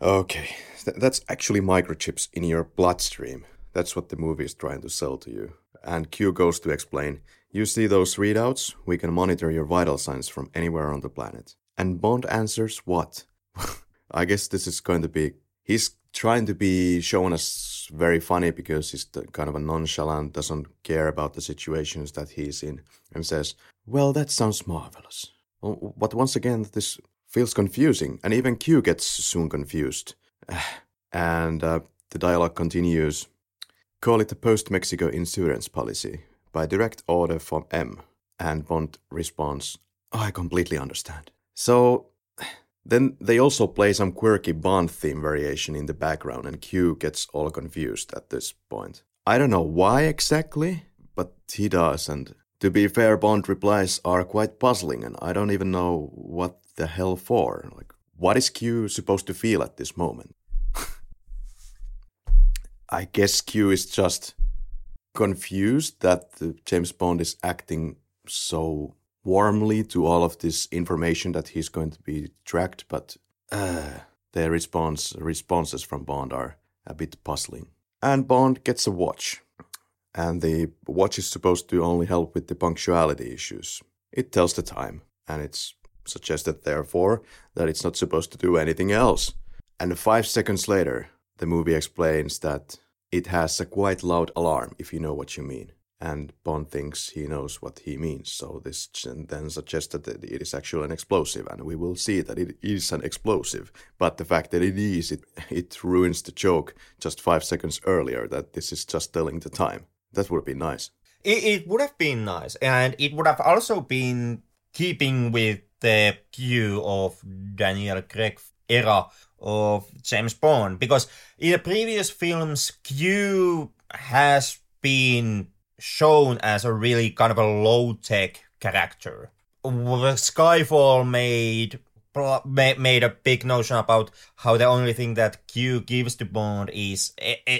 A: Okay, th- that's actually microchips in your bloodstream. That's what the movie is trying to sell to you. And Q goes to explain You see those readouts? We can monitor your vital signs from anywhere on the planet. And Bond answers what? I guess this is going to be. He's trying to be shown as very funny because he's kind of a nonchalant, doesn't care about the situations that he's in, and says, Well, that sounds marvelous. But once again, this feels confusing, and even Q gets soon confused. And uh, the dialogue continues Call it the post Mexico insurance policy by direct order from M. And Bond responds, I completely understand. So, Then they also play some quirky Bond theme variation in the background, and Q gets all confused at this point. I don't know why exactly, but he does, and to be fair, Bond replies are quite puzzling, and I don't even know what the hell for. Like, what is Q supposed to feel at this moment? I guess Q is just confused that James Bond is acting so warmly to all of this information that he's going to be tracked, but uh, their response responses from Bond are a bit puzzling. And Bond gets a watch, and the watch is supposed to only help with the punctuality issues. It tells the time, and it's suggested, therefore, that it's not supposed to do anything else. And five seconds later, the movie explains that it has a quite loud alarm, if you know what you mean and Bond thinks he knows what he means. So this then suggests that it is actually an explosive, and we will see that it is an explosive. But the fact that it is, it, it ruins the joke just five seconds earlier that this is just telling the time. That would be nice.
B: It, it would have been nice, and it would have also been keeping with the cue of Daniel Craig era of James Bond, because in the previous films, Q has been shown as a really kind of a low tech character. Skyfall made made a big notion about how the only thing that Q gives to Bond is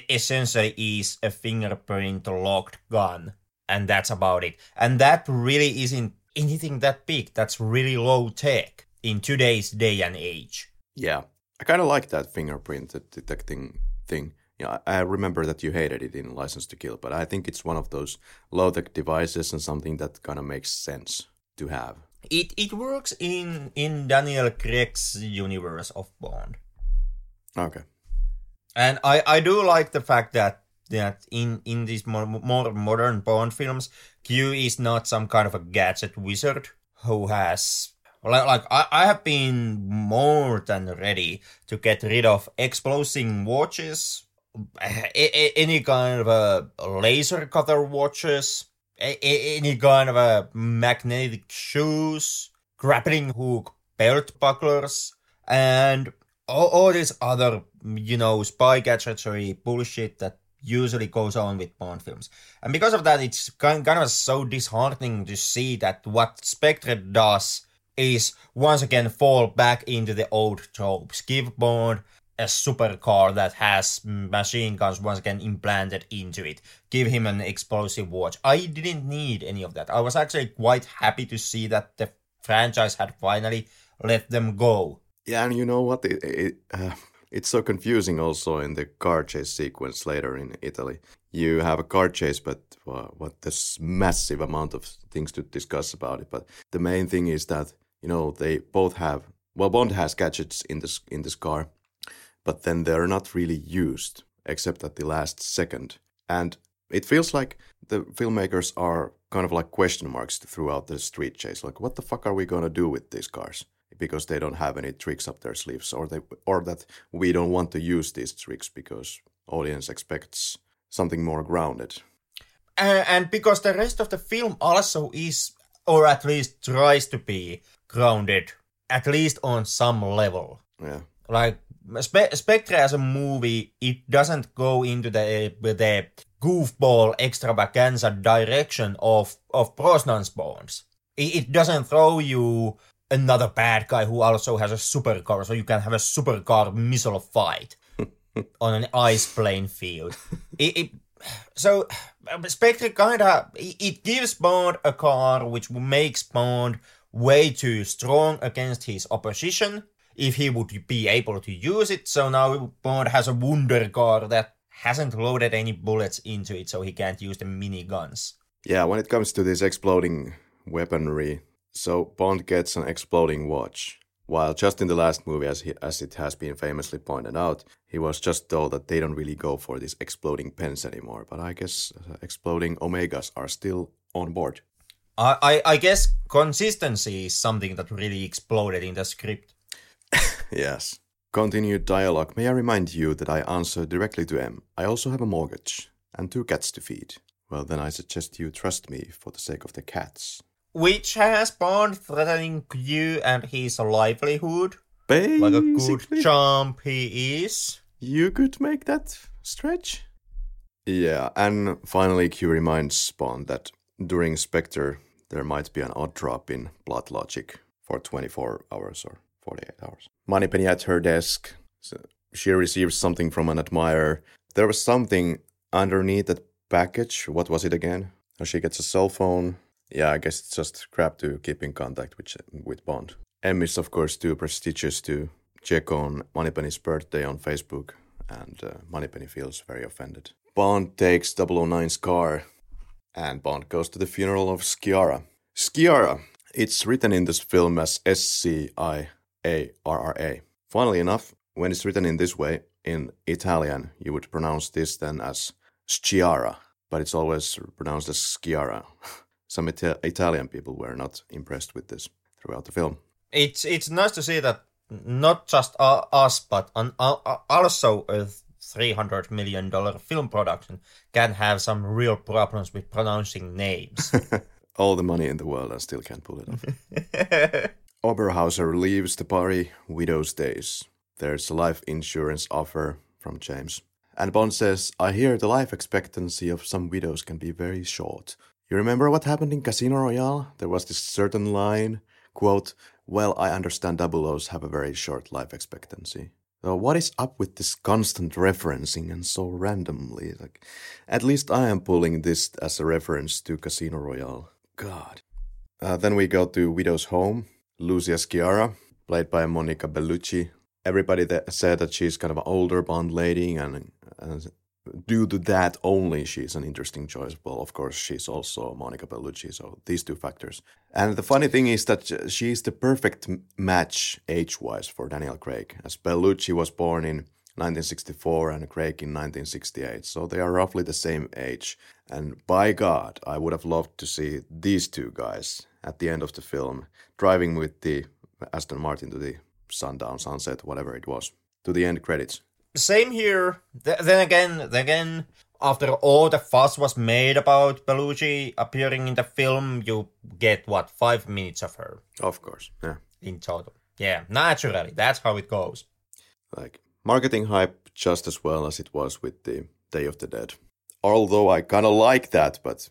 B: essentially is a fingerprint locked gun, and that's about it. And that really isn't anything that big. That's really low tech in today's day and age.
A: Yeah, I kind of like that fingerprint detecting thing yeah, I remember that you hated it in License to Kill, but I think it's one of those low tech devices and something that kind of makes sense to have.
B: It it works in in Daniel Craig's universe of Bond.
A: Okay.
B: And I I do like the fact that that in in these more, more modern Bond films, Q is not some kind of a gadget wizard who has like, like I, I have been more than ready to get rid of exploding watches any kind of a laser cutter watches, any kind of a magnetic shoes, grappling hook belt bucklers, and all, all this other, you know, spy gadgetry bullshit that usually goes on with Bond films. And because of that, it's kind, of so disheartening to see that what Spectre does is once again fall back into the old tropes. Give Bond a supercar that has machine guns once again implanted into it. Give him an explosive watch. I didn't need any of that. I was actually quite happy to see that the franchise had finally let them go.
A: Yeah, and you know what? It, it, uh, it's so confusing also in the car chase sequence later in Italy. You have a car chase, but uh, what this massive amount of things to discuss about it. But the main thing is that you know they both have well, Bond has gadgets in this in this car, but then they're not really used except at the last second. And it feels like the filmmakers are kind of like question marks throughout the street chase. Like, what the fuck are we gonna do with these cars? Because they don't have any tricks up their sleeves, or they, or that we don't want to use these tricks because audience expects something more grounded.
B: Uh, and because the rest of the film also is, or at least tries to be, grounded, at least on some level.
A: Yeah.
B: Like Spe- Spectre as a movie, it doesn't go into the the goofball extravaganza direction of of Brosnan's Bonds. It, it doesn't throw you another bad guy who also has a supercar, so you can have a supercar missile fight on an ice plane field. It, it, so Spectre kind of it gives Bond a car which makes Bond way too strong against his opposition if he would be able to use it. So now Bond has a wonder car that hasn't loaded any bullets into it, so he can't use the miniguns.
A: Yeah, when it comes to this exploding weaponry, so Bond gets an exploding watch. While just in the last movie, as, he, as it has been famously pointed out, he was just told that they don't really go for these exploding pens anymore. But I guess uh, exploding Omegas are still on board.
B: I, I, I guess consistency is something that really exploded in the script.
A: yes. Continued dialogue. May I remind you that I answer directly to M. I also have a mortgage and two cats to feed. Well, then I suggest you trust me for the sake of the cats.
B: Which has Bond threatening you and his livelihood.
A: Basically,
B: Like a good chump he is.
A: you could make that stretch. Yeah, and finally, Q reminds Bond that during Spectre, there might be an odd drop in blood logic for 24 hours or 48 hours. Moneypenny at her desk. So she receives something from an admirer. There was something underneath that package. What was it again? She gets a cell phone. Yeah, I guess it's just crap to keep in contact with with Bond. M is of course too prestigious to check on Moneypenny's birthday on Facebook, and uh, Moneypenny feels very offended. Bond takes 009's car, and Bond goes to the funeral of Sciarra. Sciarra. It's written in this film as S C I A R R A. Funnily enough, when it's written in this way in Italian, you would pronounce this then as Sciarra, but it's always pronounced as Sciarra. Some Ita- Italian people were not impressed with this throughout the film.
B: It's it's nice to see that not just uh, us, but an, uh, also a three hundred million dollar film production can have some real problems with pronouncing names.
A: All the money in the world and still can't pull it off. Oberhauser leaves the party widow's days. There's a life insurance offer from James. And Bond says, I hear the life expectancy of some widows can be very short. You remember what happened in Casino Royale? There was this certain line, quote, Well, I understand double O's have a very short life expectancy. So what is up with this constant referencing and so randomly? Like, at least I am pulling this as a reference to Casino Royale. God. Uh, then we go to Widow's home. Lucia Sciarra, played by Monica Bellucci. Everybody that said that she's kind of an older Bond lady, and, and due to that only, she's an interesting choice. Well, of course, she's also Monica Bellucci, so these two factors. And the funny thing is that she's the perfect match age-wise for Daniel Craig, as Bellucci was born in 1964 and Craig in 1968, so they are roughly the same age. And by God, I would have loved to see these two guys at the end of the film driving with the Aston Martin to the sundown, sunset, whatever it was, to the end credits.
B: Same here. Th- then again, then again, after all the fuss was made about Bellucci appearing in the film, you get what five minutes of her
A: Of course, yeah.
B: in total. Yeah, naturally, that's how it goes.
A: Like marketing hype just as well as it was with the Day of the Dead. Although I kind of like that, but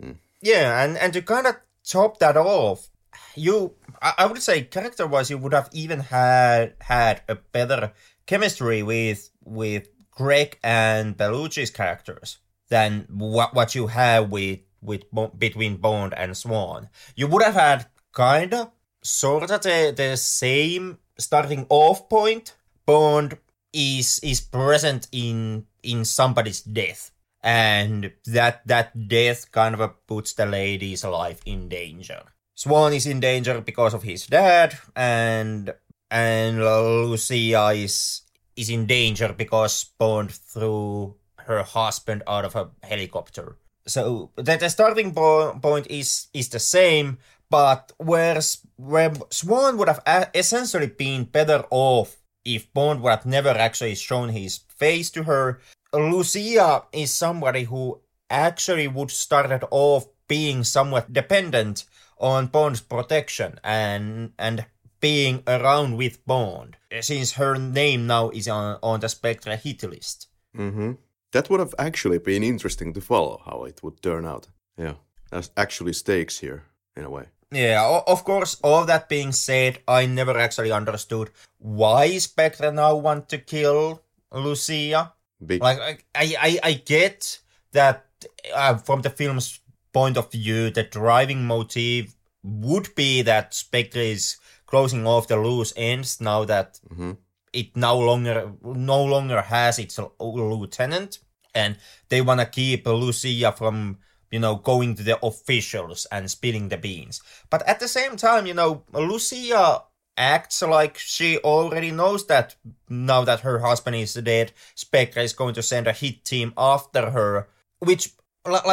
A: mm.
B: Yeah, and and to kind of top that off, you I, I would say character wise, you would have even had had a better chemistry with with Craig and Bellucci's characters than what what you have with with between Bond and Swann. You would have had kind of sort of the, the same starting off point. Bond is is present in in somebody's death and that that death kind of puts the lady's life in danger. Swann is in danger because of his dad, and and Lucia is is in danger because Bond threw her husband out of a helicopter. So that the starting po- point is is the same, but where where Swann would have essentially been better off if Bond would have never actually shown his face to her. Lucia is somebody who actually would started off being somewhat dependent on Bond's protection and and being around with Bond, since her name now is on, on the Spectre hit list.
A: Mm-hmm. that would have actually been interesting to follow how it would turn out. Yeah, there's actually stakes here in a way.
B: Yeah, of course, all that being said, I never actually understood why Spectre now want to kill Lucia.
A: Big
B: Like, I, I, I get that uh, from the film's point of view, the driving motive would be that Spectre is closing off the loose ends now that
A: Mhm.
B: it no longer no longer has its lieutenant, and they want to keep Lucia from you know going to the officials and spilling the beans. But at the same time, you know, Lucia acts like she already knows that now that her husband is dead, Spectre is going to send a hit team after her, which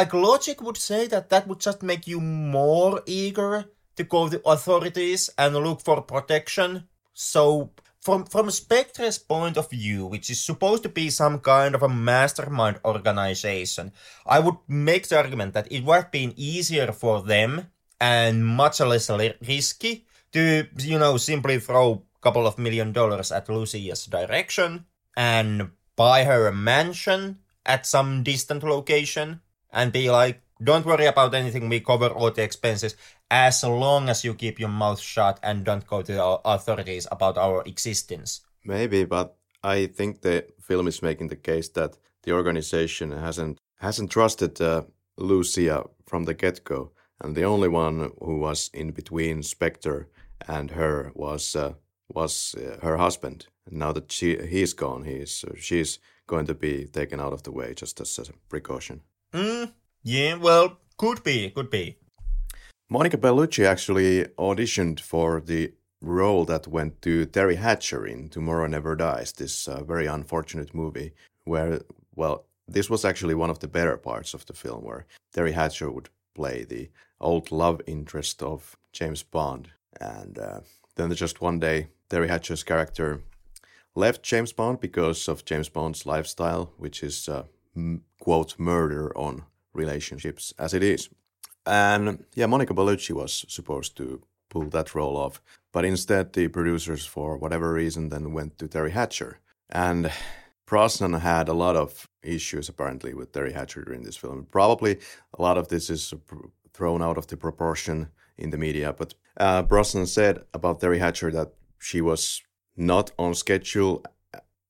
B: like logic would say that that would just make you more eager to call the authorities and look for protection. So from from Spectre's point of view, which is supposed to be some kind of a mastermind organization, I would make the argument that it would have been easier for them and much less risky to you know simply throw a couple of million dollars at Lucia's direction and buy her a mansion at some distant location and be like, don't worry about anything, we cover all the expenses as long as you keep your mouth shut and don't go to the authorities about our existence.
A: Maybe, but I think the film is making the case that the organization hasn't hasn't trusted uh, Lucia from the get go, and the only one who was in between Spectre and her was uh, was uh, her husband. And now that she he's gone, he's uh, she's going to be taken out of the way just as a precaution.
B: Mm, yeah, well, could be, could be.
A: Monica Bellucci actually auditioned for the role that went to Teri Hatcher in Tomorrow Never Dies, this uh, very unfortunate movie where, well, this was actually one of the better parts of the film where Teri Hatcher would play the old love interest of James Bond. And uh, then just one day, Teri Hatcher's character left James Bond because of James Bond's lifestyle, which is, uh, m- quote, murder on relationships as it is. And yeah, Monica Bellucci was supposed to pull that role off, but instead the producers, for whatever reason, then went to Teri Hatcher. And Brosnan had a lot of issues apparently with Teri Hatcher during this film. Probably a lot of this is thrown out of the proportion in the media, but uh, Brosnan said about Teri Hatcher that she was not on schedule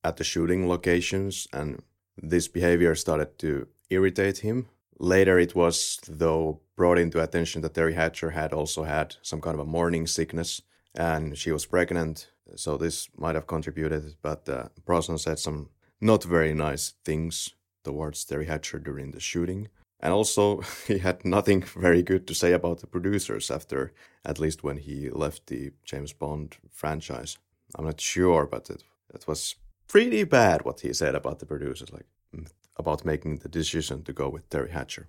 A: at the shooting locations, and this behavior started to irritate him. Later, it was, though, brought into attention that Teri Hatcher had also had some kind of a morning sickness and she was pregnant, so this might have contributed. But uh, Brosnan said some not very nice things towards Teri Hatcher during the shooting. And also, he had nothing very good to say about the producers after, at least when he left the James Bond franchise. I'm not sure, but it, it was pretty bad what he said about the producers, like mm, about making the decision to go with Teri Hatcher.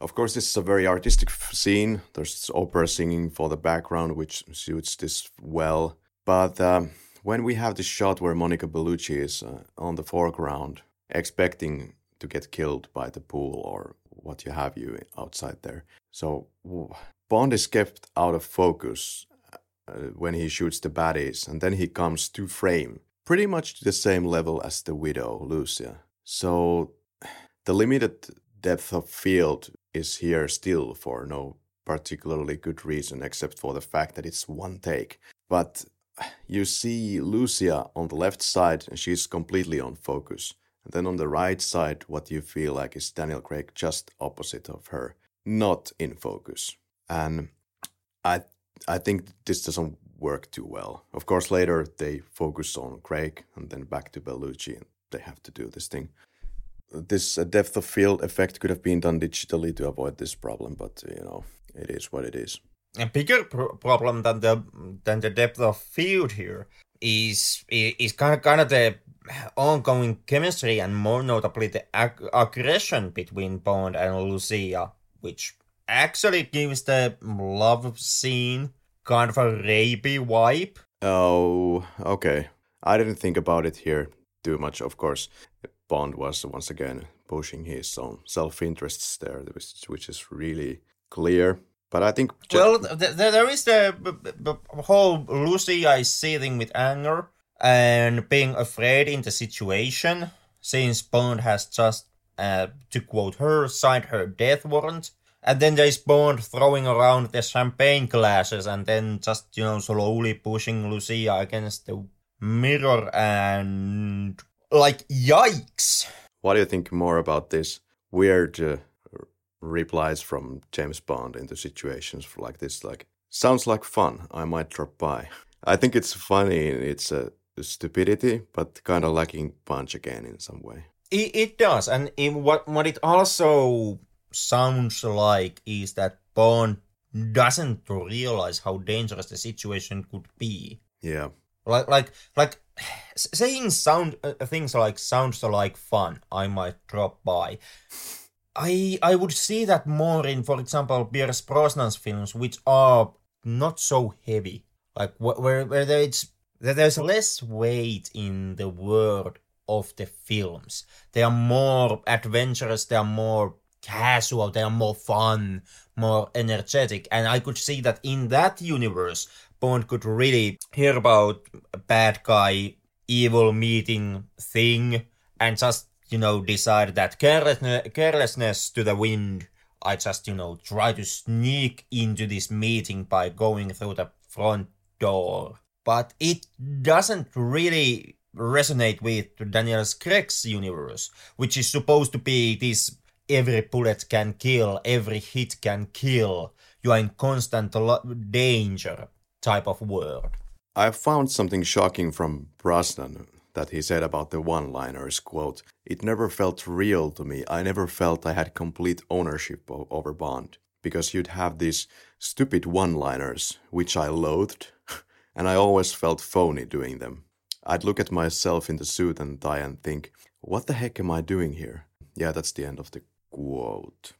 A: Of course, this is a very artistic scene. There's opera singing for the background, which suits this well. But um, when we have the shot where Monica Bellucci is uh, on the foreground, expecting to get killed by the pool or what you have you outside there. So Bond is kept out of focus uh, when he shoots the baddies, and then he comes to frame, pretty much to the same level as the widow, Lucia. So the limited depth of field is here still for no particularly good reason except for the fact that it's one take. But you see Lucia on the left side and she's completely on focus. And then on the right side, what you feel like is Daniel Craig just opposite of her, not in focus. And I I think this doesn't work too well. Of course, later they focus on Craig and then back to Bellucci and they have to do this thing this uh, depth of field effect could have been done digitally to avoid this problem, but you know it is what it is.
B: A bigger pro- problem than the than the depth of field here is is kind of kind of the ongoing chemistry and more notably the ag- aggression between Bond and Lucia, which actually gives the love scene kind of a rapey vibe.
A: Oh, okay. I didn't think about it here too much. Of course, Bond was once again pushing his own self interests there, which, which is really clear. But I think.
B: Well, th- there is the, the whole Lucia is seething with anger and being afraid in the situation, since Bond has just, uh, to quote her, signed her death warrant. And then there's Bond throwing around the champagne glasses and then just, you know, slowly pushing Lucia against the mirror and like, yikes!
A: What do you think more about this weird uh, replies from James Bond into situations like this? Like, sounds like fun. I might drop by. I think it's funny. It's a stupidity, but kind of lacking punch again in some way.
B: It, it does, and it, what what it also sounds like is that Bond doesn't realize how dangerous the situation could be.
A: Yeah.
B: Like like like saying sound uh, things like sounds like fun i might drop by. I i would see that more in for example pierce brosnan's films which are not so heavy. Like where where there's there's less weight in the world of the films. They are more adventurous they are more casual they are more fun more energetic. And i could see that in that universe Bond could really hear about a bad guy, evil meeting thing, and just, you know, decide that carelessness, carelessness to the wind. I just, you know, try to sneak into this meeting by going through the front door. But it doesn't really resonate with Daniel Craig's universe, which is supposed to be this every bullet can kill, every hit can kill, you are in constant danger type of world.
A: I found something shocking from Brosnan that he said about the one-liners quote it never felt real to me. I never felt i had complete ownership over bond because you'd have these stupid one-liners which i loathed and i always felt phony doing them. I'd look at myself in the suit and tie and think what the heck am i doing here yeah that's the end of the quote.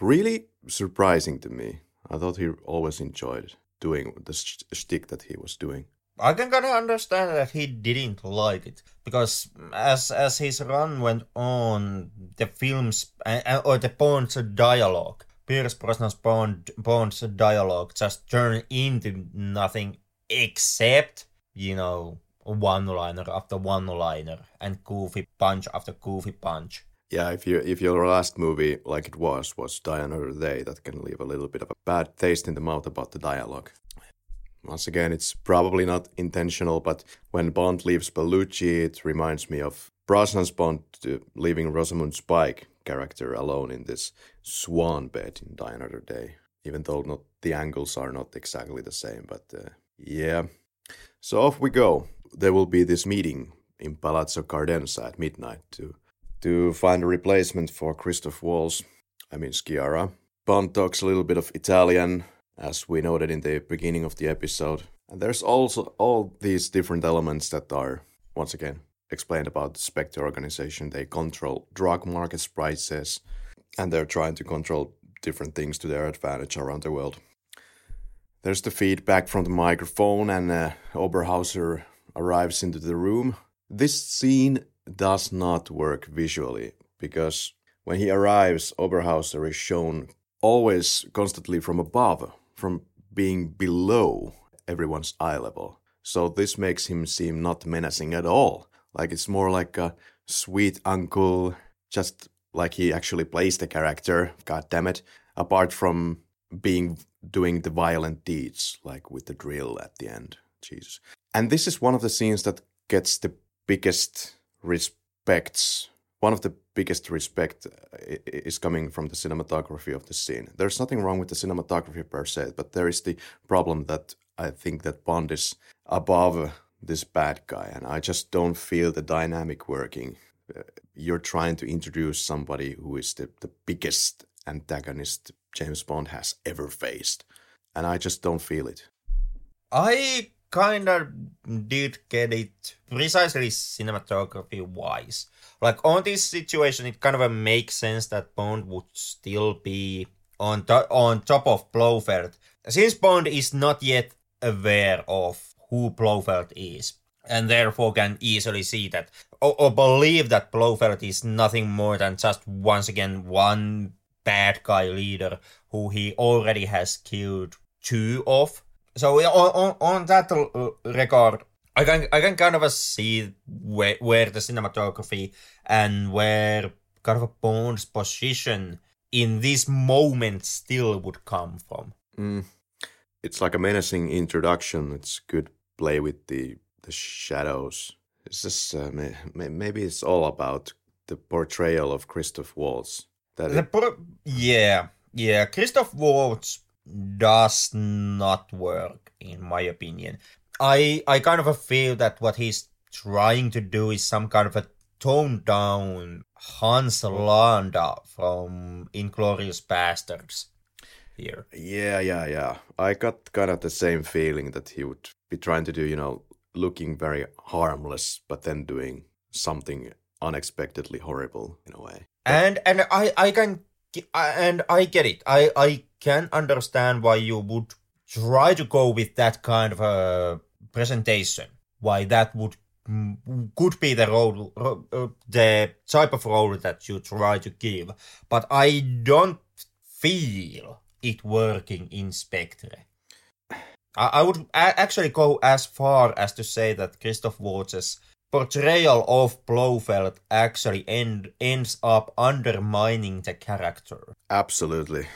A: Really surprising to me. I thought he always enjoyed doing the shtick that he was doing.
B: I can kind of understand that he didn't like it because as as his run went on, the films uh, or the Bond's dialogue, Pierce Brosnan's Bond Bond's dialogue just turned into nothing except you know one liner after one liner and goofy punch after goofy punch.
A: Yeah, if you if your last movie, like it was, was Die Another Day, that can leave a little bit of a bad taste in the mouth about the dialogue. Once again, it's probably not intentional, but when Bond leaves Bellucci, it reminds me of Brosnan's Bond uh, leaving Rosamund Pike character alone in this swan bed in Die Another Day. Even though not the angles are not exactly the same, but uh, yeah. So off we go. There will be this meeting in Palazzo Cardenza at midnight to to find a replacement for Christoph Waltz, I mean Sciarra. Bond talks a little bit of Italian, as we noted in the beginning of the episode. And there's also all these different elements that are, once again, explained about the Spectre organization. They control drug markets prices, and they're trying to control different things to their advantage around the world. There's the feedback from the microphone, and uh, Oberhauser arrives into the room. This scene does not work visually because when he arrives, Oberhauser is shown always constantly from above, from being below everyone's eye level. So this makes him seem not menacing at all. Like it's more like a sweet uncle, just like he actually plays the character, god damn it, apart from being doing the violent deeds, like with the drill at the end. Jesus. And this is one of the scenes that gets the biggest respects one of the biggest respect is coming from the cinematography of the scene. There's nothing wrong with the cinematography per se, but there is the problem that I think that Bond is above this bad guy, and I just don't feel the dynamic working. Uh, you're trying to introduce somebody who is the, the biggest antagonist James Bond has ever faced, and I just don't feel it.
B: I kind of did get it precisely cinematography wise. Like on this situation, it kind of makes sense that Bond would still be on to- on top of Blofeld, since Bond is not yet aware of who Blofeld is, and therefore can easily see that or, or believe that Blofeld is nothing more than just once again one bad guy leader who he already has killed two of so on, on, on that uh, regard, I can I can kind of see where where the cinematography and where kind of a Bond's position in this moment still would come from.
A: Mm. It's like a menacing introduction. It's good play with the the shadows. It's just uh, maybe it's all about the portrayal of Christoph Waltz.
B: That it... por- yeah, yeah, Christoph Waltz does not work in my opinion. I I kind of feel that what he's trying to do is some kind of a toned down Hans Landa from Inglourious Basterds here.
A: Yeah, yeah, yeah. I got kind of the same feeling that he would be trying to do, you know, looking very harmless, but then doing something unexpectedly horrible in a way.
B: But... And and I I can and I get it. I I can understand why you would try to go with that kind of a presentation. Why that would mm, could be the role, uh, the type of role that you try to give, but I don't feel it working in Spectre. I, I would actually go as far as to say that Christoph Waltz's portrayal of Blofeld actually end, ends up undermining the character.
A: Absolutely.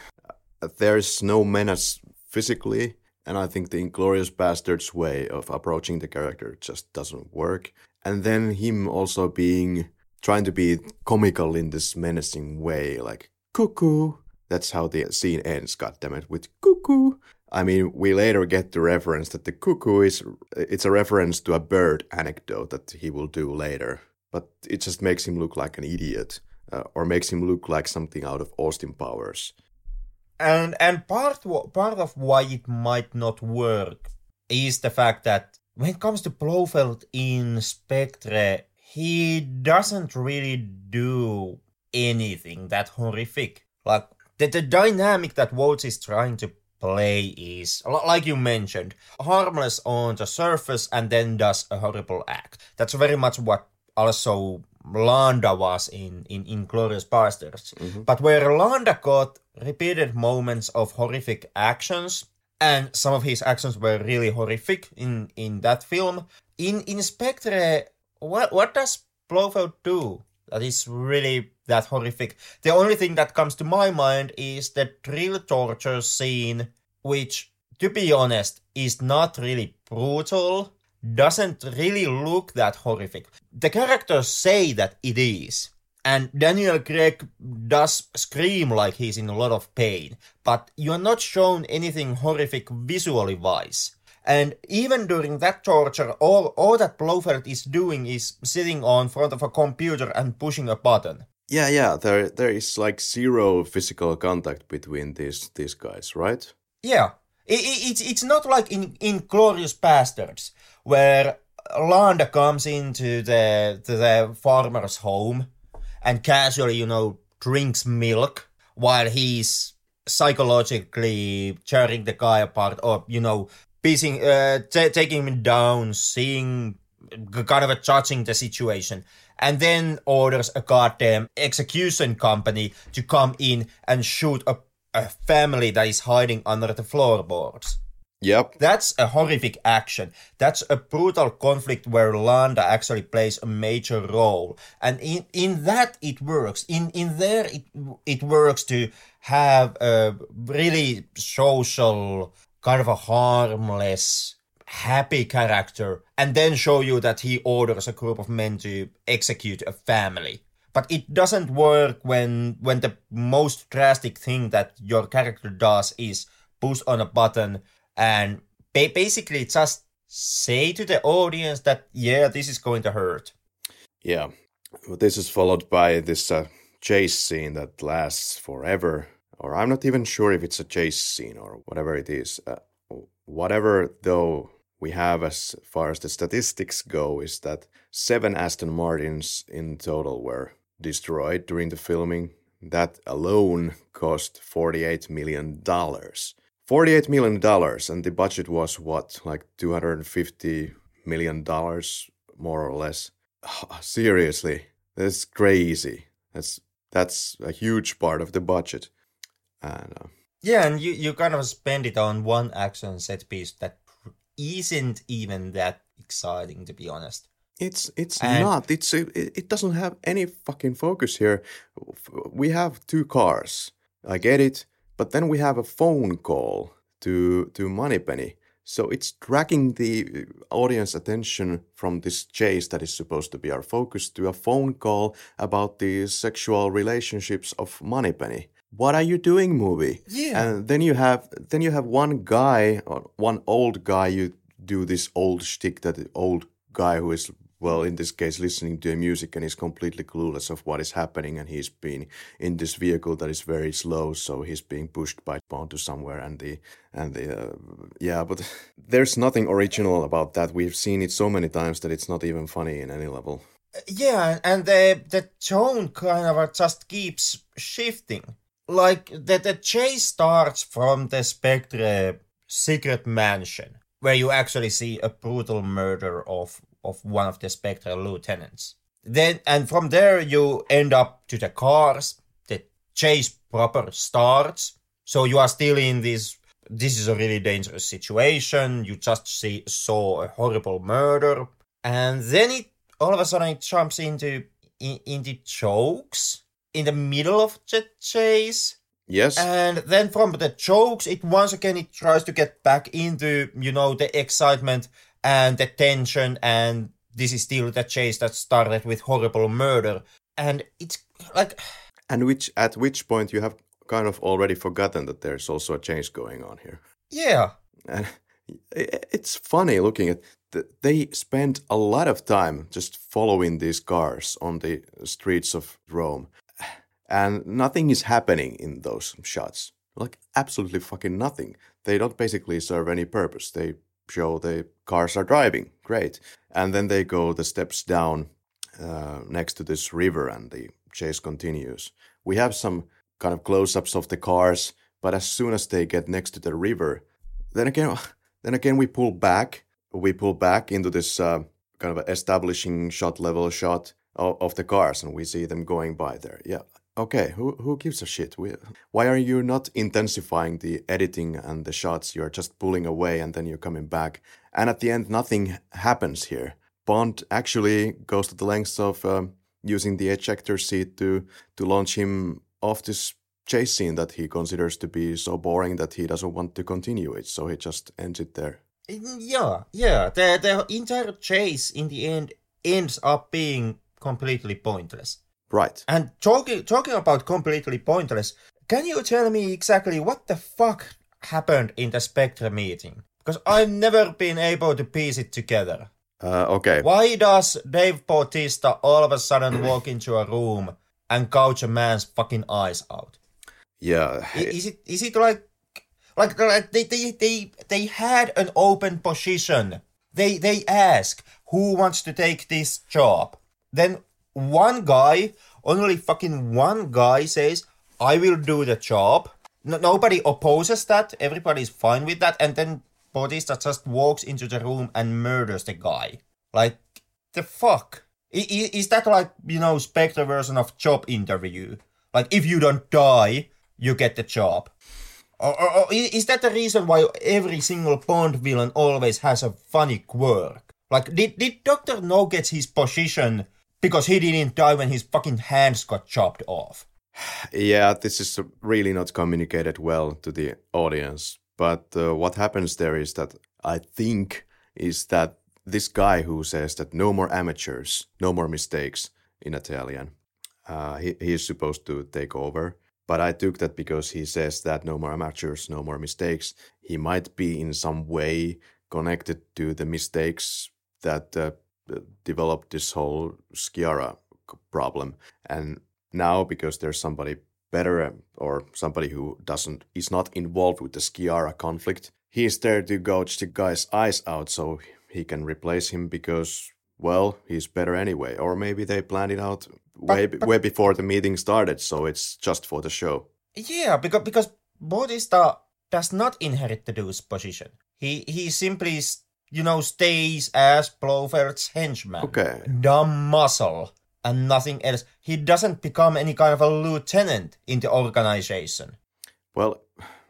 A: Uh, There's no menace physically, and I think the Inglourious Basterds way of approaching the character just doesn't work. And then him also being trying to be comical in this menacing way, like cuckoo. That's how the scene ends, goddammit, with cuckoo. I mean, we later get the reference that the cuckoo is it's a reference to a bird anecdote that he will do later, but it just makes him look like an idiot, uh, or makes him look like something out of Austin Powers.
B: and and part part of why it might not work is the fact that when it comes to Blofeld in Spectre, he doesn't really do anything that horrific. Like the, the dynamic that Waltz is trying to play is, li- like you mentioned, harmless on the surface and then does a horrible act. That's very much what also Landa was in in Inglourious Basterds. Mm-hmm. But where Landa got repeated moments of horrific actions, and some of his actions were really horrific in in that film. In Spectre, what what does Blofeld do that is really that horrific? The only thing that comes to my mind is the drill torture scene, which, to be honest, is not really brutal. Doesn't really look that horrific. The characters say that it is, and Daniel Craig does scream like he's in a lot of pain, but you're not shown anything horrific visually wise. And even during that torture, all, all that Blofeld is doing is sitting on front of a computer and pushing a button.
A: Yeah, yeah. There, there is like zero physical contact between these these guys, right?
B: Yeah, I i it's it's not like in Inglourious Basterds where Landa comes into the the farmer's home and casually, you know, drinks milk while he's psychologically tearing the guy apart or you know, piecing, uh, t- taking him down, seeing, kind of a judging the situation. And then orders a goddamn execution company to come in and shoot a a family that is hiding under the floorboards.
A: Yep.
B: That's a horrific action. That's a brutal conflict where Landa actually plays a major role. And in, in that it works. In in there it it works to have a really social, kind of a harmless, happy character, and then show you that he orders a group of men to execute a family but it doesn't work when when the most drastic thing that your character does is push on a button and ba- basically just say to the audience that yeah this is going to hurt
A: Yeah. Well, This is followed by this uh, chase scene that lasts forever, or I'm not even sure if it's a chase scene or whatever it is. Uh, whatever, though, we have as far as the statistics go is that seven Aston Martins in total were destroyed during the filming. That alone cost $48 million. $48 million, and the budget was what, like $250 million, more or less. Seriously, that's crazy. That's that's a huge part of the budget. And uh,
B: yeah and you, you kind of spend it on one action set piece that isn't even that exciting to be honest
A: it's it's
B: And-
A: not. It's it it doesn't have any fucking focus here. We have two cars. I get it, but then we have a phone call to to Moneypenny. So it's dragging the audience attention from this chase that is supposed to be our focus to a phone call about the sexual relationships of Moneypenny. What are you doing, movie?
B: Yeah.
A: And then you have then you have one guy or one old guy. You do this old shtick that the old guy who is well in this case listening to music and is completely clueless of what is happening and he's been in this vehicle that is very slow so he's being pushed by onto somewhere and the and the uh, yeah but there's nothing original about that we've seen it so many times that it's not even funny in any level
B: Yeah, and the the tone kind of just keeps shifting. Like the the chase starts from the Spectre secret mansion, where you actually see a brutal murder of of one of the Spectre lieutenants. Then and from there you end up to the cars. The chase proper starts. So you are still in this this is a really dangerous situation. You just see saw a horrible murder, and then it all of a sudden it jumps into in, into jokes in the middle of the chase.
A: Yes.
B: And then from the jokes, it once again it tries to get back into you know the excitement and the tension, and this is still the chase that started with horrible murder, and it's like.
A: And which at which point you have kind of already forgotten that there's also a change going on here.
B: Yeah.
A: And it's funny looking at they spend a lot of time just following these cars on the streets of Rome and nothing is happening in those shots. Like absolutely fucking nothing. They don't basically serve any purpose. They show the cars are driving. Great. And then they go the steps down uh, next to this river and the chase continues. We have some kind of close-ups of the cars but as soon as they get next to the river then again then again we pull back. We pull back into this uh, kind of establishing shot level shot of, of, the cars and we see them going by there. Yeah okay who who gives a shit? Why are you not intensifying the editing and the shots? You're just pulling away and then you're coming back. And at the end nothing happens here. Bond actually goes to the lengths of um, using the ejector seat to to launch him off this chase scene that he considers to be so boring that he doesn't want to continue it. So he just ends it there.
B: Yeah yeah. The the entire chase in the end ends up being completely pointless
A: Right.
B: And talking talking about completely pointless, can you tell me exactly what the fuck happened in the Spectre meeting? Because I've never been able to piece it together.
A: Uh, okay.
B: Why does Dave Bautista all of a sudden walk into a room and gouge a man's fucking eyes out?
A: Yeah.
B: Is it is it like like, like they, they they they had an open position. They they ask who wants to take this job. Then one guy, only fucking one guy says, I will do the job. No, nobody opposes that. Everybody's fine with that. And then Bautista just walks into the room and murders the guy. Like, the fuck? Is, is that like, you know, Spectre version of job interview? Like, if you don't die, you get the job. Or, or, or, is that the reason why every single Bond villain always has a funny quirk? Like, did, did Dr. No get his position because he didn't die when his fucking hands got chopped off.
A: Yeah, this is really not communicated well to the audience. But uh, what happens there is that I think is that this guy who says that no more amateurs, no more mistakes in Italian, uh, he, he is supposed to take over. But I took that because he says that no more amateurs, no more mistakes. He might be in some way connected to the mistakes that uh, developed this whole Sciarra problem. And now, because there's somebody better um, or somebody who doesn't is not involved with the Sciarra conflict, he's there to gouge the guy's eyes out so he can replace him because well, he's better anyway. Or maybe they planned it out way but, way before the meeting started, so it's just for the show.
B: Yeah, because because Bautista does not inherit the dude's position. He he simply you know, stays as Blofeld's henchman.
A: Okay.
B: Dumb muscle and nothing else. He doesn't become any kind of a lieutenant in the organization.
A: Well,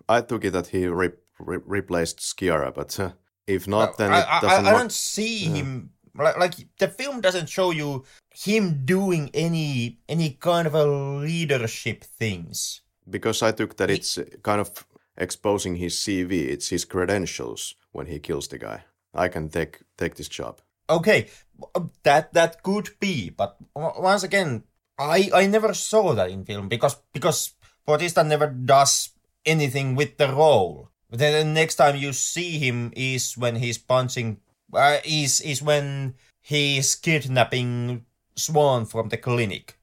A: I took it that he re- re- replaced Sciarra, but uh, if not, then it doesn't.
B: I, I, I don't see yeah. him like, like the film doesn't show you him doing any any kind of a leadership things.
A: Because I took that he, it's kind of exposing his CV, it's his credentials when he kills the guy. I can take take this job.
B: Okay, um, that that could be, but once again, I I never saw that in film because because Bautista never does anything with the role. Then the next time you see him is when he's punching. Uh, is is when he's kidnapping Swann from the clinic,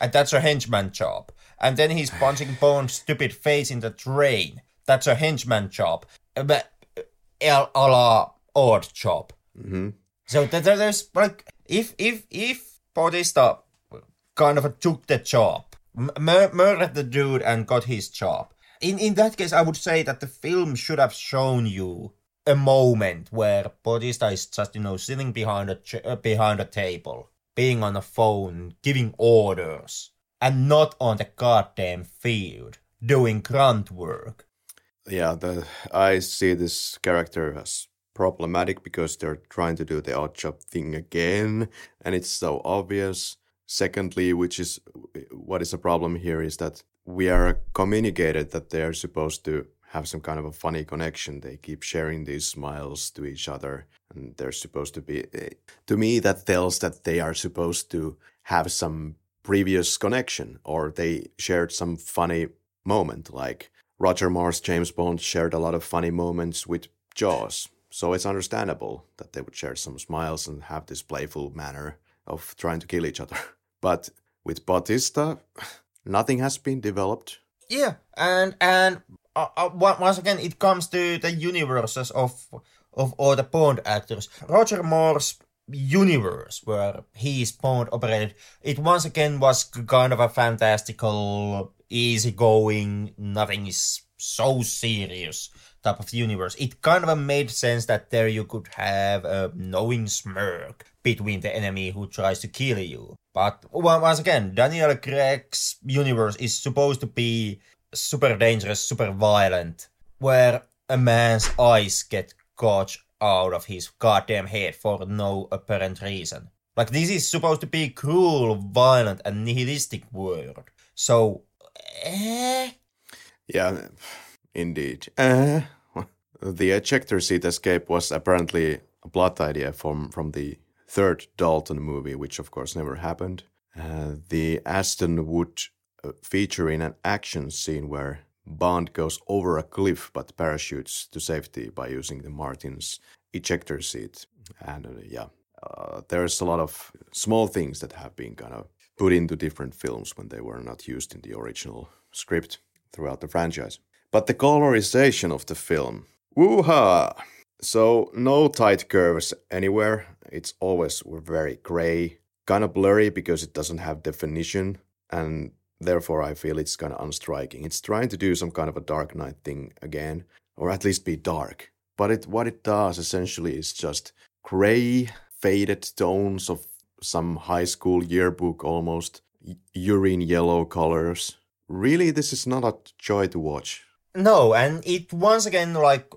B: and that's a henchman job. And then he's punching Bond's stupid face in the train. That's a henchman job. Uh, but uh, a la Oddjob.
A: Mm-hmm.
B: So there's like if if if Bautista kind of took the job, mur- murdered the dude and got his job. In in that case, I would say that the film should have shown you a moment where Bautista is just you know sitting behind a ch- uh, behind a table, being on a phone, giving orders, and not on the goddamn field doing grunt work.
A: yeah, the, I see this character as problematic because they're trying to do the Oddjob thing again, and it's so obvious. Secondly, which is what is a problem here, is that we are communicated that they are supposed to have some kind of a funny connection. They keep sharing these smiles to each other, and they're supposed to be. Eh, to me, that tells that they are supposed to have some previous connection, or they shared some funny moment, like Roger Moore's James Bond shared a lot of funny moments with Jaws. So it's understandable that they would share some smiles and have this playful manner of trying to kill each other. But with Bautista, nothing has been developed.
B: Yeah, and and uh, uh, once again, it comes to the universes of of all the Bond actors. Roger Moore's universe, where he is Bond operated, it once again was kind of a fantastical, easygoing, nothing is so serious type of universe. It kind of made sense that there you could have a knowing smirk between the enemy who tries to kill you. But once again, Daniel Craig's universe is supposed to be super dangerous, super violent, where a man's eyes get gouged out of his goddamn head for no apparent reason. Like this is supposed to be cruel, violent, and nihilistic world. So, eh?
A: Yeah, indeed. Uh, the ejector seat escape was apparently a plot idea from from the third Dalton movie, which of course never happened. Uh, the Aston would uh, feature in an action scene where Bond goes over a cliff but parachutes to safety by using the Martin's ejector seat. And uh, yeah, uh, there's a lot of small things that have been kind of put into different films when they were not used in the original script throughout the franchise. But the colorization of the film, woo-ha! So no tight curves anywhere. It's always very gray, kind of blurry because it doesn't have definition, and therefore I feel it's kind of unstriking. It's trying to do some kind of a Dark Knight thing again, or at least be dark. But it what it does essentially is just gray, faded tones of some high school yearbook almost, urine yellow colors. Really, this is not a joy to watch.
B: No, and it once again like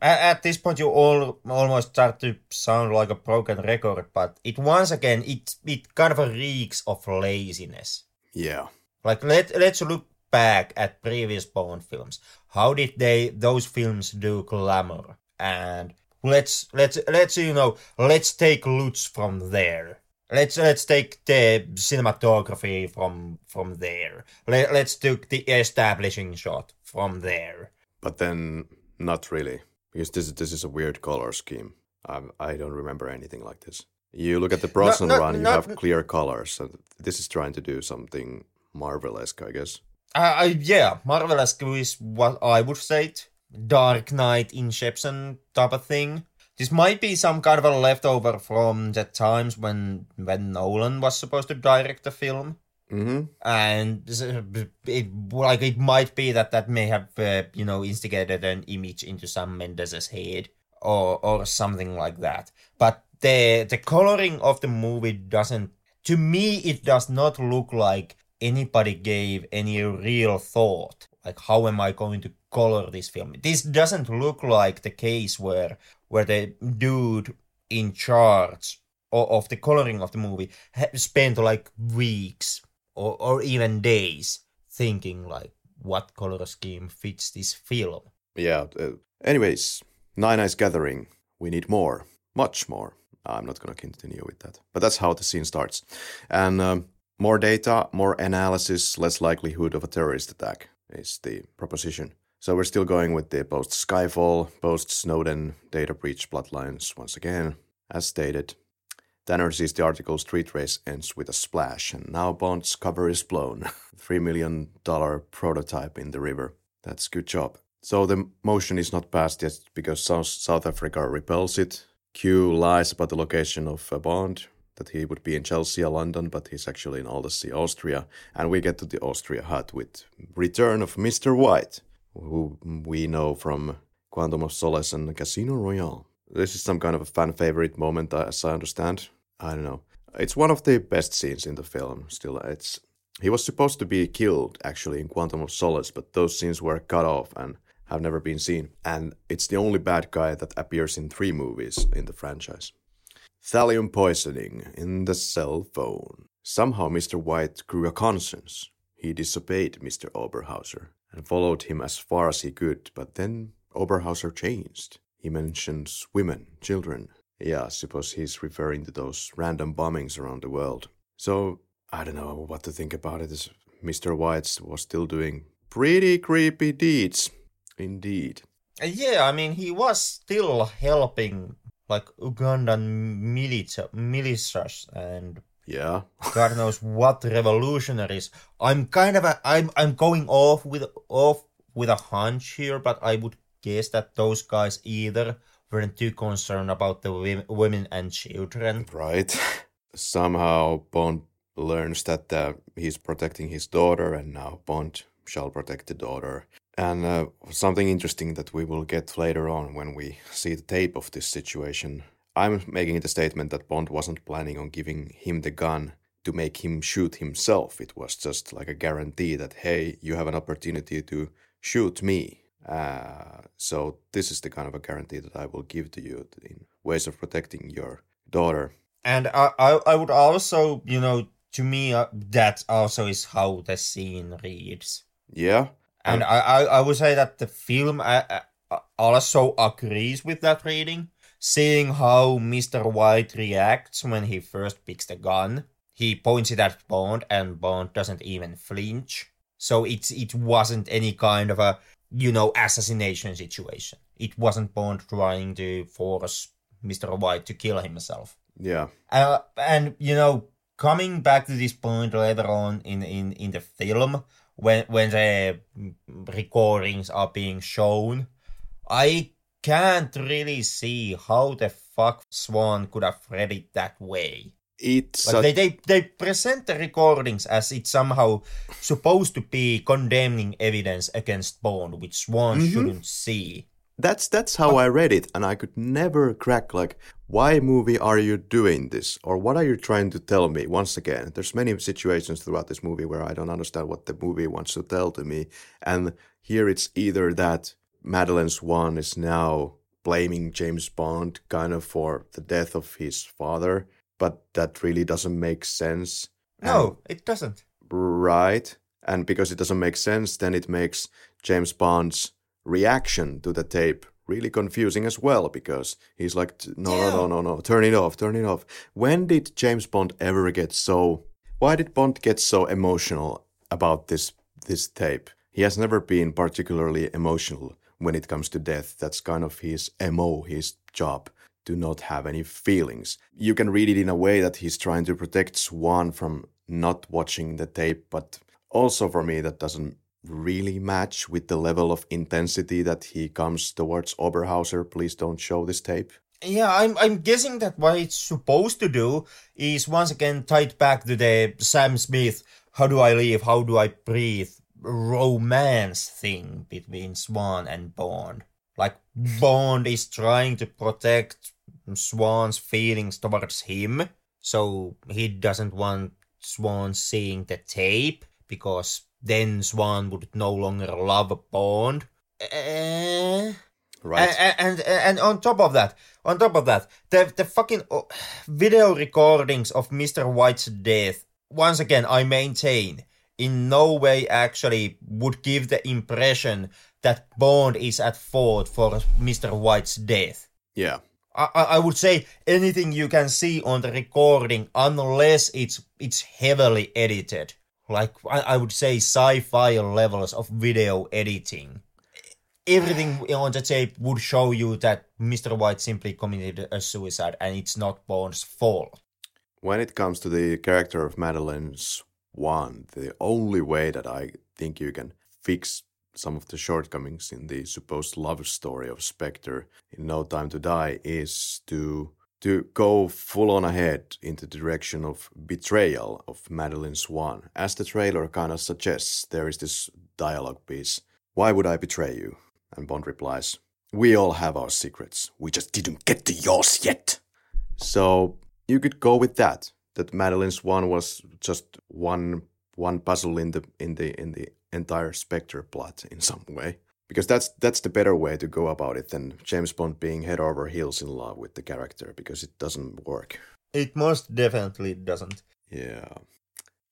B: at this point you all almost start to sound like a broken record, but it once again it it kind of reeks of laziness.
A: Yeah.
B: Like let let's look back at previous Bond films. How did they those films do glamour? And let's let's let's you know let's take Lutz from there. Let's let's take the cinematography from from there. Let, let's take the establishing shot from there.
A: But then not really because this this is a weird color scheme. I I don't remember anything like this. You look at the Brosnan no, no, run, you have clear colors. and this is trying to do something Marvelesque, I guess.
B: Uh, yeah, Marvelesque is what I would say. It. Dark Knight, Inception type of thing. This might be some kind of a leftover from the times when when Nolan was supposed to direct the film.
A: Mm-hmm.
B: And it like it might be that that may have uh, you know instigated an image into Sam Mendes's head or or something like that. But the the coloring of the movie doesn't. To me, it does not look like anybody gave any real thought. Like, how am I going to color this film? This doesn't look like the case where where the dude in charge of the coloring of the movie spent like weeks or, or even days thinking like what color scheme fits this film.
A: Yeah. Uh, anyways, Nine Eyes Gathering. We need more, much more. I'm not going to continue with that, but that's how the scene starts. And um, more data, more analysis, less likelihood of a terrorist attack is the proposition. So we're still going with the post Skyfall, post Snowden data breach bloodlines once again, as stated. Tanner sees the article Street Race ends with a splash, and now Bond's cover is blown. $3 million prototype in the river. That's good job. So the motion is not passed yet because South, South Africa repels it. Q lies about the location of a Bond, that he would be in Chelsea London, but he's actually in Altaussee, Austria. And we get to the Austria hut with return of Mr. White, who we know from Quantum of Solace and Casino Royale. This is some kind of a fan favorite moment, uh, as I understand. I don't know. It's one of the best scenes in the film. Still, it's he was supposed to be killed actually in Quantum of Solace, but those scenes were cut off and have never been seen. And it's the only bad guy that appears in three movies in the franchise. Thallium poisoning in the cell phone. Somehow Mr. White grew a conscience. He disobeyed Mr. Oberhauser and followed him as far as he could, but then Oberhauser changed. He mentions women, children. Yeah, I suppose he's referring to those random bombings around the world. So, I don't know what to think about it. Mr. White was still doing pretty creepy deeds. Indeed.
B: Yeah, I mean, he was still helping like Ugandan milita- militias and
A: Yeah.
B: God knows what revolutionaries. I'm kind of a, I'm I'm going off with off with a hunch here, but I would guess that those guys either weren't too concerned about the women and children.
A: Right. Somehow Bond learns that uh, he's protecting his daughter, and now Bond shall protect the daughter. And uh, something interesting that we will get later on when we see the tape of this situation. I'm making the statement that Bond wasn't planning on giving him the gun to make him shoot himself. It was just like a guarantee that, hey, you have an opportunity to shoot me. Uh, so this is the kind of a guarantee that I will give to you in ways of protecting your daughter.
B: And I, I, I would also, you know, to me, uh, that also is how the scene reads.
A: Yeah,
B: And I, I, I would say that the film uh, uh, also agrees with that reading. Seeing how Mr. White reacts when he first picks the gun, he points it at Bond, and Bond doesn't even flinch. So it's it wasn't any kind of a you know assassination situation. It wasn't Bond trying to force Mr. White to kill himself.
A: yeah,
B: Uh, and you know, coming back to this point later on in in in the film, when when the recordings are being shown, I can't really see how the fuck Swann could have read it that way.
A: it's
B: Like
A: a-
B: they, they they present the recordings as it's somehow supposed to be condemning evidence against Bond, which Swann
A: Mhm.
B: shouldn't see.
A: That's that's how I read it, and I could never crack like why movie are you doing this or what are you trying to tell me? Once again, there's many situations throughout this movie where I don't understand what the movie wants to tell to me, and here it's either that Madeleine Swann is now blaming James Bond kind of for the death of his father, but that really doesn't make sense.
B: No, it doesn't.
A: Right. And because it doesn't make sense, then it makes James Bond's reaction to the tape really confusing as well because he's like, "T- no, no, no, no, no, turn it off, turn it off. When did James Bond ever get so. Why did Bond get so emotional about this this tape? He has never been particularly emotional when it comes to death. That's kind of his MO, his job to not have any feelings. You can read it in a way that he's trying to protect Swann from not watching the tape, but also for me, that doesn't really match with the level of intensity that he comes towards Oberhauser. Please don't show this tape.
B: Yeah, I'm I'm guessing that what it's supposed to do is once again tied back to the Sam Smith how do I live, how do I breathe romance thing between Swann and Bond. Like Bond is trying to protect Swann's feelings towards him, so he doesn't want Swann seeing the tape because then Swann would no longer love Bond. Eh,
A: Right.
B: and, and and on top of that, on top of that, the the fucking oh, video recordings of Mr. White's death. Once again, I maintain in no way actually would give the impression that Bond is at fault for Mr. White's death.
A: yeah.
B: I, I would say anything you can see on the recording, unless it's it's heavily edited, like I, I would say sci-fi levels of video editing. Everything on the tape would show you that Mr. White simply committed a suicide, and it's not Bond's fault.
A: When it comes to the character of Madeleine Swann, the only way that I think you can fix some of the shortcomings in the supposed love story of Spectre in No Time to Die is to to go full on ahead in the direction of betrayal of Madeleine Swann. As the trailer kind of suggests, there is this dialogue piece. Why would I betray you? And Bond replies, We all have our secrets. We just didn't get to yours yet. So you could go with that. That Madeleine Swann was just one one puzzle in the in the in the entire Spectre plot in some way. because that's that's the better way to go about it than James Bond being head over heels in love with the character because it doesn't work.
B: It most definitely doesn't.
A: Yeah,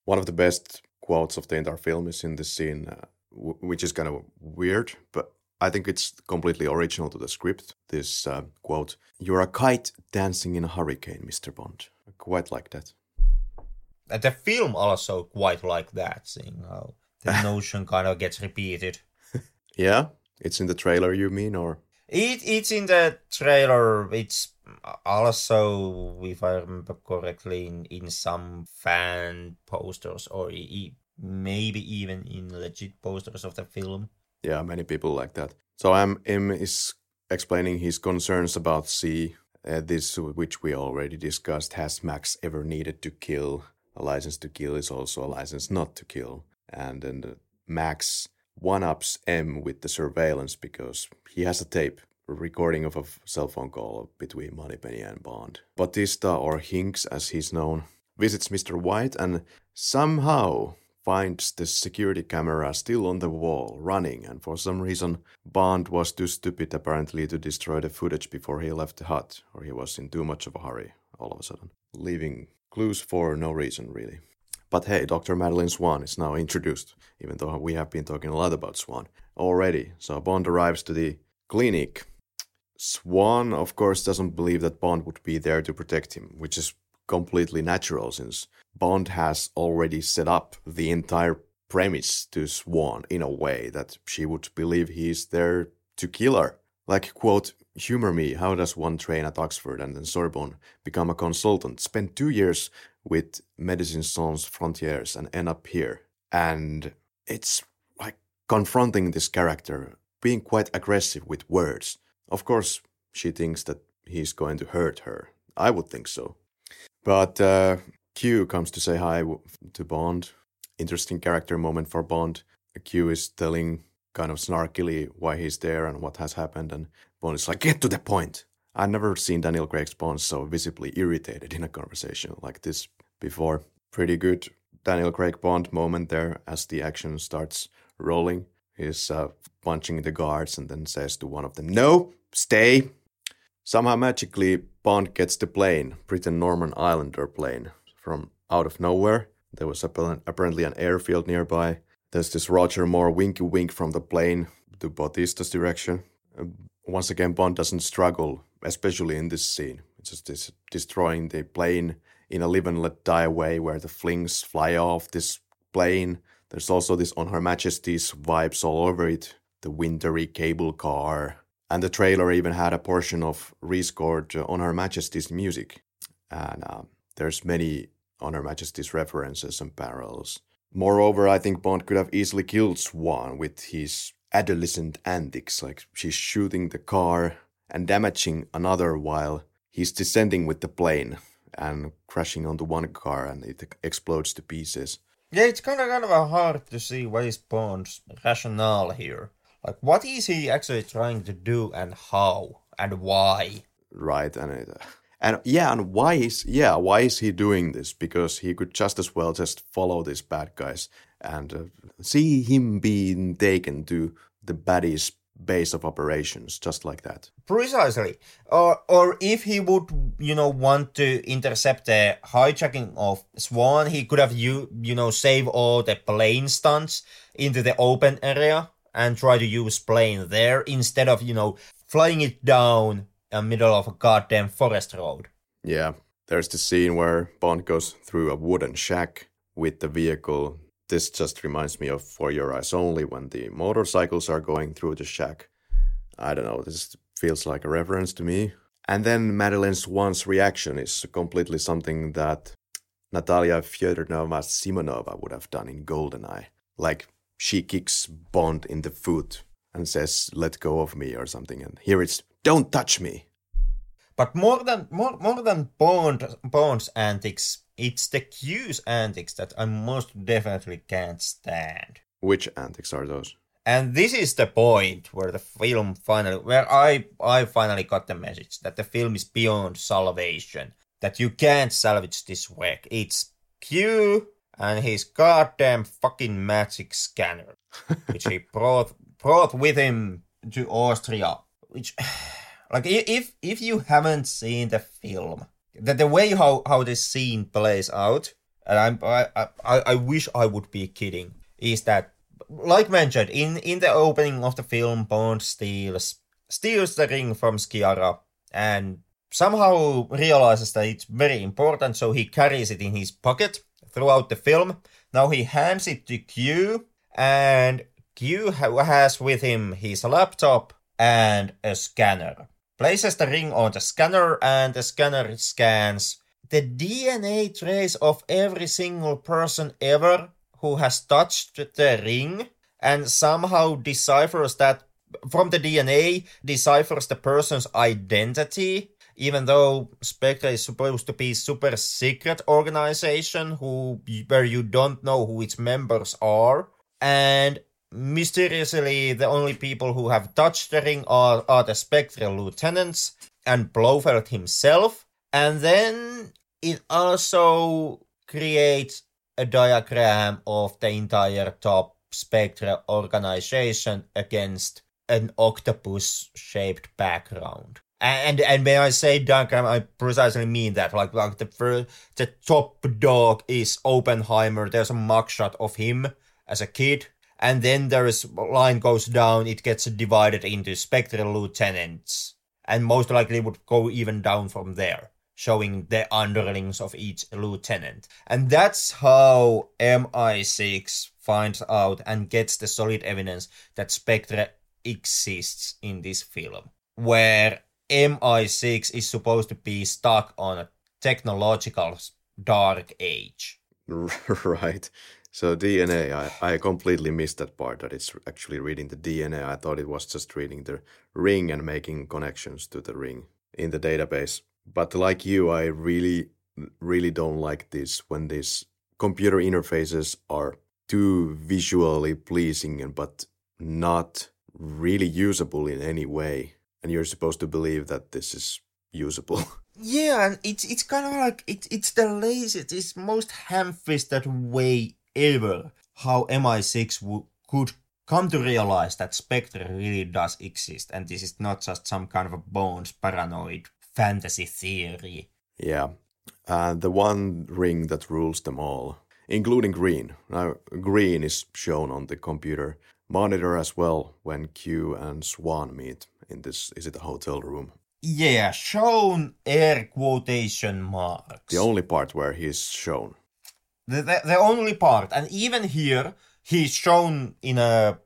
A: one of the best quotes of the entire film is in this scene, uh, w- which is kind of weird, but I think it's completely original to the script. This uh, quote: "You're a kite dancing in a hurricane, Mister Bond." Quite like that.
B: And the film also quite like that, seeing how the notion kind of gets repeated.
A: Yeah, it's in the trailer. You mean, or
B: It it's in the trailer. It's also, if I remember correctly, in, in some fan posters or e- e- maybe even in legit posters of the film.
A: yeah, many people like that. So um, I'm M is explaining his concerns about C. Uh, this, which we already discussed, has Max ever needed to kill? A license to kill is also a license not to kill, and then the Max one ups M with the surveillance because he has a tape recording of a cell phone call between Moneypenny and Bond. Bautista, or Hinx as he's known, visits Mr. White and somehow finds the security camera still on the wall, running, and for some reason, Bond was too stupid apparently to destroy the footage before he left the hut, or he was in too much of a hurry all of a sudden, leaving clues for no reason really. But hey, Dr. Madeleine Swann is now introduced, even though we have been talking a lot about Swann already. So Bond arrives to the clinic. Swann, of course, doesn't believe that Bond would be there to protect him, which is completely natural since Bond has already set up the entire premise to Swann in a way that she would believe he's there to kill her. Like, quote, humor me, how does one train at Oxford and then Sorbonne become a consultant, spend two years with Médecins Sans Frontières and end up here? And it's like confronting this character, being quite aggressive with words. Of course, she thinks that he's going to hurt her. I would think so. But uh, Q comes to say hi to Bond. Interesting character moment for Bond. Q is telling kind of snarkily why he's there and what has happened, and Bond is like, "Get to the point." I've never seen Daniel Craig's Bond so visibly irritated in a conversation like this before. Pretty good Daniel Craig Bond moment there as the action starts rolling. He's uh, punching the guards and then says to one of them, "No, stay." Somehow magically, Bond gets the plane, Britten-Norman Islander plane, from out of nowhere. There was apparently an airfield nearby. There's this Roger Moore winky wink from the plane to Bautista's direction. Uh, once again, Bond doesn't struggle, especially in this scene. It's just this destroying the plane in a live and let die way where the flings fly off this plane. There's also this On Her Majesty's vibes all over it. The wintry cable car, and the trailer even had a portion of rescored uh, On Her Majesty's music. And uh, there's many On Her Majesty's references and parallels. Moreover, I think Bond could have easily killed Swann with his adolescent antics, like she's shooting the car and damaging another while he's descending with the plane and crashing onto one car and it explodes to pieces.
B: Yeah, it's kind of kind of hard to see what is Bond's rationale here. Like, what is he actually trying to do, and how, and why?
A: right and it, and yeah and why is yeah why is he doing this? Because he could just as well just follow these bad guys and uh, see him being taken to the baddies base of operations just like that.
B: Precisely. Or, or if he would, you know, want to intercept the hijacking of Swann, he could have, you, you know, save all the plane stunts into the open area and try to use plane there instead of, you know, flying it down in middle of a goddamn forest road.
A: yeah there's the scene where bond goes through a wooden shack with the vehicle this just reminds me of for your eyes only when the motorcycles are going through the shack i don't know this feels like a reference to me and then Madeleine Swann's reaction is completely something that Natalya Fyodorovna Simonova would have done in Goldeneye. Like, she kicks Bond in the foot and says, let go of me or something. And here it's, don't touch me.
B: But more than more more than Bond Bond's antics, it's the Q's antics that I most definitely can't stand.
A: Which antics are those?
B: And this is the point where the film finally, where I I finally got the message that the film is beyond salvation. That you can't salvage this work. It's Q and his goddamn fucking magic scanner, which he brought brought with him to Austria, which, like, if if you haven't seen the film, the, the way how, how this scene plays out, and I'm, I, I, I wish I would be kidding, is that, like mentioned, in, in the opening of the film, Bond steals, steals the ring from Sciarra and somehow realizes that it's very important, so he carries it in his pocket throughout the film. Now he hands it to Q, and Q has with him his laptop and a scanner. Places the ring on the scanner, and the scanner scans the DNA trace of every single person ever who has touched the ring and somehow deciphers that from the DNA, deciphers the person's identity even though Spectre is supposed to be super secret organization who where you don't know who its members are, and mysteriously the only people who have touched the ring are, are the Spectral lieutenants and Blofeld himself, and then it also creates a diagram of the entire top Spectre organization against an octopus shaped background and and when I say diagram, I precisely mean that. Like like the first, the top dog is Oppenheimer. There's a mugshot of him as a kid, and then there is line goes down. It gets divided into spectral lieutenants, and most likely would go even down from there, showing the underlings of each lieutenant. And that's how MI6 finds out and gets the solid evidence that Spectre exists in this film, where MI6 is supposed to be stuck on a technological dark age.
A: Right. So DNA, I, I completely missed that part that it's actually reading the DNA. I thought it was just reading the ring and making connections to the ring in the database. But like you, I really, really don't like this when these computer interfaces are too visually pleasing but not really usable in any way and you're supposed to believe that this is usable.
B: Yeah, and it's it's kind of like it, it's the laziest, it's most ham-fisted way ever how MI6 w- could come to realize that Spectre really does exist, and this is not just some kind of a Bond's paranoid fantasy theory.
A: Yeah, and the one ring that rules them all, including Greene. Now, Greene is shown on the computer monitor as well when Q and Swann meet in this is it a hotel room?
B: Yeah, shown air quotation marks.
A: The only part where he's shown.
B: The, the, the only part, and even here he's shown in a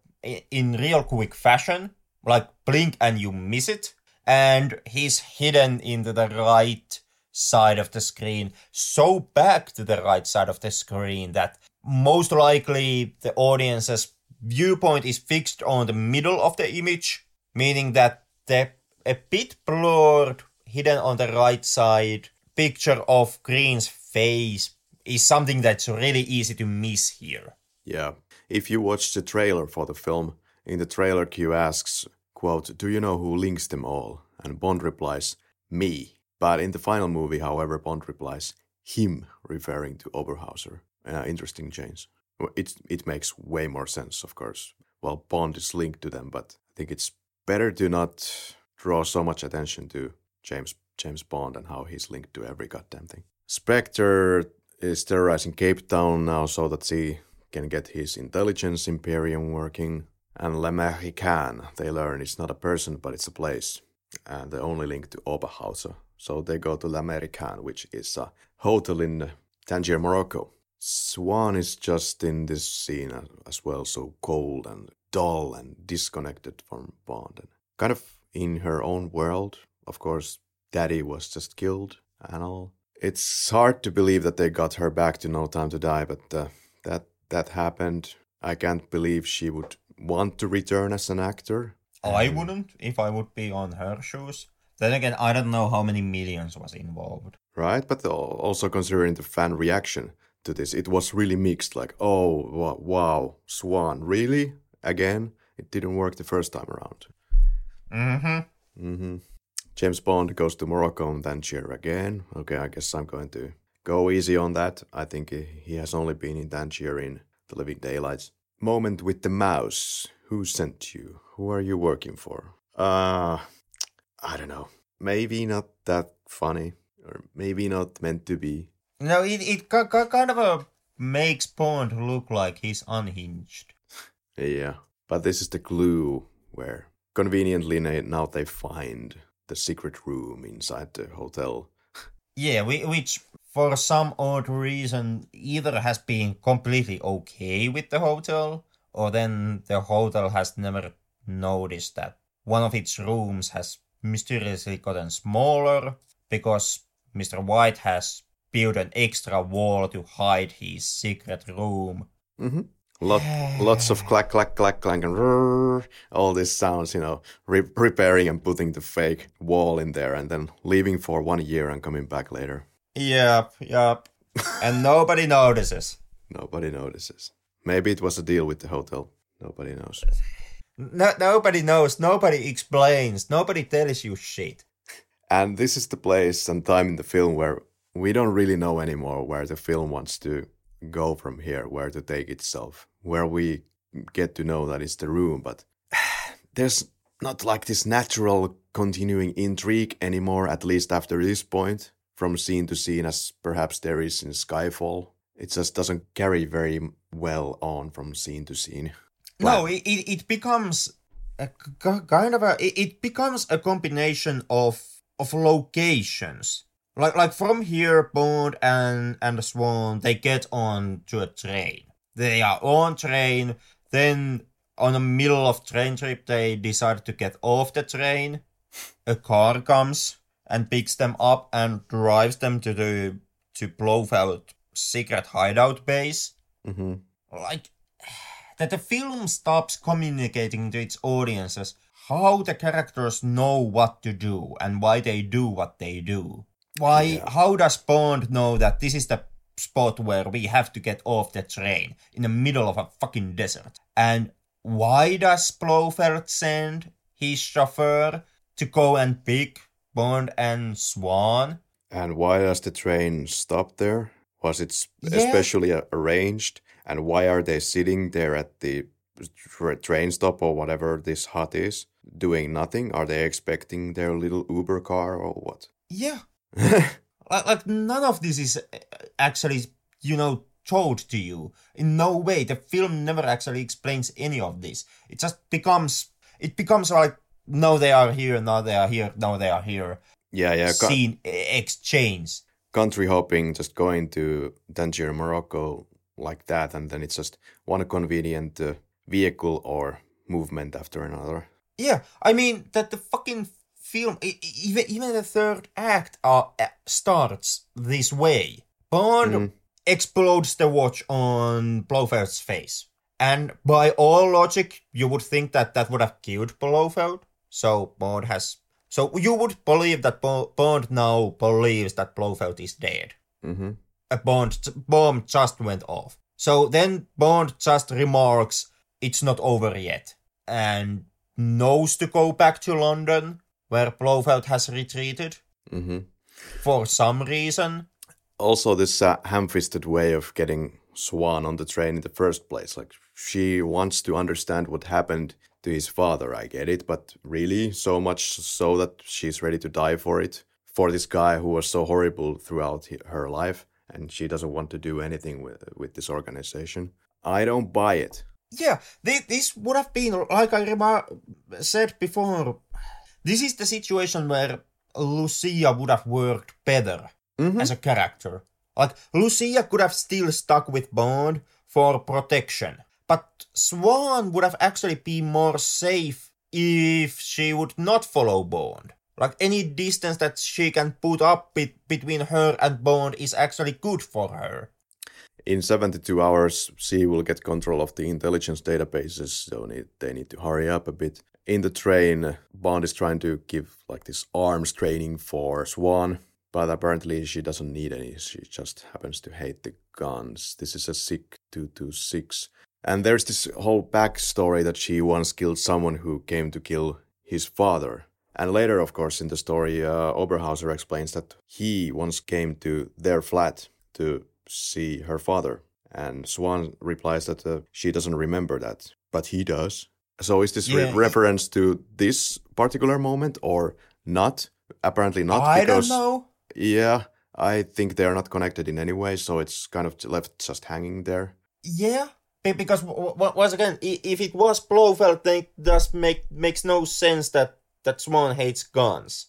B: in real quick fashion, like blink and you miss it, and he's hidden into the right side of the screen, so back to the right side of the screen that most likely the audience's viewpoint is fixed on the middle of the image meaning that the a bit blurred, hidden on the right side picture of Greene's face is something that's really easy to miss here.
A: Yeah. If you watch the trailer for the film, in the trailer Q asks, quote, Do you know who links them all? And Bond replies, Me. But in the final movie, however, Bond replies, him, referring to Oberhauser. Uh, interesting change. It, it makes way more sense, of course. Well, Bond is linked to them, but I think it's better to not draw so much attention to James James Bond and how he's linked to every goddamn thing. Spectre is terrorizing Cape Town now so that he can get his intelligence imperium working. And L'Américain, they learn, it's not a person but it's a place. And the only link to Oberhauser. So they go to L'Américain, which is a hotel in Tangier, Morocco. Swann is just in this scene as well, so cold and dull and disconnected from Bond. And kind of in her own world. Of course, Daddy was just killed and all. It's hard to believe that they got her back to No Time to Die, but uh, that that happened. I can't believe she would want to return as an actor.
B: I wouldn't if I would be on her shoes. Then again, I don't know how many millions was involved.
A: Right, but also considering the fan reaction to this, it was really mixed. Like, oh wow, Swann, really? Again. It didn't work the first time around.
B: Mm-hmm.
A: Mm-hmm. James Bond goes to Morocco and Tangier again. Okay, I guess I'm going to go easy on that. I think he has only been in Tangier in The Living Daylights. Moment with the mouse, Who sent you? Who are you working for? Uh, I don't know. Maybe not that funny, or maybe not meant to be.
B: No, it, it ki- ki- kind of uh makes Bond look like he's unhinged.
A: Yeah, but this is the clue where conveniently now they find the secret room inside the hotel.
B: Yeah, we, which for some odd reason either has been completely okay with the hotel, or then the hotel has never noticed that one of its rooms has mysteriously gotten smaller because Mr. White has built an extra wall to hide his secret room.
A: Mm-hmm. Lot, lots of clack, clack, clack, clank, and rrrr, all these sounds, you know, re- repairing and putting the fake wall in there, and then leaving for one year and coming back later.
B: Yep, yep. and nobody notices.
A: Nobody notices. Maybe it was a deal with the hotel. Nobody knows.
B: No, nobody knows, nobody explains, nobody tells you shit.
A: And this is the place and time in the film where we don't really know anymore where the film wants to go from here, where to take itself, where we get to know that it's the room, but there's not like this natural continuing intrigue anymore, at least after this point, from scene to scene, as perhaps there is in Skyfall. It just doesn't carry very well on from scene to scene.
B: No, it, it, becomes a kind of a it becomes a combination of of locations. Like like from here, Bond and and the Swann they get on to a train. They are on train. Then on the middle of train trip, they decide to get off the train. A car comes and picks them up and drives them to the to Blofeld secret hideout base.
A: hmm
B: Like that the film stops communicating to its audiences how the characters know what to do and why they do what they do. Why
A: Yeah.
B: how does Bond know that this is the spot where we have to get off the train in the middle of a fucking desert? And why does Blofeld send his chauffeur to go and pick Bond and Swann?
A: And why does the train stop there? Was it
B: Yeah.
A: especially arranged? And why are they sitting there at the train stop or whatever this hut is, doing nothing? Are they expecting their little Uber car or what?
B: Yeah, like, like none of this is uh, actually you know told to you in no way the film never actually explains any of this it just becomes it becomes like no they are here now they are here now they are here
A: yeah, yeah.
B: scene exchange
A: country hopping, just going to Tangier, Morocco, like that, and then it's just one convenient uh, vehicle or movement after another.
B: yeah i mean that the fucking film even even the third act uh, uh, starts this way bond
A: Mhm.
B: explodes the watch on Blofeld's face. And by all logic, you would think that that would have killed Blofeld. So Bond has. So you would believe that Bo- Bond now believes that Blofeld is dead.
A: hmm
B: A Bond bomb just went off. So then Bond just remarks, "It's not over yet," and knows to go back to London, where Blofeld has retreated
A: hmm
B: for some reason.
A: Also, this uh, ham-fisted way of getting Swann on the train in the first place, like she wants to understand what happened to his father. I get it, but really, so much so that she's ready to die for it, for this guy who was so horrible throughout her life, and she doesn't want to do anything with with this organization. I don't buy it.
B: Yeah, this would have been, like I remar- said before, this is the situation where Lucia would have worked better
A: Mhm.
B: as a character. Like, Lucia could have still stuck with Bond for protection, but Swann would have actually been more safe if she would not follow Bond. Like, any distance that she can put up be- between her and Bond is actually good for her.
A: In 72 hours, C will get control of the intelligence databases, so need, they need to hurry up a bit. In the train, Bond is trying to give like this arms training for Swann, but apparently she doesn't need any. She just happens to hate the guns. This is a SIG 226. And there's this whole backstory that she once killed someone who came to kill his father. And later, of course, in the story, uh, Oberhauser explains that he once came to their flat to see her father. And Swann replies that uh, she doesn't remember that, but he does. So is this
B: Yeah, it-
A: reference to this particular moment or not? Apparently not.
B: I
A: because,
B: don't know.
A: Yeah, I think they are not connected in any way, so it's kind of left just hanging there.
B: Yeah, because w- w- once again, if it was Blofeld, then it does make makes no sense that that Swann hates guns.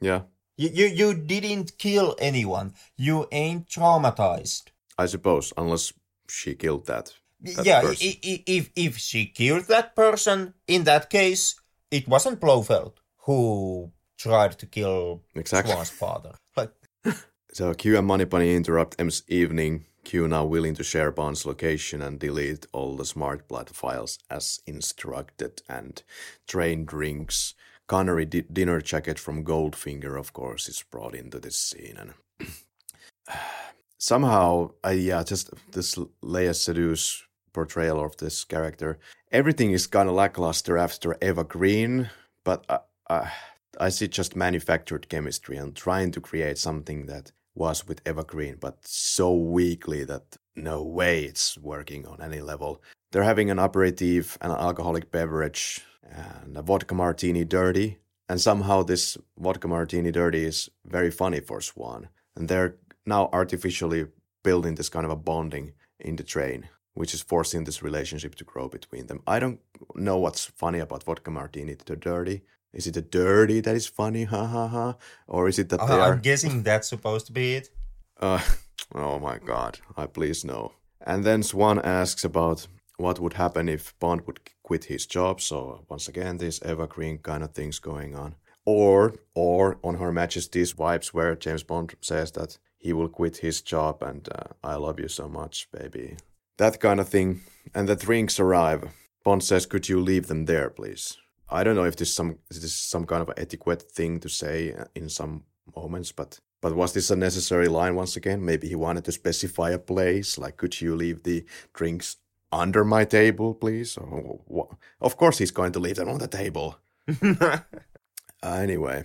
A: Yeah,
B: You you you didn't kill anyone. You ain't traumatized.
A: I suppose, unless she killed that. That
B: yeah,
A: person.
B: i- i- if if she killed that person, in that case, it wasn't Blofeld who tried to kill
A: Exactly.
B: Swann's father. Like,
A: So Q and Moneypenny interrupt M's evening. Q now willing to share Bond's location and delete all the smart blood files as instructed and train drinks. Connery di- dinner jacket from Goldfinger, of course, is brought into this scene and somehow, I yeah, just this Léa Seydoux portrayal of this character. Everything is kind of lackluster after Eva Green, but I, I, I see just manufactured chemistry and trying to create something that was with Eva Green, but so weakly that no way it's working on any level. They're having an aperitif, an alcoholic beverage, and a vodka martini dirty. And somehow this vodka martini dirty is very funny for Swann. And they're now artificially building this kind of a bonding in the train, which is forcing this relationship to grow between them. I don't know what's funny about vodka martini the dirty. Is it the dirty that is funny, ha ha ha, or is it that they
B: I-
A: are?
B: I'm guessing that's supposed to be it.
A: Uh, oh my god, I please no. And then Swann asks about what would happen if Bond would quit his job. So once again, this evergreen kind of things going on. Or, or on Her Majesty's vibes, where James Bond says that he will quit his job and uh, I love you so much, baby. That kind of thing. And the drinks arrive. Bond says, "Could you leave them there, please?" I don't know if this is some this is some kind of etiquette thing to say uh, in some moments, but but was this a necessary line once again? Maybe he wanted to specify a place, like could you leave the drinks under my table, please? Or, of course, he's going to leave them on the table. Uh, anyway,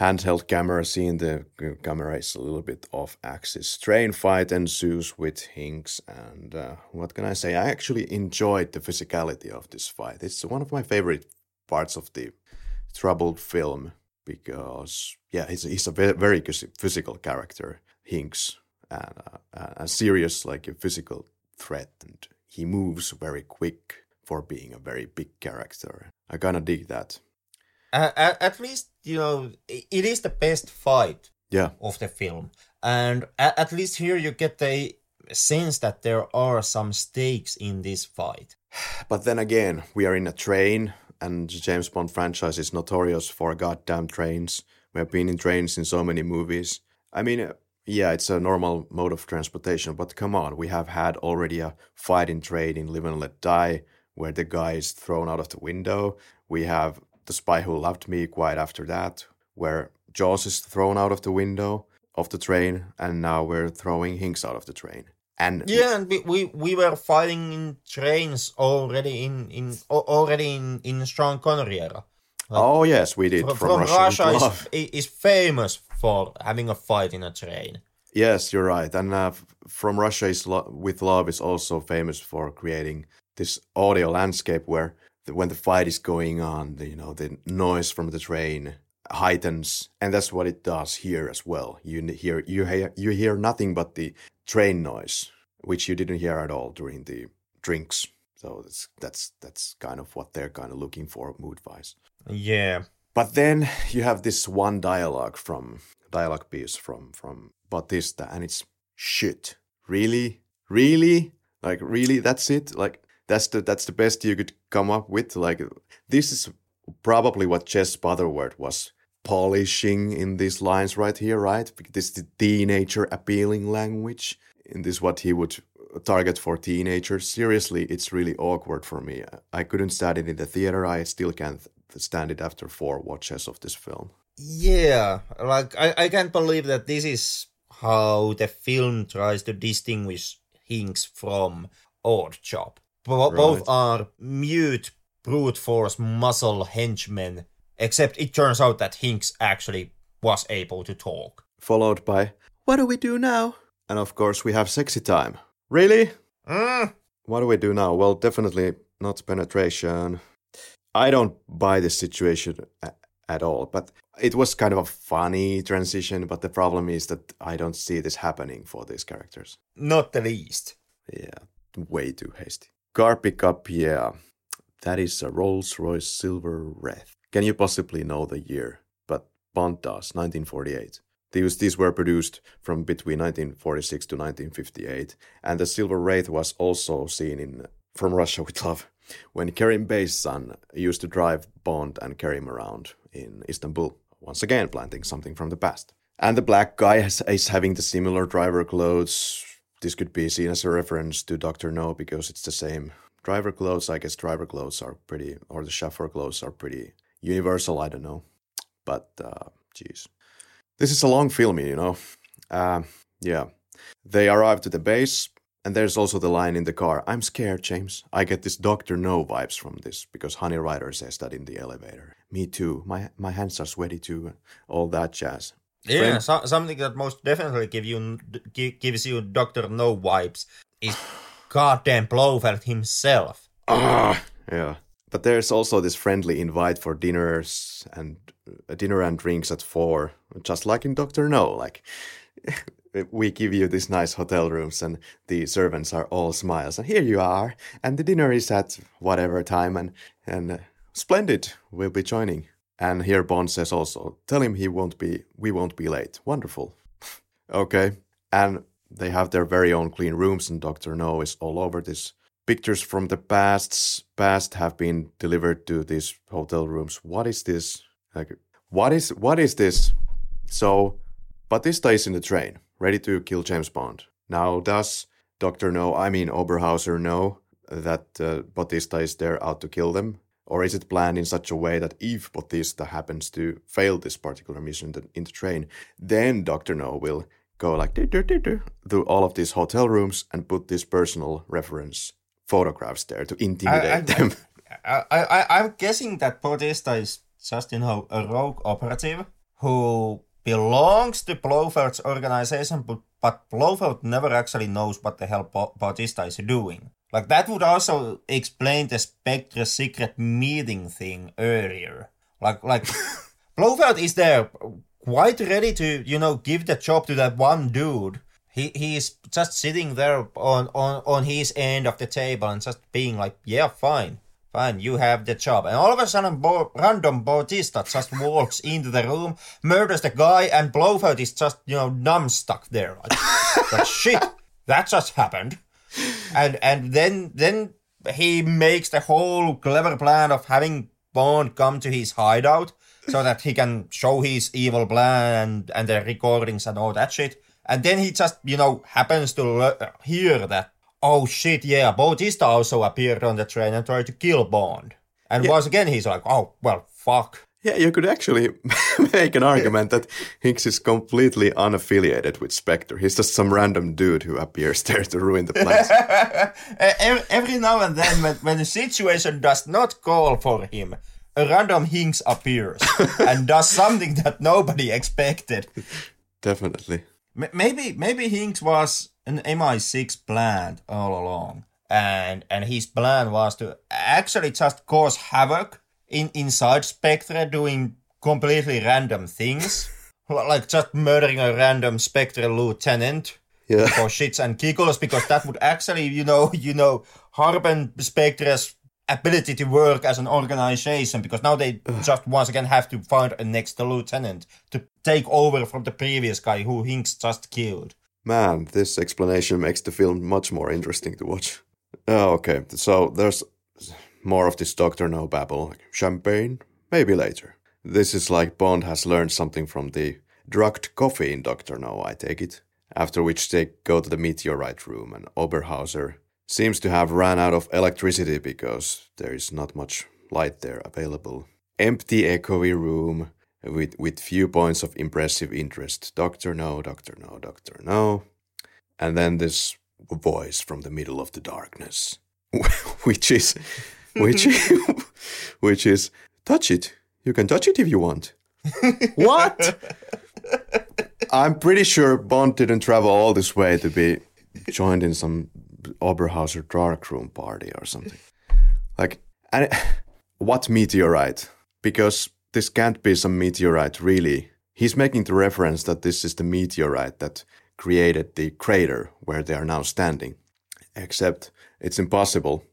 A: handheld camera scene. The camera is a little bit off axis. Train fight ensues with Hinx, and uh, what can I say? I actually enjoyed the physicality of this fight. It's one of my favorite parts of the troubled film because yeah, he's he's a very, very physical character, Hinx, and uh, a serious like a physical threat, and he moves very quick for being a very big character. I kind of dig that.
B: Uh, at, at least you know it is the best fight
A: Yeah.
B: of the film, and at, at least here you get the sense that there are some stakes in this fight.
A: But then again, we are in a train, and the James Bond franchise is notorious for goddamn trains. We have been in trains in so many movies. I mean, uh, yeah, it's a normal mode of transportation, but come on, we have had already a fight in train in Live and Let Die, where the guy is thrown out of the window. We have The Spy Who Loved Me quite after that, where Jaws is thrown out of the window of the train, and now we're throwing Hinx out of the train. And
B: Yeah, and we, we, we were fighting in trains already in in already in in Sean Connery era.
A: oh yes, we did
B: From,
A: from,
B: from
A: Russia,
B: Russia is, is famous for having a fight in a train.
A: Yes, you're right. And uh, from Russia is lo- with love is also famous for creating this audio landscape where the, when the fight is going on, the, you know, the noise from the train heightens, and that's what it does here as well. You hear you hear you hear nothing but the train noise, which you didn't hear at all during the drinks. So that's that's that's kind of what they're kind of looking for mood wise.
B: Yeah.
A: But then you have this one dialogue from dialogue piece from from Bautista, and it's shit. Really, really, like really. That's it. Like that's the that's the best you could come up with. Like this is probably what Jez Butterworth was polishing in these lines right here, right? This the teenager appealing language. In this, what he would target for teenagers. Seriously, it's really awkward for me. I couldn't it in the theater. I still can't stand it after four watches of this film.
B: Yeah, like I, I can't believe that this is how the film tries to distinguish Hinx from Oddjob. Bo- Both are mute, brute force muscle henchmen, except it turns out that Hinx actually was able to talk.
A: Followed by, What do we do now? And of course, we have sexy time. Really?
B: Mm,
A: what do we do now? Well, definitely not penetration. I don't buy this situation at all, but it was kind of a funny transition. But the problem is that I don't see this happening for these characters.
B: Not the least.
A: Yeah, way too hasty. Car pickup, yeah. That is a Rolls Royce Silver Wraith. Can you possibly know the year? But Bond does, 1948. These, these were produced from between 1946 to 1958, and the Silver Wraith was also seen in From Russia with Love, when Kerim Bey's son used to drive Bond and carry him around in Istanbul, once again planting something from the past. And the black guy is having the similar driver clothes. This could be seen as a reference to Doctor No because it's the same driver clothes. I guess driver clothes are pretty, or the chauffeur clothes are pretty universal. I don't know, but uh, this is a long film, you know. Uh, yeah, they arrive to the base, and there's also the line in the car. I'm scared, James. I get this Doctor No vibes from this because Honey Rider says that in the elevator. Me too. My my hands are sweaty too. All that jazz.
B: Yeah, so, something that most definitely give you gi- gives you Doctor No vibes is goddamn Blofeld himself.
A: Ah, yeah. But there's also this friendly invite for dinners and uh, dinner and drinks at four, just like in Doctor No. Like we give you these nice hotel rooms, and the servants are all smiles, and here you are, and the dinner is at whatever time, and and uh, splendid, we'll be joining. And here Bond says also, tell him he won't be, we won't be late. Wonderful. okay, and they have their very own clean rooms, and Doctor No is all over this pictures from the past past have been delivered to these hotel rooms. What is this? Like, what is what is this? So, Bautista is in the train, ready to kill James Bond. Now, does Doctor No, I mean Oberhauser, know that uh, Bautista is there out to kill them? Or is it planned in such a way that if Bautista happens to fail this particular mission in the train, then Doctor No will go like through all of these hotel rooms and put these personal reference photographs there to intimidate
B: I-
A: them.
B: I, I, I- I'm guessing that Bautista is just, you know, a rogue operative who belongs to Blofeld's organization, but, but Blofeld never actually knows what the hell Ba- Bautista is doing. Like, that would also explain the Spectre secret meeting thing earlier. Like, like, Blofeld is there quite ready to, you know, give the job to that one dude. He he is just sitting there on, on, on his end of the table and just being like, yeah, fine, fine, you have the job. And all of a sudden, Bo- random Bautista just walks into the room, murders the guy, and Blofeld is just, you know, numb stuck there. Like, like shit, that just happened. And and then then he makes the whole clever plan of having Bond come to his hideout so that he can show his evil plan and, and the recordings and all that shit. And then he just, you know, happens to le- hear that, oh shit, yeah, Bautista also appeared on the train and tried to kill Bond. And once again, he's like, oh, well, fuck.
A: Yeah, you could actually make an argument that Hinx is completely unaffiliated with Spectre. He's just some random dude who appears there to ruin the
B: every, every now and then, when, when the situation does not call for him, a random Hinx appears and does something that nobody expected.
A: Definitely.
B: M- maybe maybe Hinx was an MI6 planned all along, and and his plan was to actually just cause havoc in inside Spectre, doing completely random things, like just murdering a random Spectre lieutenant
A: Yeah.
B: for shits and giggles, because that would actually, you know, you know, harpen Spectre's ability to work as an organization because now they just once again have to find a next lieutenant to take over from the previous guy who Hinx just killed.
A: Man, this explanation makes the film much more interesting to watch. Oh, okay. So there's more of this Doctor No babble. Champagne? Maybe later. This is like Bond has learned something from the drugged coffee in Doctor No, I take it. After which they go to the meteorite room, and Oberhauser seems to have ran out of electricity because there is not much light there available. Empty, echoey room with, with few points of impressive interest. Doctor No, Doctor No, Doctor No. And then this voice from the middle of the darkness, which is, which, which is, touch it. You can touch it if you want. what? I'm pretty sure Bond didn't travel all this way to be joined in some Oberhauser Darkroom Party or something. like, and what meteorite? Because this can't be some meteorite, really. He's making the reference that this is the meteorite that created the crater where they are now standing. Except it's impossible.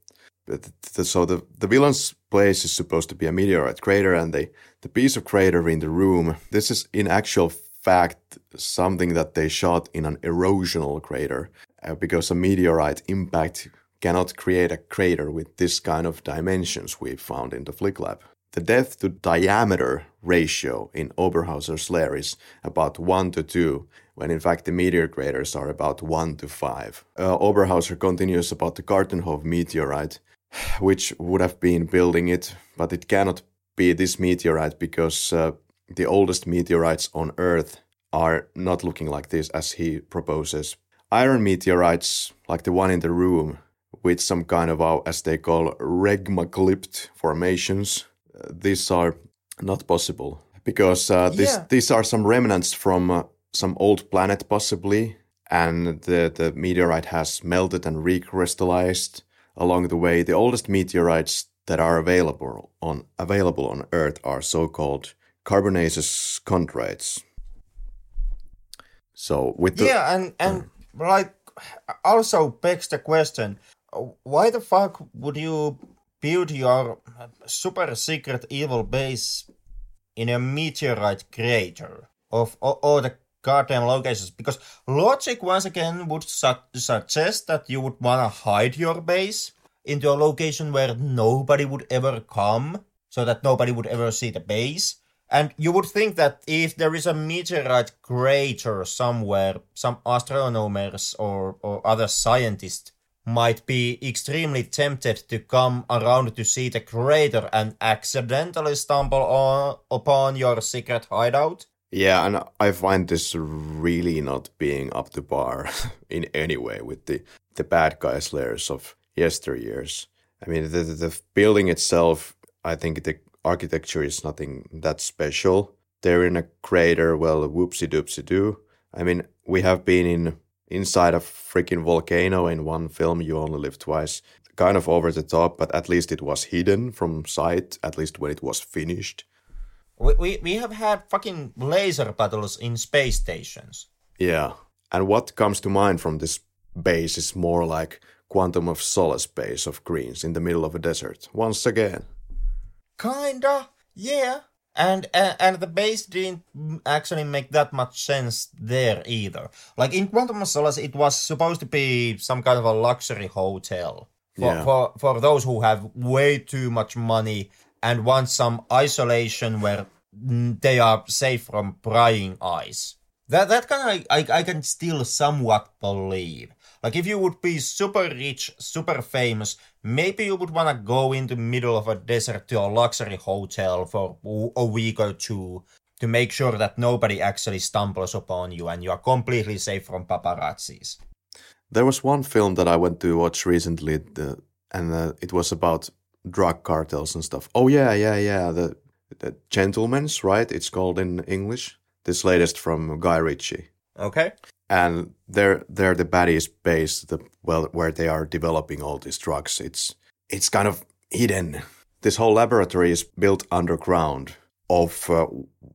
A: So the, the villain's place is supposed to be a meteorite crater, and they, the piece of crater in the room, this is in actual fact something that they shot in an erosional crater, uh, because a meteorite impact cannot create a crater with this kind of dimensions we found in the Flick Lab. The depth to diameter ratio in Oberhauser's layer is about 1 to 2, when in fact the meteor craters are about 1 to 5. Uh, Oberhauser continues about the Gartenhove meteorite, which would have been building it, but it cannot be this meteorite because uh, the oldest meteorites on Earth are not looking like this as he proposes. Iron meteorites, like the one in the room, with some kind of, uh, as they call, regmaglypt formations, these are not possible because uh, this, yeah. these are some remnants from uh, some old planet possibly and the, the meteorite has melted and recrystallized along the way the oldest meteorites that are available on available on earth are so-called carbonaceous chondrites so with the,
B: yeah and and like also begs the question why the fuck would you build your super secret evil base in a meteorite crater of all, the goddamn locations. Because logic once again would su- suggest that you would want to hide your base into a location where nobody would ever come so that nobody would ever see the base. And you would think that if there is a meteorite crater somewhere some astronomers or, or other scientists might be extremely tempted to come around to see the crater and accidentally stumble on, upon your secret hideout.
A: Yeah, and I find this really not being up to par in any way with the, the bad guys layers of yesteryears. I mean, the, the building itself, I think the architecture is nothing that special. They're in a crater, well, whoopsie doopsie doo. I mean, we have been in inside a freaking volcano in one film, You Only Live Twice. Kind of over the top, but at least it was hidden from sight, at least when it was finished.
B: We, we, we have had fucking laser battles in space stations.
A: Yeah. And what comes to mind from this base is more like Quantum of Solace base of Greene's in the middle of a desert, once again.
B: Kinda, yeah and and the base didn't actually make that much sense there either. Like in Quantum of Solace, it was supposed to be some kind of a luxury hotel for yeah. for, for those who have way too much money and want some isolation where they are safe from prying eyes. That that kind of I, I can still somewhat believe. Like if you would be super rich, super famous, maybe you would want to go in the middle of a desert to a luxury hotel for a week or two to make sure that nobody actually stumbles upon you and you are completely safe from paparazzis.
A: There was one film that I went to watch recently, the, and uh, it was about drug cartels and stuff. Oh yeah, yeah, yeah. The the Gentlemen's, right? It's called in English. This latest from Guy Ritchie.
B: Okay
A: and they're they're the baddies base the well where they are developing all these drugs. It's it's kind of hidden. This whole laboratory is built underground of uh,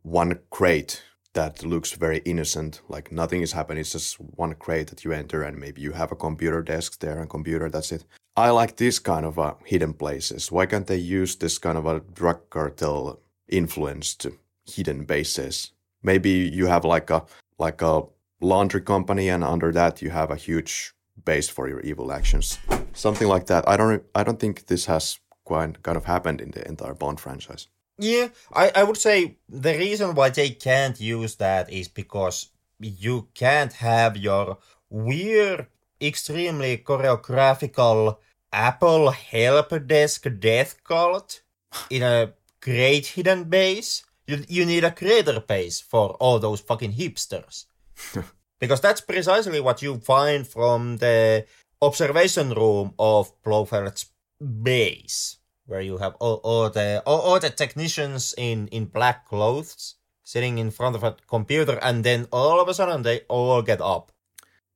A: one crate that looks very innocent like nothing is happening. It's just one crate that you enter and maybe you have a computer desk there and computer that's it. I like this kind of uh, hidden places. Why can't they use this kind of a drug cartel influenced hidden bases? Maybe you have like a like a laundry company, and under that you have a huge base for your evil actions. Something like that. I don't. I don't think this has quite kind of happened in the entire Bond franchise.
B: Yeah, I, I would say the reason why they can't use that is because you can't have your weird, extremely choreographical Apple help desk death cult in a great hidden base. You, you need a creator base for all those fucking hipsters. because that's precisely what you find from the observation room of Blofeld's base, where you have all, all the all, all, the technicians in, in black clothes sitting in front of a computer, and then all of a sudden they all get up.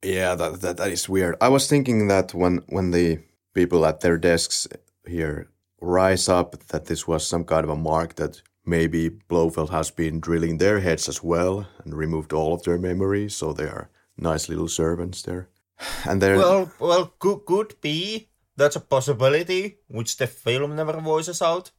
A: Yeah, that, that that is weird. I was thinking that when when the people at their desks here rise up, that this was some kind of a mark that maybe Blofeld has been drilling their heads as well and removed all of their memories, so they are nice little servants there. And they're
B: Well, well, could, could be. That's a possibility, which the film never voices out.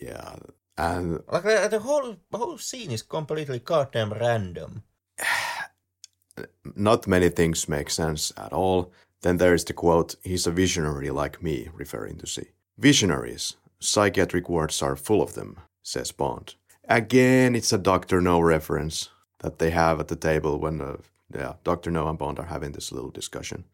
A: yeah, and
B: Like the, the whole whole scene is completely goddamn random.
A: not many things make sense at all. Then there is the quote, he's a visionary like me, referring to C. Visionaries. Psychiatric wards are full of them, says Bond. Again, it's a Dr. No reference that they have at the table when uh, yeah, Dr. No and Bond are having this little discussion.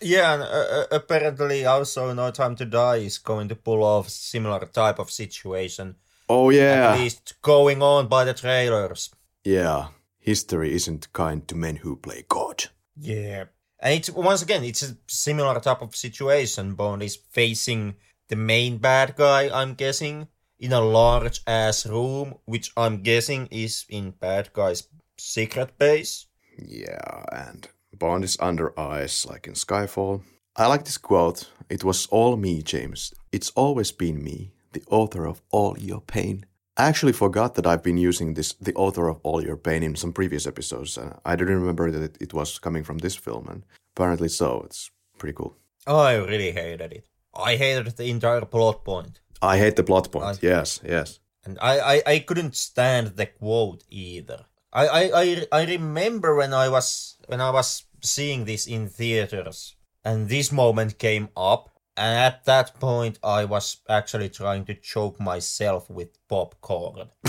B: Yeah, and uh, uh, apparently also No Time to Die is going to pull off similar type of situation.
A: Oh yeah.
B: At least going on by the trailers.
A: Yeah. History isn't kind to men who play God.
B: Yeah. And it's once again, it's a similar type of situation. Bond is facing the main bad guy, I'm guessing, in a large ass room, which I'm guessing is in bad guy's secret base.
A: Yeah, and Bond is under ice like in Skyfall. I like this quote. It was all me, James. It's always been me, the author of all your pain. I actually forgot that I've been using this, the author of all your pain, in some previous episodes. Uh, I didn't remember that it, it was coming from this film, and apparently so. It's pretty cool.
B: I really hated it. I hated the entire plot point.
A: I hate the plot point.
B: I-
A: yes, yes.
B: And I, I, I couldn't stand the quote either. I, I, I, I remember when I was when I was seeing this in theaters and this moment came up and at that point I was actually trying to choke myself with popcorn.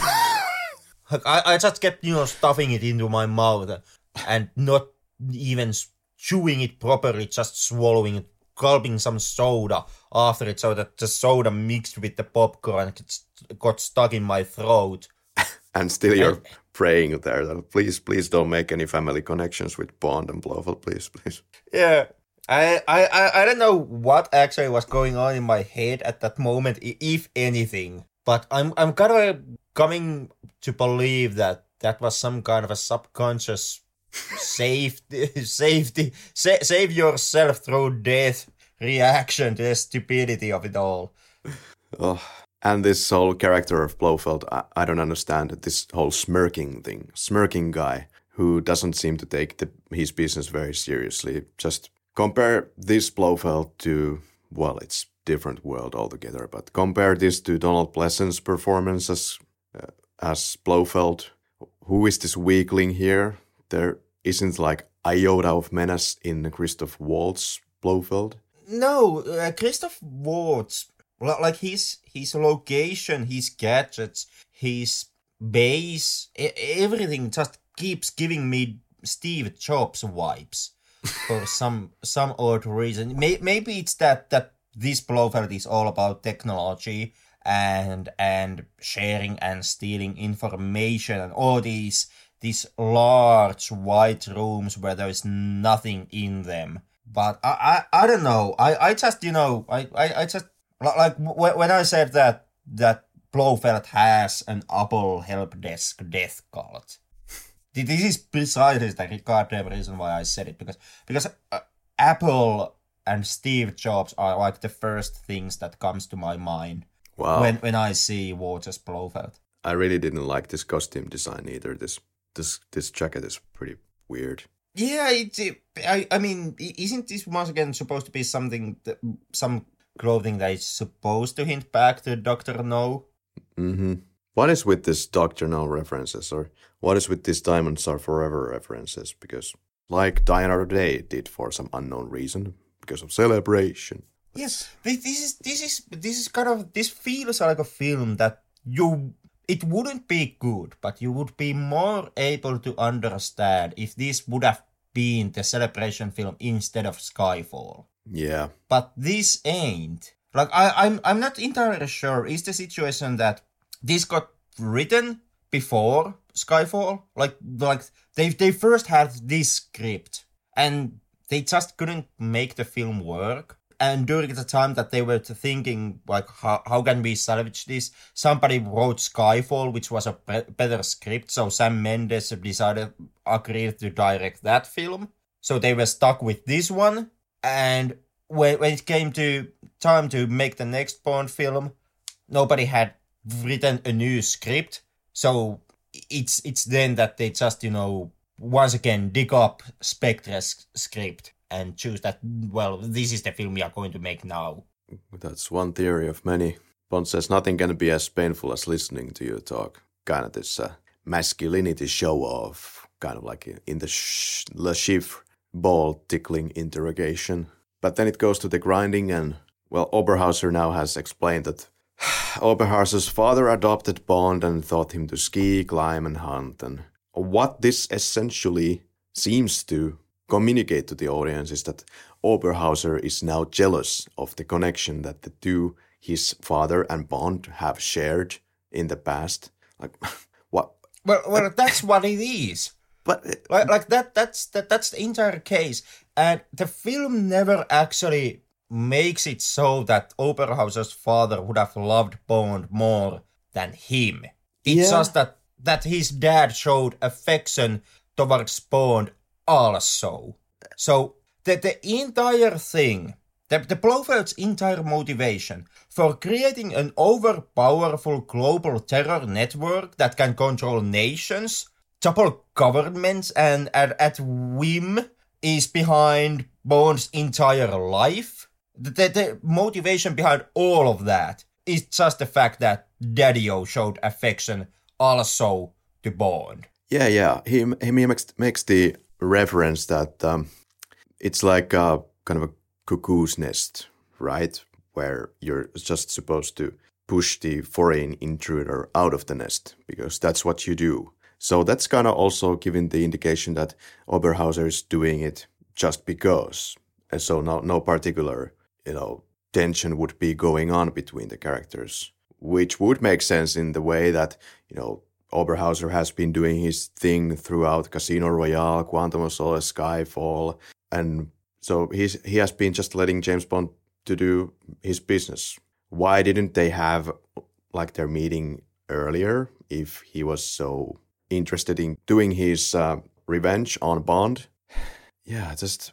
B: I, I just kept you know stuffing it into my mouth and not even chewing it properly, just swallowing it, gulping some soda after it so that the soda mixed with the popcorn got stuck in my throat.
A: And still you're praying there that please, please don't make any family connections with Bond and Blofeld, please, please.
B: Yeah. I, I, I, I don't know what actually was going on in my head at that moment, if anything. But I'm I'm kind of coming to believe that that was some kind of a subconscious safety safety sa- save yourself through death reaction to the stupidity of it all.
A: Oh, and this whole character of Blofeld, I, I don't understand this whole smirking thing. Smirking guy who doesn't seem to take the, his business very seriously. Just compare this Blofeld to, well, it's different world altogether, but compare this to Donald Pleasence's performance as, uh, as Blofeld. Who is this weakling here? There isn't like iota of menace in Christoph Waltz Blofeld.
B: No, uh, Christoph Waltz, like his his location, his gadgets, his base, everything just keeps giving me Steve Jobs vibes for some some odd reason. Maybe it's that that this Blofeld is all about technology and and sharing and stealing information and all these these large white rooms where there is nothing in them. But I, I, I don't know. I, I just you know I, I, I just like when I said that that Blofeld has an Apple help desk death cult. Th- This is precisely the goddamn reason why I said it because because uh, Apple and Steve Jobs are like the first things that comes to my mind
A: Wow.
B: when when I see Waltz Blofeld.
A: I really didn't like this costume design either. This this this jacket is pretty weird.
B: Yeah, it's. It, I. I mean, isn't this once again supposed to be something that some clothing that is supposed to hint back to Doctor No?
A: Mm-hmm. What is with this Doctor No references, or what is with these Diamonds Are Forever references? Because like Die Another Day did for some unknown reason, because of celebration.
B: Yes, this, this is this is this is kind of this feels like a film that you it wouldn't be good, but you would be more able to understand if this would have been the celebration film instead of Skyfall.
A: Yeah,
B: But this ain't. Like I, I'm I'm not entirely sure. Is the situation that this got written before Skyfall? Like like they they first had this script and they just couldn't make the film work. And during the time that they were thinking like how, how can we salvage this, somebody wrote Skyfall, which was a be- better script. So Sam Mendes decided agreed to direct that film. So they were stuck with this one. And when, when it came to time to make the next Bond film, nobody had written a new script. So it's it's then that they just, you know, once again dig up Spectre's script and choose that, well, this is the film we are going to make now.
A: That's one theory of many. Bond says nothing can be as painful as listening to you talk. Kind of this uh, masculinity show off, kind of like in the sh- Le Chiffre ball tickling interrogation. But then it goes to the grinding, and well, Oberhauser now has explained that Oberhauser's father adopted Bond and taught him to ski, climb, and hunt. And what this essentially seems to communicate to the audience is that Oberhauser is now jealous of the connection that the two, his father and Bond, have shared in the past. Like, what?
B: Well, well, that's what it is.
A: But uh,
B: like, like that, that's that, that's the entire case, and the film never actually makes it so that Oberhauser's father would have loved Bond more than him. It's
A: Yeah.
B: just that that his dad showed affection towards Bond also. So the the entire thing, the, the Blofeld's entire motivation for creating an overpowerful global terror network that can control nations, topple governments, and at, at whim is behind Bond's entire life. The, the, the motivation behind all of that is just the fact that Daddy-O showed affection also to Bond.
A: Yeah, yeah. He he makes makes the reference that um, it's like a kind of a cuckoo's nest, right? Where you're just supposed to push the foreign intruder out of the nest because that's what you do. So that's kind of also giving the indication that Oberhauser is doing it just because. And so no no particular, you know, tension would be going on between the characters, which would make sense in the way that, you know, Oberhauser has been doing his thing throughout Casino Royale, Quantum of Solace, Skyfall, and so he's he has been just letting James Bond to do his business. Why didn't they have like their meeting earlier if he was so interested in doing his uh, revenge on Bond? Yeah, just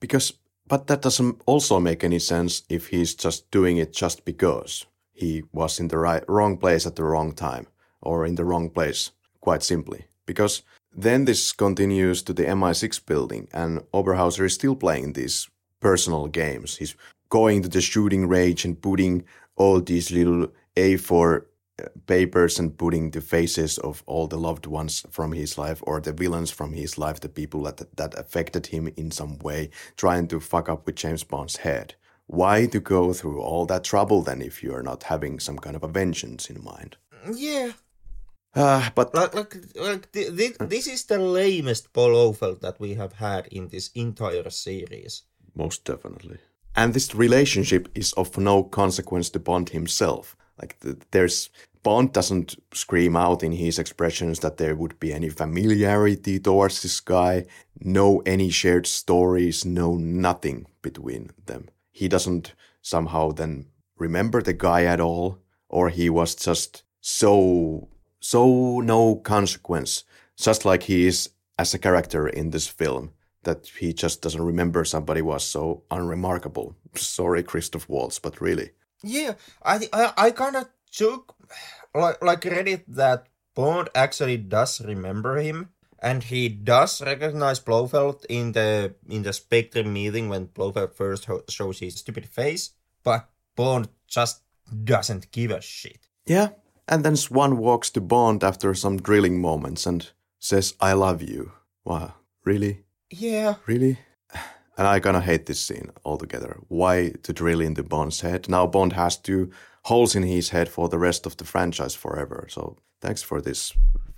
A: because. But that doesn't also make any sense if he's just doing it just because he was in the right wrong place at the wrong time or in the wrong place, quite simply. Because then this continues to the MI6 building, and Oberhauser is still playing these personal games. He's going to the shooting range and putting all these little A4 uh, papers and putting the faces of all the loved ones from his life or the villains from his life, the people that, that affected him in some way, trying to fuck up with James Bond's head. Why to go through all that trouble then if you're not having some kind of a vengeance in mind?
B: Yeah,
A: Uh, but
B: like like like th- th- this is the lamest Blofeld that we have had in this entire series.
A: Most definitely. And this relationship is of no consequence to Bond himself. Like th- there's Bond doesn't scream out in his expressions that there would be any familiarity towards this guy, no any shared stories, no nothing between them. He doesn't somehow then remember the guy at all, or he was just so so no consequence, just like he is as a character in this film that he just doesn't remember somebody was so unremarkable. Sorry, Christoph Waltz, but really.
B: Yeah, I I, I kind of took like like credit that Bond actually does remember him, and he does recognize Blofeld in the in the Spectre meeting when Blofeld first ho- shows his stupid face, but Bond just doesn't give a shit.
A: Yeah. And then Swann walks to Bond after some drilling moments and says, I love you. Wow. Really?
B: Yeah,
A: Really? And I kind of hate this scene altogether. Why to drill into Bond's head? Now Bond has two holes in his head for the rest of the franchise forever. So thanks for this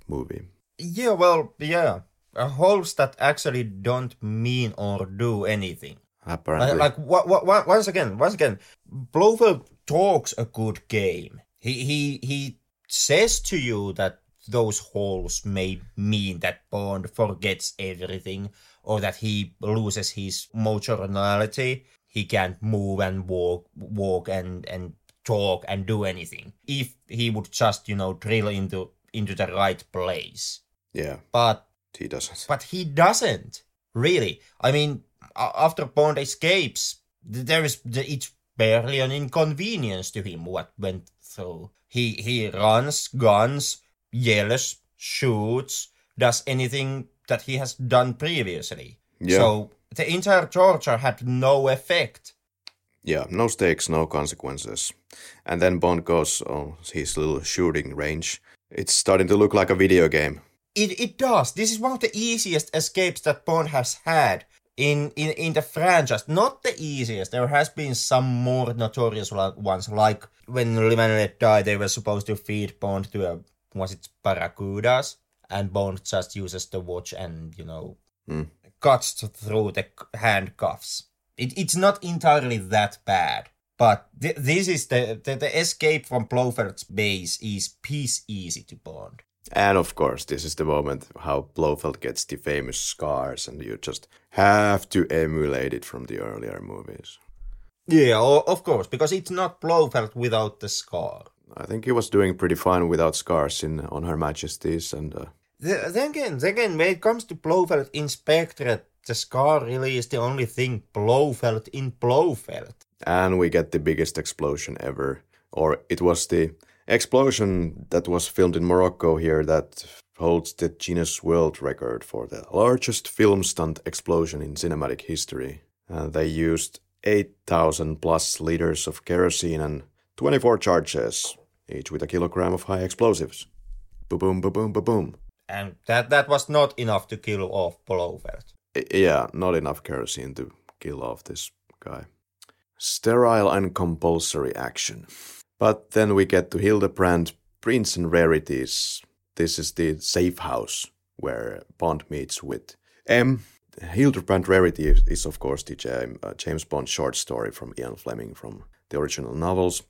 A: movie.
B: yeah, well, yeah, uh, holes that actually don't mean or do anything.
A: Apparently.
B: Like, like what, what, what, once again, once again, Blofeld talks a good game. He he he says to you that those holes may mean that Bond forgets everything, or that he loses his motorality. He can't move and walk, walk and and talk and do anything. If he would just you know drill into into the right place,
A: yeah,
B: but
A: he doesn't.
B: but he doesn't. really. I mean, after Bond escapes, there is it's barely an inconvenience to him what went through. He he runs, guns, yells, shoots, does anything that he has done previously. Yeah. So the entire torture had no effect.
A: Yeah, no stakes, no consequences. And then Bond goes on his little shooting range. It's starting to look like a video game.
B: It, it does. This is one of the easiest escapes that Bond has had in, in, in the franchise. Not the easiest. There has been some more notorious ones, like when Live died, they were supposed to feed Bond to a, was it Barracudas? And Bond just uses the watch and, you know, mm. cuts through the handcuffs. It, it's not entirely that bad. But th- this is the, the, the escape from Blofeld's base is piece easy to Bond.
A: And of course, this is the moment how Blofeld gets the famous scars, and you just have to emulate it from the earlier movies.
B: Yeah, of course, because it's not Blofeld without the scar.
A: I think he was doing pretty fine without scars in on Her Majesty's, and uh...
B: then again, then again, when it comes to Blofeld in Spectre, the scar really is the only thing Blofeld in Blofeld.
A: And we get the biggest explosion ever, or it was the explosion that was filmed in Morocco here that holds the Guinness World Record for the largest film stunt explosion in cinematic history. Uh, they used 8,000 plus liters of kerosene and 24 charges, each with a kilogram of high explosives. Boom, boom, boom, boom, boom, boom.
B: And that, that was not enough to kill off Blofeld.
A: Yeah, not enough kerosene to kill off this guy. Sterile and compulsory action. But then we get to Hildebrand, Prince and Rarities. This is the safe house where Bond meets with M. Hildebrand Rarity is, of course, the uh, James Bond short story from Ian Fleming from the original novels.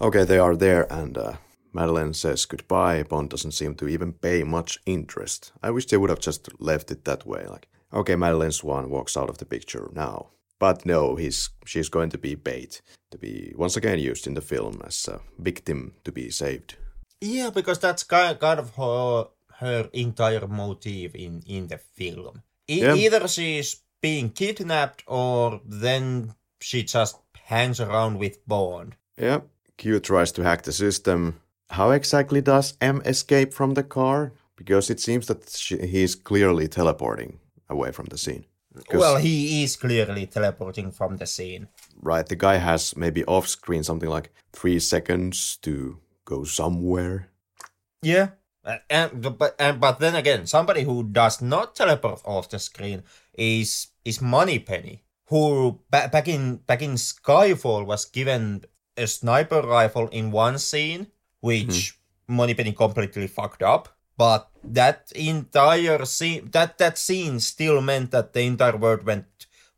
A: Okay, they are there, and uh, Madeleine says goodbye. Bond doesn't seem to even pay much interest. I wish they would have just left it that way. Like, okay, Madeleine Swann walks out of the picture now. But no, he's she's going to be bait, to be once again used in the film as a victim to be saved.
B: Yeah, because that's kind of her her entire motive in in the film. E- yeah. Either she's being kidnapped or then she just hangs around with Bond.
A: Yeah, Q tries to hack the system. How exactly does M escape from the car? Because it seems that she, he's clearly teleporting away from the scene.
B: Well, he is clearly teleporting from the scene.
A: Right, the guy has maybe off screen something like three seconds to go somewhere.
B: Yeah, and but and but then again, somebody who does not teleport off the screen is is Moneypenny, who ba- back in back in Skyfall was given a sniper rifle in one scene, which hmm. Moneypenny completely fucked up. But that entire scene, that that scene still meant that the entire world went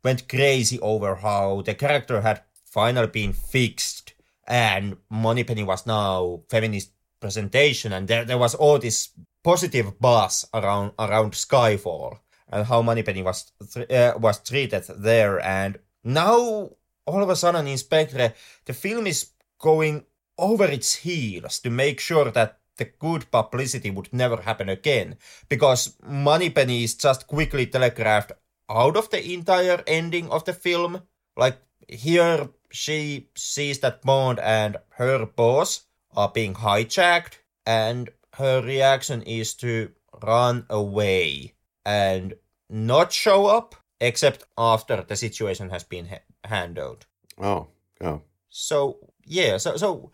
B: went crazy over how the character had finally been fixed, and Moneypenny was now feminist presentation, and there there was all this positive buzz around around Skyfall and how Moneypenny was uh, was treated there, and now all of a sudden in Spectre, the film is going over its heels to make sure that the good publicity would never happen again because Moneypenny is just quickly telegraphed out of the entire ending of the film. Like here, she sees that Bond and her boss are being hijacked, and her reaction is to run away and not show up except after the situation has been ha- handled.
A: Oh, oh.
B: So yeah, so so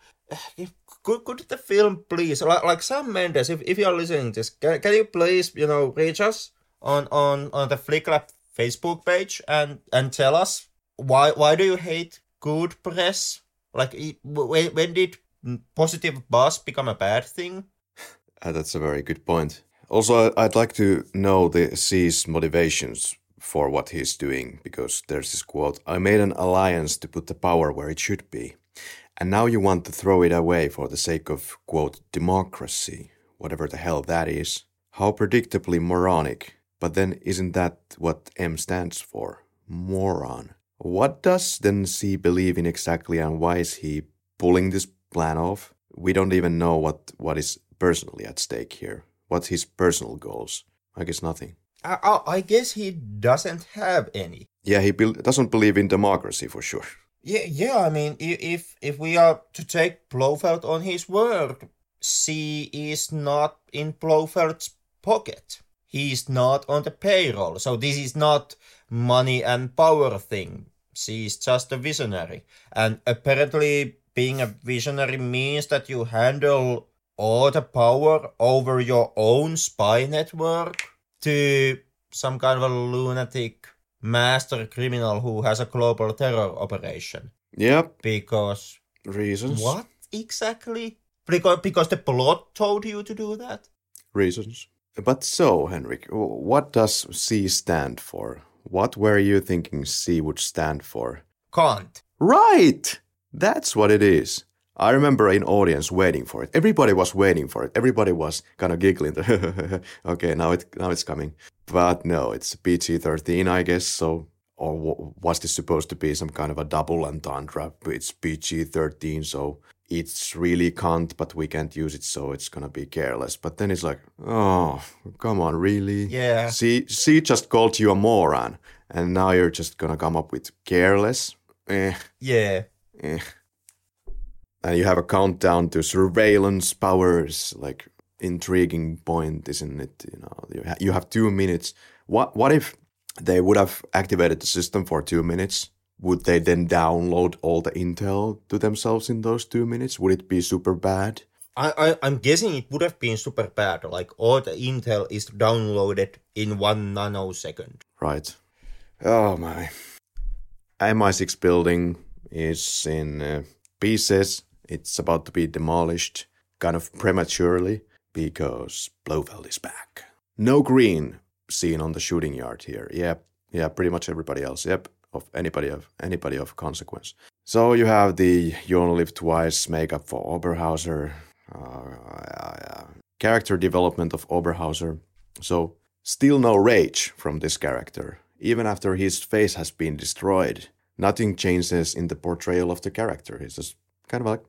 B: could, could the film please, like, like Sam Mendes, if, if you're listening to this, can, can you please, you know, reach us on, on, on the Flick Lab Facebook page and, and tell us why, why do you hate good press? Like, when, when did positive buzz become a bad thing?
A: Uh, that's a very good point. Also, I'd like to know the C's motivations for what he's doing because there's this quote I made an alliance to put the power where it should be. And now you want to throw it away for the sake of, quote, democracy, whatever the hell that is. How predictably moronic. But then isn't that what M stands for? Moron. What does then C believe in exactly and why is he pulling this plan off? We don't even know what, what is personally at stake here. What's his personal goals? I guess nothing.
B: I, I, I guess he doesn't have any.
A: Yeah, he be- doesn't believe in democracy for sure.
B: Yeah, yeah. I mean, if if we are to take Blofeld on his word, C is not in Blofeld's pocket. He's not on the payroll, so this is not money and power thing. C is just a visionary, and apparently, being a visionary means that you handle all the power over your own spy network to some kind of a lunatic master criminal who has a global terror operation.
A: Yep,
B: Because
A: reasons.
B: what exactly? Because because the plot told you to do that.
A: Reasons. But so, Henrik, what does C stand for? What were you thinking C would stand for?
B: Can't.
A: Right! That's what it is. I remember in audience waiting for it. Everybody was waiting for it. Everybody was kind of giggling. okay, now it now it's coming. But no, it's PG-13, I guess. So, or w- was this supposed to be some kind of a double entendre? It's PG-13, so it's really can't, but we can't use it, so it's gonna be careless. But then it's like, oh, come on, really?
B: Yeah.
A: See, she just called you a moron, and now you're just gonna come up with careless. Eh.
B: Yeah.
A: Eh. And you have a countdown to surveillance powers, like intriguing point, isn't it? You know, you, ha- you have two minutes. What what if they would have activated the system for two minutes? Would they then download all the intel to themselves in those two minutes? Would it be super bad?
B: I, I I'm guessing it would have been super bad. Like all the intel is downloaded in one nanosecond.
A: Right. Oh my. MI6 building is in uh, pieces. It's about to be demolished, kind of prematurely, because Blofeld is back. No green seen on the shooting yard here. Yep. Yeah, pretty much everybody else. Yep. Of anybody of anybody of consequence. So you have the you only live twice makeup for Oberhauser. Uh. Character development of Oberhauser. So still no rage from this character. Even after his face has been destroyed, nothing changes in the portrayal of the character. He's just kind of like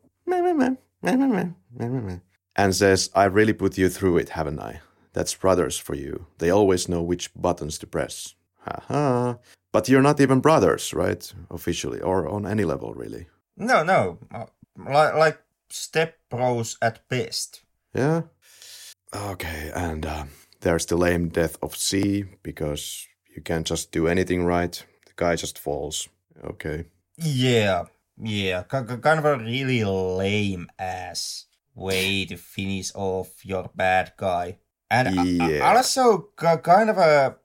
A: and says, I really put you through it, haven't I? That's brothers for you. They always know which buttons to press. Haha. But you're not even brothers, right? Officially, or on any level, really.
B: No, no. Uh, like, like step bros at best.
A: Yeah? Okay, and uh, there's the lame death of C because you can't just do anything right. The guy just falls. Okay.
B: Yeah yeah. Kind of a really lame ass way to finish off your bad guy. And a- a-
A: Yeah.
B: also kind of a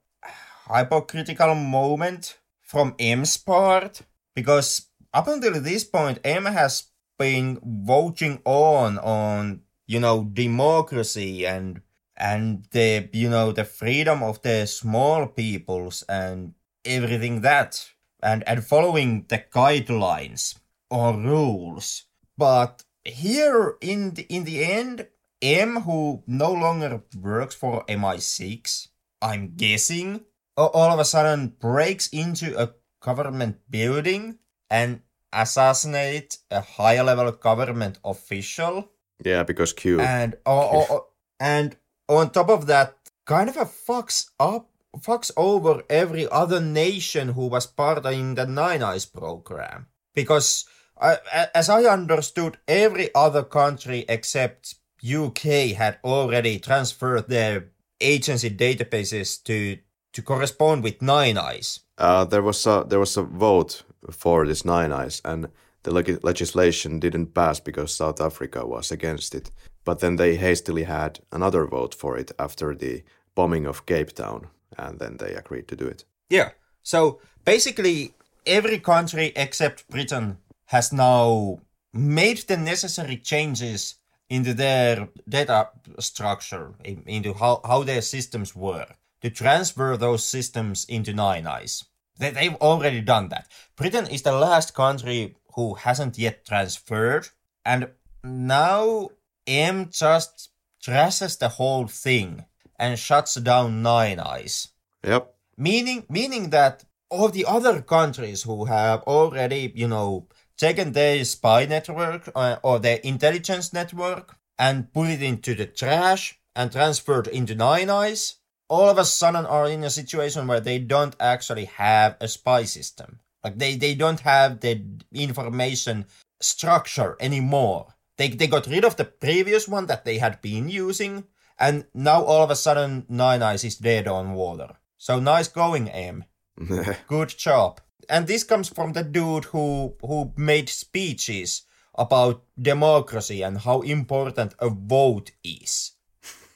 B: hypocritical moment from M's part because up until this point, M has been voting on on you know democracy and and the you know the freedom of the small peoples and everything that and and following the guidelines or rules but here in the, in the end m who no longer works for mi6 i'm guessing all of a sudden breaks into a government building and assassinate a high level government official
A: Yeah, because Q.
B: and oh, oh, oh, and on top of that, kind of a fucks up, fucks over every other nation who was part in the Nine Eyes program. Because, uh, as I understood, every other country except UK had already transferred their agency databases to to correspond with Nine Eyes.
A: Uh, there was a there was a vote for this Nine Eyes, and the leg- legislation didn't pass because South Africa was against it. But then they hastily had another vote for it after the bombing of Cape Town, and then they agreed to do it.
B: Yeah. So basically, every country except Britain has now made the necessary changes into their data structure, into how, how their systems work, to transfer those systems into Nine Eyes. They, they've already done that. Britain is the last country who hasn't yet transferred, and now M just trashes the whole thing and shuts down Nine Eyes
A: Yep.
B: meaning meaning that all the other countries who have already you know taken their spy network uh, or their intelligence network and put it into the trash and transferred into nine eyes all of a sudden are in a situation where they don't actually have a spy system. Like they, they don't have the information structure anymore. They, they got rid of the previous one that they had been using, and now all of a sudden Nine Eyes is dead on water. So nice going, M. Good job. And this comes from the dude who who made speeches about democracy and how important a vote is.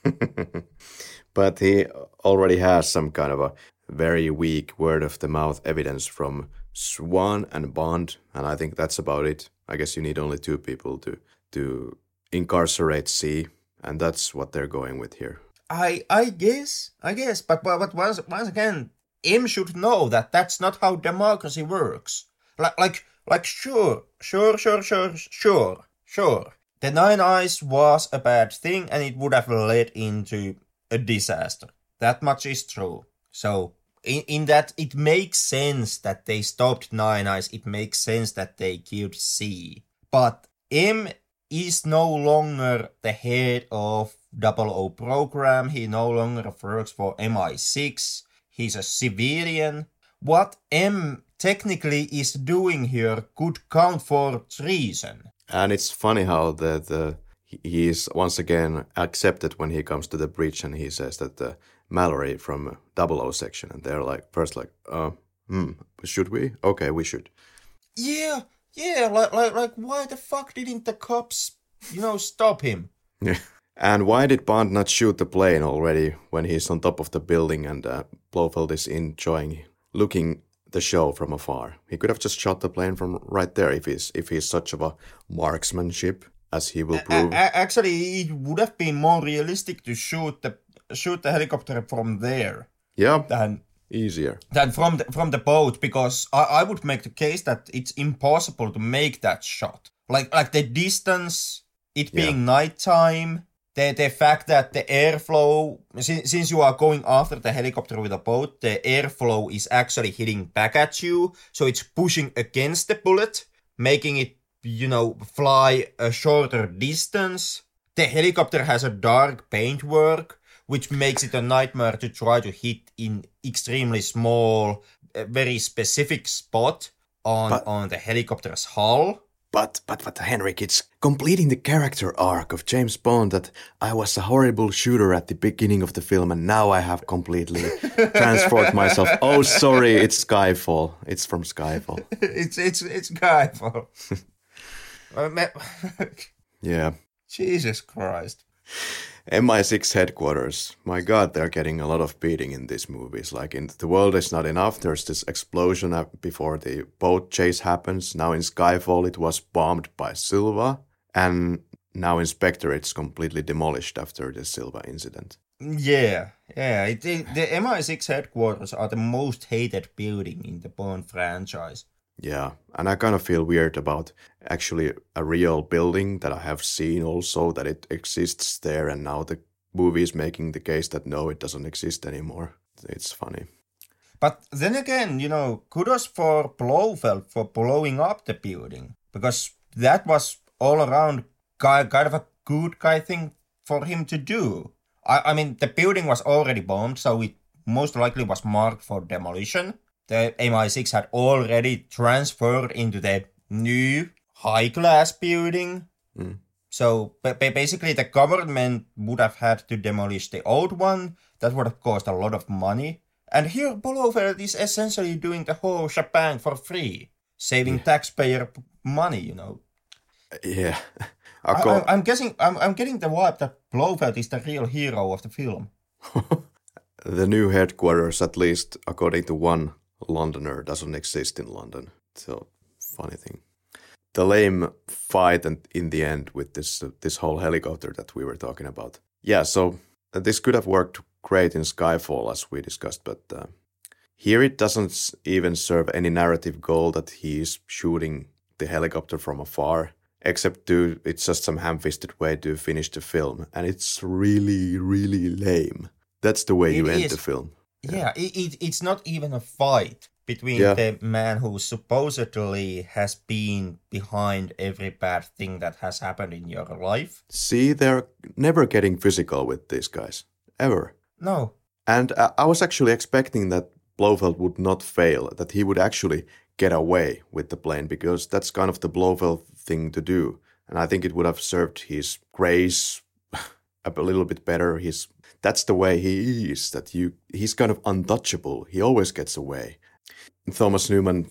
A: but he already has some kind of a very weak word of the mouth evidence from Swann and Bond, and I think that's about it. I guess you need only two people to to incarcerate C, and that's what they're going with here.
B: I I guess I guess, but but, but once once again, M should know that that's not how democracy works. Like like like sure sure sure sure sure sure. The Nine Eyes was a bad thing, and it would have led into a disaster. That much is true. So in, in that it makes sense that they stopped Nine Eyes. It makes sense that they killed C. But M is no longer the head of Double O program. He no longer works for MI6. He's a civilian. What M technically is doing here could count for treason.
A: And it's funny how the the he is once again accepted when he comes to the bridge and he says that the Mallory from Double O section and they're like first like uh hmm should we okay we should
B: yeah yeah like like like why the fuck didn't the cops you know stop him
A: yeah and why did Bond not shoot the plane already when he's on top of the building and uh, Blofeld is enjoying looking the show from afar? He could have just shot the plane from right there if he's if he's such of a marksmanship as he will prove.
B: A- actually, it would have been more realistic to shoot the shoot the helicopter from there.
A: Yeah.
B: Than
A: easier
B: than from the, from the boat because I, I would make the case that it's impossible to make that shot. Like like the distance, it being yeah. nighttime, the the fact that the airflow since, since you are going after the helicopter with a boat, the airflow is actually hitting back at you, so it's pushing against the bullet, making it you know fly a shorter distance. The helicopter has a dark paintwork, which makes it a nightmare to try to hit in extremely small, very specific spot on but, on the helicopter's hull.
A: But but but Henrik, it's completing the character arc of James Bond that I was a horrible shooter at the beginning of the film and now I have completely transformed myself. Oh sorry, it's Skyfall. It's from Skyfall.
B: it's it's it's Skyfall.
A: Uh, yeah.
B: Jesus Christ.
A: MI6 headquarters. My God, they're getting a lot of beating in these movies. Like in The World Is Not Enough, there's this explosion before the boat chase happens. Now in Skyfall, it was bombed by Silva. And now in Spectre, it's completely demolished after the Silva incident.
B: Yeah, yeah. It, it, the MI6 headquarters are the most hated building in the Bond franchise.
A: Yeah, and I kind of feel weird about actually a real building that I have seen also that it exists there, and now the movie is making the case that no, it doesn't exist anymore. It's funny.
B: But then again, you know, kudos for Blofeld for blowing up the building because that was all around kind of a good guy thing for him to do. I, I mean, the building was already bombed, so it most likely was marked for demolition the MI6 had already transferred into the new high class building. Mm. So basically, the government would have had to demolish the old one. That would have cost a lot of money. And here, Blofeld is essentially doing the whole shebang for free, saving yeah. taxpayer money. You know.
A: Yeah.
B: I, am guessing. I'm, I'm getting the vibe that Blofeld is the real hero of the film.
A: the new headquarters, at least according to one Londoner doesn't exist in London. So funny thing. The lame fight and in the end with this uh, this whole helicopter that we were talking about. Yeah, so uh, this could have worked great in Skyfall as we discussed, but uh, here it doesn't even serve any narrative goal that he's shooting the helicopter from afar, except to it's just some ham-fisted way to finish the film, and it's really really lame. That's the way it you is. end the film.
B: Yeah, it, it, it's not even a fight between yeah. the man who supposedly has been behind every bad thing that has happened in your life.
A: See, they're never getting physical with these guys. Ever.
B: No.
A: And uh, I was actually expecting that Blofeld would not fail, that he would actually get away with the plane because that's kind of the Blofeld thing to do. And I think it would have served his grace a little bit better. His that's the way he is. That you he's kind of untouchable. He always gets away. Thomas Newman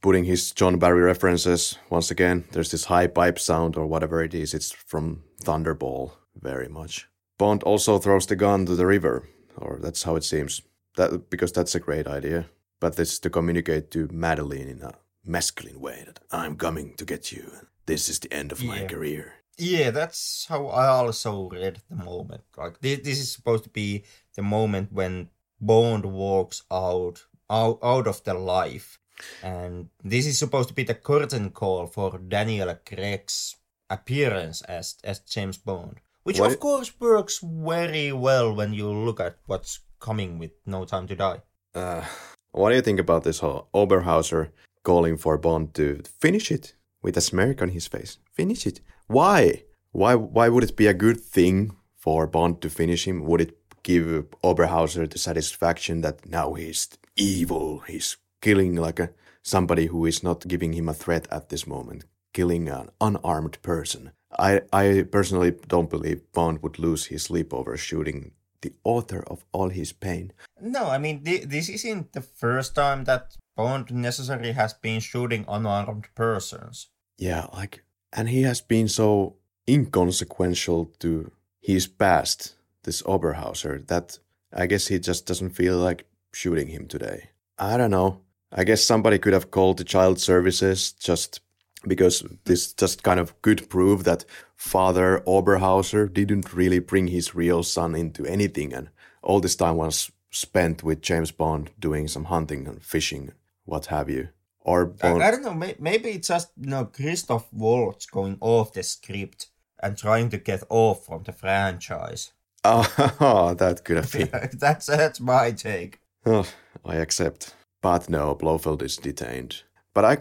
A: putting his John Barry references once again. There's this high pipe sound or whatever it is. It's from Thunderball very much. Bond also throws the gun to the river, or that's how it seems. That because that's a great idea. But this is to communicate to Madeleine in a masculine way that I'm coming to get you. This is the end of my
B: Yeah.
A: career.
B: Yeah, that's how I also read the moment. Like this, this is supposed to be the moment when Bond walks out, out out of the life, and this is supposed to be the curtain call for Daniel Craig's appearance as as James Bond, which
A: Why-
B: of course works very well when you look at what's coming with No Time to Die.
A: Uh, what do you think about this whole Oberhauser calling for Bond to finish it with a smirk on his face? Finish it. Why? Why? Why would it be a good thing for Bond to finish him? Would it give Oberhauser the satisfaction that now he's evil? He's killing like a somebody who is not giving him a threat at this moment, killing an unarmed person. I, I personally don't believe Bond would lose his sleep over shooting the author of all his pain.
B: No, I mean thi- this isn't the first time that Bond necessarily has been shooting unarmed persons.
A: Yeah, like, and he has been so inconsequential to his past, this Oberhauser, that I guess he just doesn't feel like shooting him today. I don't know. I guess somebody could have called the child services just because this just kind of could prove that Father Oberhauser didn't really bring his real son into anything, and all this time was spent with James Bond doing some hunting and fishing, what have you. Or
B: I, I don't know. May, maybe it's just you know Christoph Waltz going off the script and trying to get off from the franchise.
A: Oh, that could have been.
B: that's that's my take.
A: Oh, I accept. But no, Blofeld is detained. But I,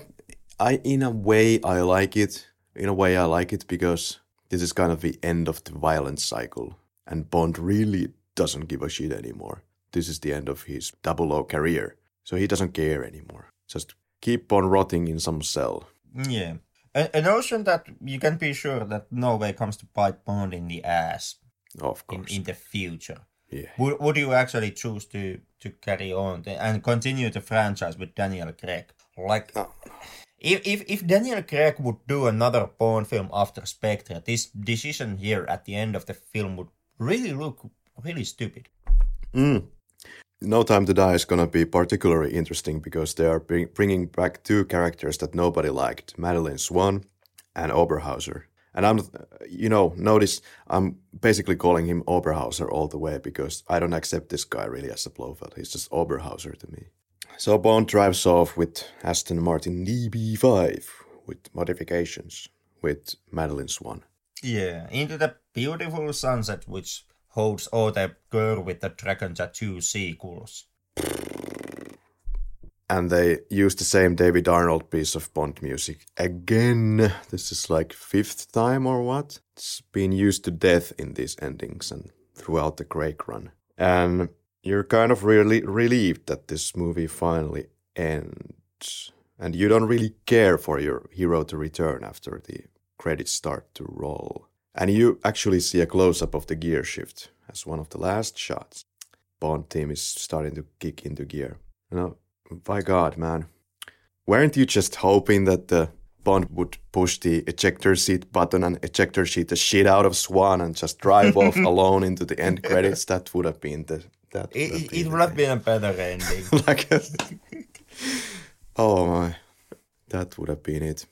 A: I, in a way, I like it. In a way, I like it because this is kind of the end of the violence cycle, and Bond really doesn't give a shit anymore. This is the end of his double O career, so he doesn't care anymore. Just keep on rotting in some cell.
B: Yeah, a, a notion that you can be sure that Norway comes to bite Bond in the ass
A: Of
B: in,
A: course.
B: in the future.
A: yeah.
B: Would, would you actually choose to to carry on the, and continue the franchise with Daniel Craig? Like,
A: No.
B: if, if if Daniel Craig would do another Bond film after Spectre, this decision here at the end of the film would really look really stupid.
A: Mm. No Time to Die is gonna be particularly interesting because they are bring, bringing back two characters that nobody liked: Madeleine Swann and Oberhauser. And I'm, you know, notice I'm basically calling him Oberhauser all the way because I don't accept this guy really as a Blofeld. He's just Oberhauser to me. So Bond drives off with Aston Martin DB5 with modifications with Madeleine Swann.
B: Yeah, into the beautiful sunset which holds all the girl with the dragon tattoo sequels.
A: and they use the same David Arnold piece of Bond music again. This is like fifth time or what? It's been used to death in these endings and throughout the Craig run. And you're kind of really relieved that this movie finally ends. And you don't really care for your hero to return after the credits start to roll. And you actually see a close up of the gear shift as one of the last shots. Bond team is starting to kick into gear. You know, by God, man. Weren't you just hoping that the Bond would push the ejector seat button and ejector seat the shit out of Swann and just drive off alone into the end credits? That would have been the that.
B: It,
A: have
B: it,
A: been
B: it would have been a better ending.
A: like, oh my, that would have been it.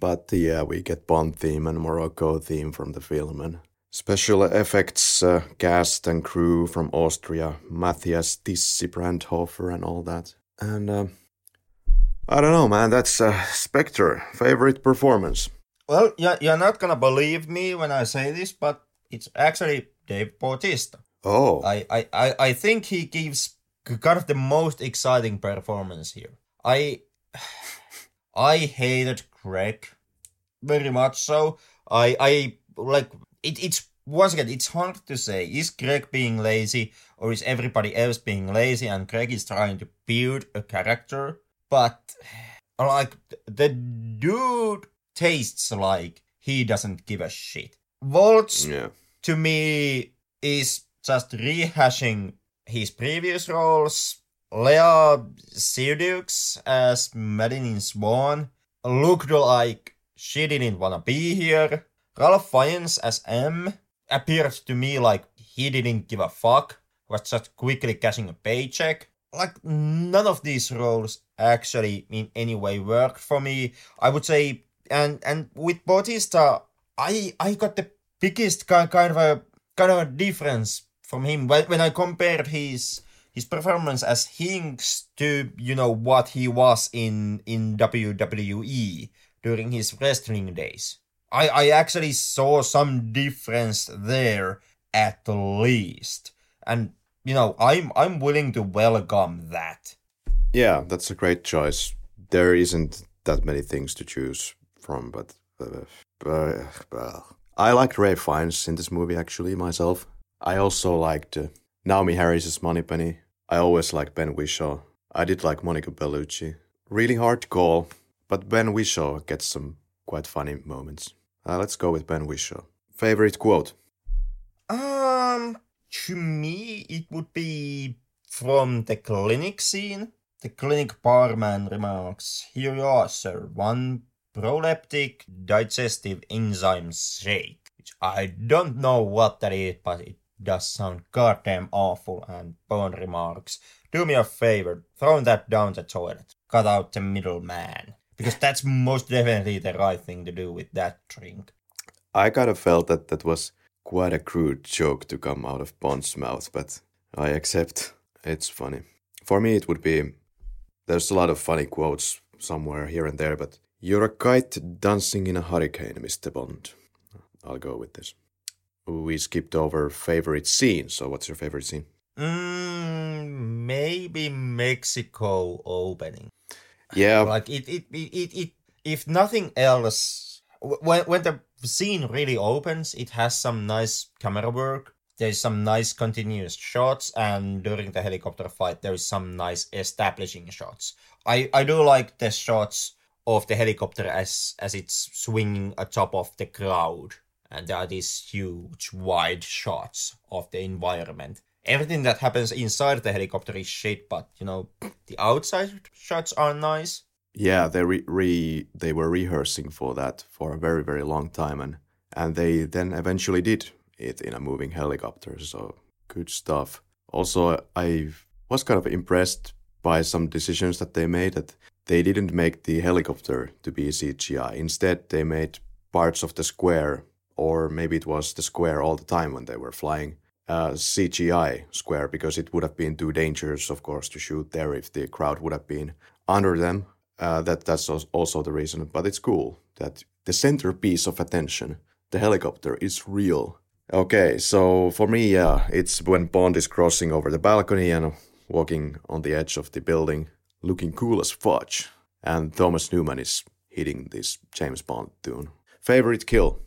A: But yeah, we get Bond theme and Morocco theme from the film and special effects uh, cast and crew from Austria, Matthias Tissi Brandhofer and all that. And uh, I don't know, man. That's uh, Spectre favorite performance.
B: well, you're, you're not gonna believe me when I say this, but it's actually Dave Bautista.
A: Oh,
B: I, I, I, I think he gives kind of the most exciting performance here. I I hated Craig very much so. I I like it, it's once again, it's hard to say. Is Craig being lazy or is everybody else being lazy and Craig is trying to build a character? But like the dude tastes like he doesn't give a shit. Waltz
A: Yeah.
B: to me is just rehashing his previous roles. Léa Seydoux as Madeleine Swann looked like she didn't wanna be here. Ralph Fiennes as M appeared to me like he didn't give a fuck, was just quickly cashing a paycheck. Like none of these roles actually in any way worked for me. I would say, and and with Bautista, I I got the biggest kind kind of a kind of a difference from him when when I compared his his performance as Hinx to you know what he was in in WWE during his wrestling days. I I actually saw some difference there at least, and you know I'm I'm willing to welcome that.
A: Yeah, that's a great choice. There isn't that many things to choose from, but uh, I liked Ralph Fiennes in this movie actually myself. I also liked uh, Naomie Harris's Moneypenny. I always liked Ben Whishaw. I did like Monica Bellucci. Really hard to call, but Ben Whishaw gets some quite funny moments. Uh, let's go with Ben Whishaw. Favorite quote?
B: Um, to me, it would be from the clinic scene. The clinic barman remarks, Here you are, sir, one proleptic digestive enzyme shake. Which I don't know what that is, but it does sound goddamn awful. And Bond remarks, Do me a favor, throw that down the toilet. Cut out the middleman. Because that's most definitely the right thing to do with that drink.
A: I kind of felt that that was quite a crude joke to come out of Bond's mouth, but I accept it's funny. For me, it would be there's a lot of funny quotes somewhere here and there, but you're a kite dancing in a hurricane, Mr. Bond. I'll go with this. We skipped over favorite scene, so what's your favorite scene?
B: Mm, maybe Mexico opening.
A: Yeah,
B: Like it, it, it, it, it if nothing else, when when the scene really opens, it has some nice camera work. There's some nice continuous shots, and during the helicopter fight, there is some nice establishing shots. I I do like the shots of the helicopter as as it's swinging atop of the crowd, and there are these huge wide shots of the environment. Everything that happens inside the helicopter is shit, but you know the outside shots are nice.
A: yeah, they re, re they were rehearsing for that for a very very long time, and and they then eventually did it in a moving helicopter. So good stuff. Also, I was kind of impressed by some decisions that they made. That they didn't make the helicopter to be CGI. Instead, they made parts of the square, or maybe it was the square all the time when they were flying. Uh, CGI square because it would have been too dangerous, of course, to shoot there if the crowd would have been under them. Uh, that that's also the reason. But it's cool that the centerpiece of attention, the helicopter, is real. Okay, so for me, yeah, it's when Bond is crossing over the balcony and walking on the edge of the building, looking cool as fudge, and Thomas Newman is hitting this James Bond tune. Favorite kill?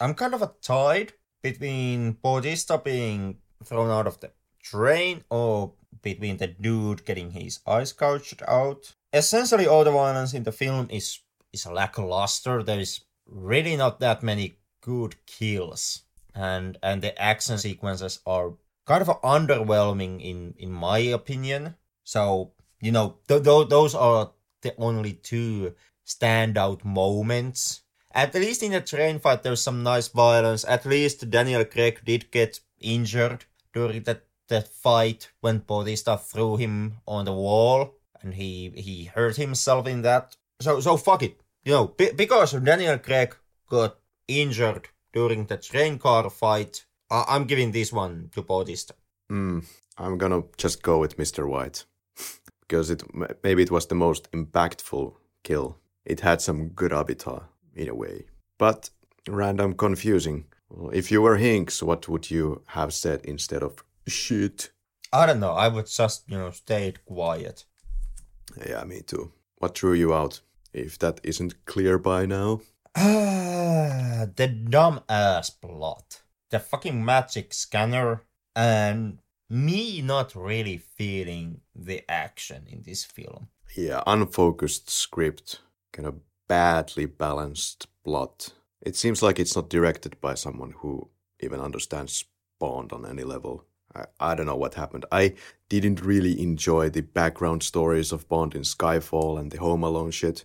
B: I'm kind of a tied between Bautista being thrown out of the train or between the dude getting his eyes gouged out. Essentially, all the violence in the film is is lackluster. There is really not that many good kills, and and the action sequences are kind of underwhelming in in my opinion. So you know, th- th- those are the only two standout moments at least in the train fight, there's some nice violence. At least Daniel Craig did get injured during that, that fight when Bautista threw him on the wall, and he he hurt himself in that. So so fuck it, you know, be, because Daniel Craig got injured during the train car fight. I, I'm giving this one to Bautista.
A: Hmm, I'm gonna just go with Mr. White because it maybe it was the most impactful kill. It had some good habitat in a way, but random confusing. If you were Hinx, what would you have said instead of shit?
B: I don't know. I would just you know stayed quiet.
A: Yeah, me too. What threw you out? If that isn't clear by now.
B: Ah, the dumb ass plot. the fucking magic scanner and me not really feeling the action in this film.
A: Yeah, unfocused script, kind of badly balanced plot. It seems like it's not directed by someone who even understands Bond on any level. I, I don't know what happened. I didn't really enjoy the background stories of Bond in Skyfall and the Home Alone shit,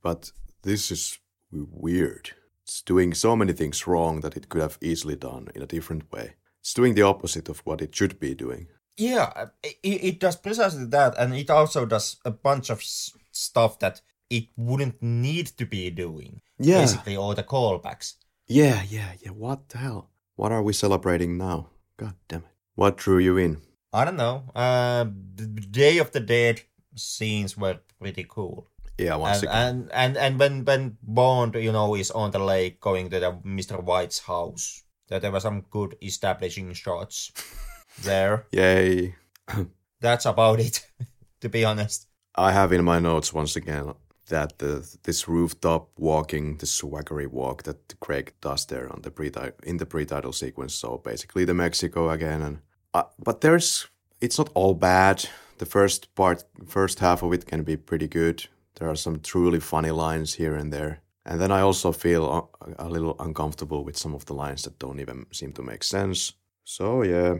A: but this is weird. It's doing so many things wrong that it could have easily done in a different way. It's doing the opposite of what it should be doing.
B: Yeah, it, it does precisely that, and it also does a bunch of s- stuff that it wouldn't need to be doing.
A: Yeah.
B: Basically, all the callbacks.
A: Yeah, yeah, yeah. What the hell? What are we celebrating now? God damn it. What drew you in?
B: I don't know. Uh, the Day of the Dead scenes were pretty cool.
A: Yeah, once
B: And,
A: again.
B: and and and when when Bond, you know, is on the lake going to the Mr. White's house, that there were some good establishing shots there.
A: Yay.
B: That's about it, to be honest.
A: I have in my notes once again that the, this rooftop walking, the swaggery walk that Craig does there on the pre in the pre-title sequence. So basically, the Mexico again, and uh, but there's it's not all bad. The first part, first half of it can be pretty good. There are some truly funny lines here and there, and then I also feel a, a little uncomfortable with some of the lines that don't even seem to make sense. So yeah.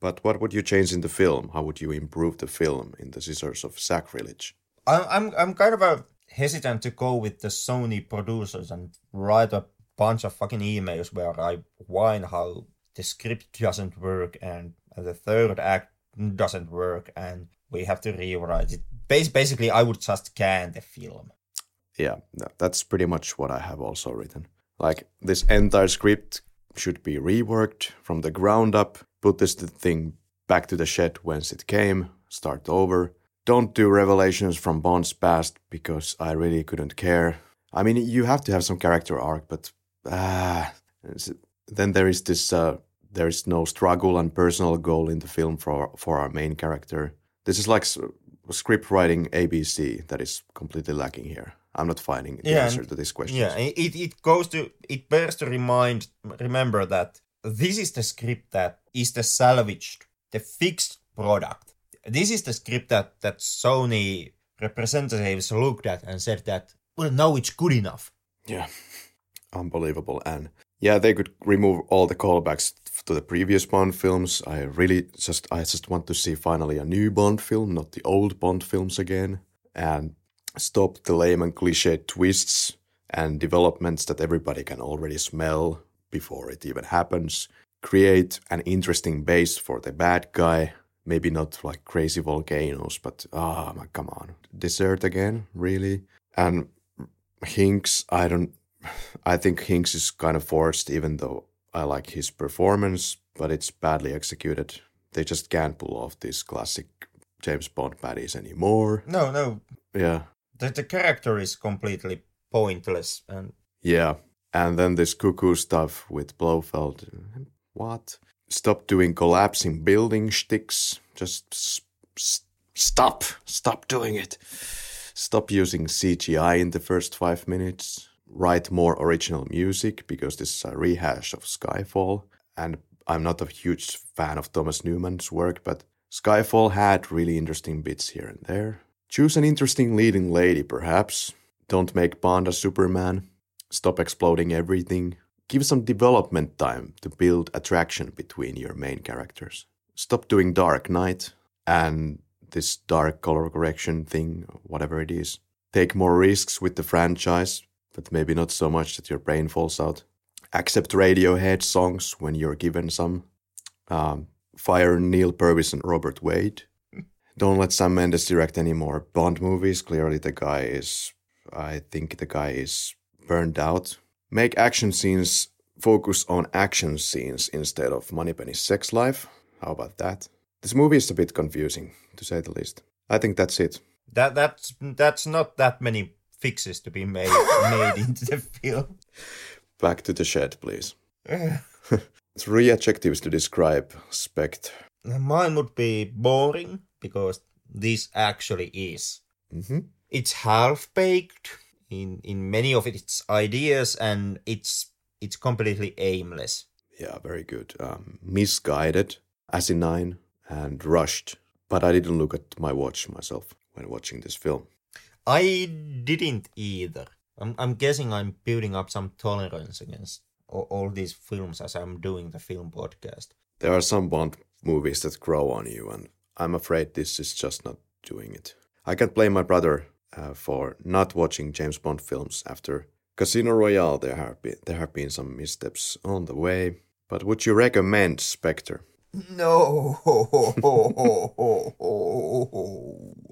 A: But what would you change in the film? How would you improve the film in the Scissors of Sacrilege?
B: I'm I'm I'm kind of a hesitant to go with the Sony producers and write a bunch of fucking emails where I whine how the script doesn't work and the third act doesn't work and we have to rewrite it. Bas- basically, I would just can the film.
A: yeah, that's pretty much what I have also written. Like this entire script should be reworked from the ground up. Put this thing back to the shed whence it came. Start over. Don't do revelations from Bond's past because I really couldn't care. I mean, you have to have some character arc, but ah, then there is this. Uh, there is no struggle and personal goal in the film for for our main character. This is like script writing ABC that is completely lacking here. I'm not finding the
B: Yeah,
A: answer to this question.
B: Yeah, it, it goes to it bears to remind remember that this is the script that is the salvaged, the fixed product. This is the script that that Sony representatives looked at and said that well now it's good enough.
A: Yeah. Unbelievable. And yeah, they could remove all the callbacks to the previous Bond films. I really just I just want to see finally a new Bond film, not the old Bond films again. And stop the lame and cliche twists and developments that everybody can already smell before it even happens. Create an interesting base for the bad guy. Maybe not like crazy volcanoes, but ah, my come on, desert again, really? And Hinx, I don't. I think Hinx is kind of forced, even though I like his performance, but it's badly executed. They just can't pull off these classic James Bond baddies anymore.
B: No, no,
A: Yeah,
B: the, the character is completely pointless and
A: yeah. And then this cuckoo stuff with Blofeld. What? Stop doing collapsing building shticks. Just stop. Stop doing it. Stop using CGI in the first five minutes. Write more original music because this is a rehash of Skyfall. And I'm not a huge fan of Thomas Newman's work, but Skyfall had really interesting bits here and there. Choose an interesting leading lady, perhaps. Don't make Bond a Superman. Stop exploding everything. Give some development time to build attraction between your main characters. Stop doing Dark Knight and this dark color correction thing, whatever it is. Take more risks with the franchise, but maybe not so much that your brain falls out. Accept Radiohead songs when you're given some. Um, fire Neal Purvis and Robert Wade. Don't let Sam Mendes direct any more Bond movies. Clearly, the guy is. I think the guy is burned out. Make action scenes focus on action scenes instead of Moneypenny's sex life. How about that? This movie is a bit confusing, to say the least. I think that's it.
B: that that's that's not that many fixes to be made made into the film.
A: Back to the shed, please. Three adjectives to describe Spect.
B: Mine would be boring because this actually is.
A: hmm
B: It's half baked in in many of its ideas, and it's it's completely aimless.
A: Yeah, very good. Um, misguided, asinine, and rushed. But I didn't look at my watch myself when watching this film.
B: I didn't either. I'm, I'm guessing I'm building up some tolerance against all, all these films as I'm doing the film podcast.
A: There are some Bond movies that grow on you, and I'm afraid this is just not doing it. I can't blame my brother uh, for not watching James Bond films after Casino Royale. There have been there have been some missteps on the way, but would you recommend Spectre?
B: No,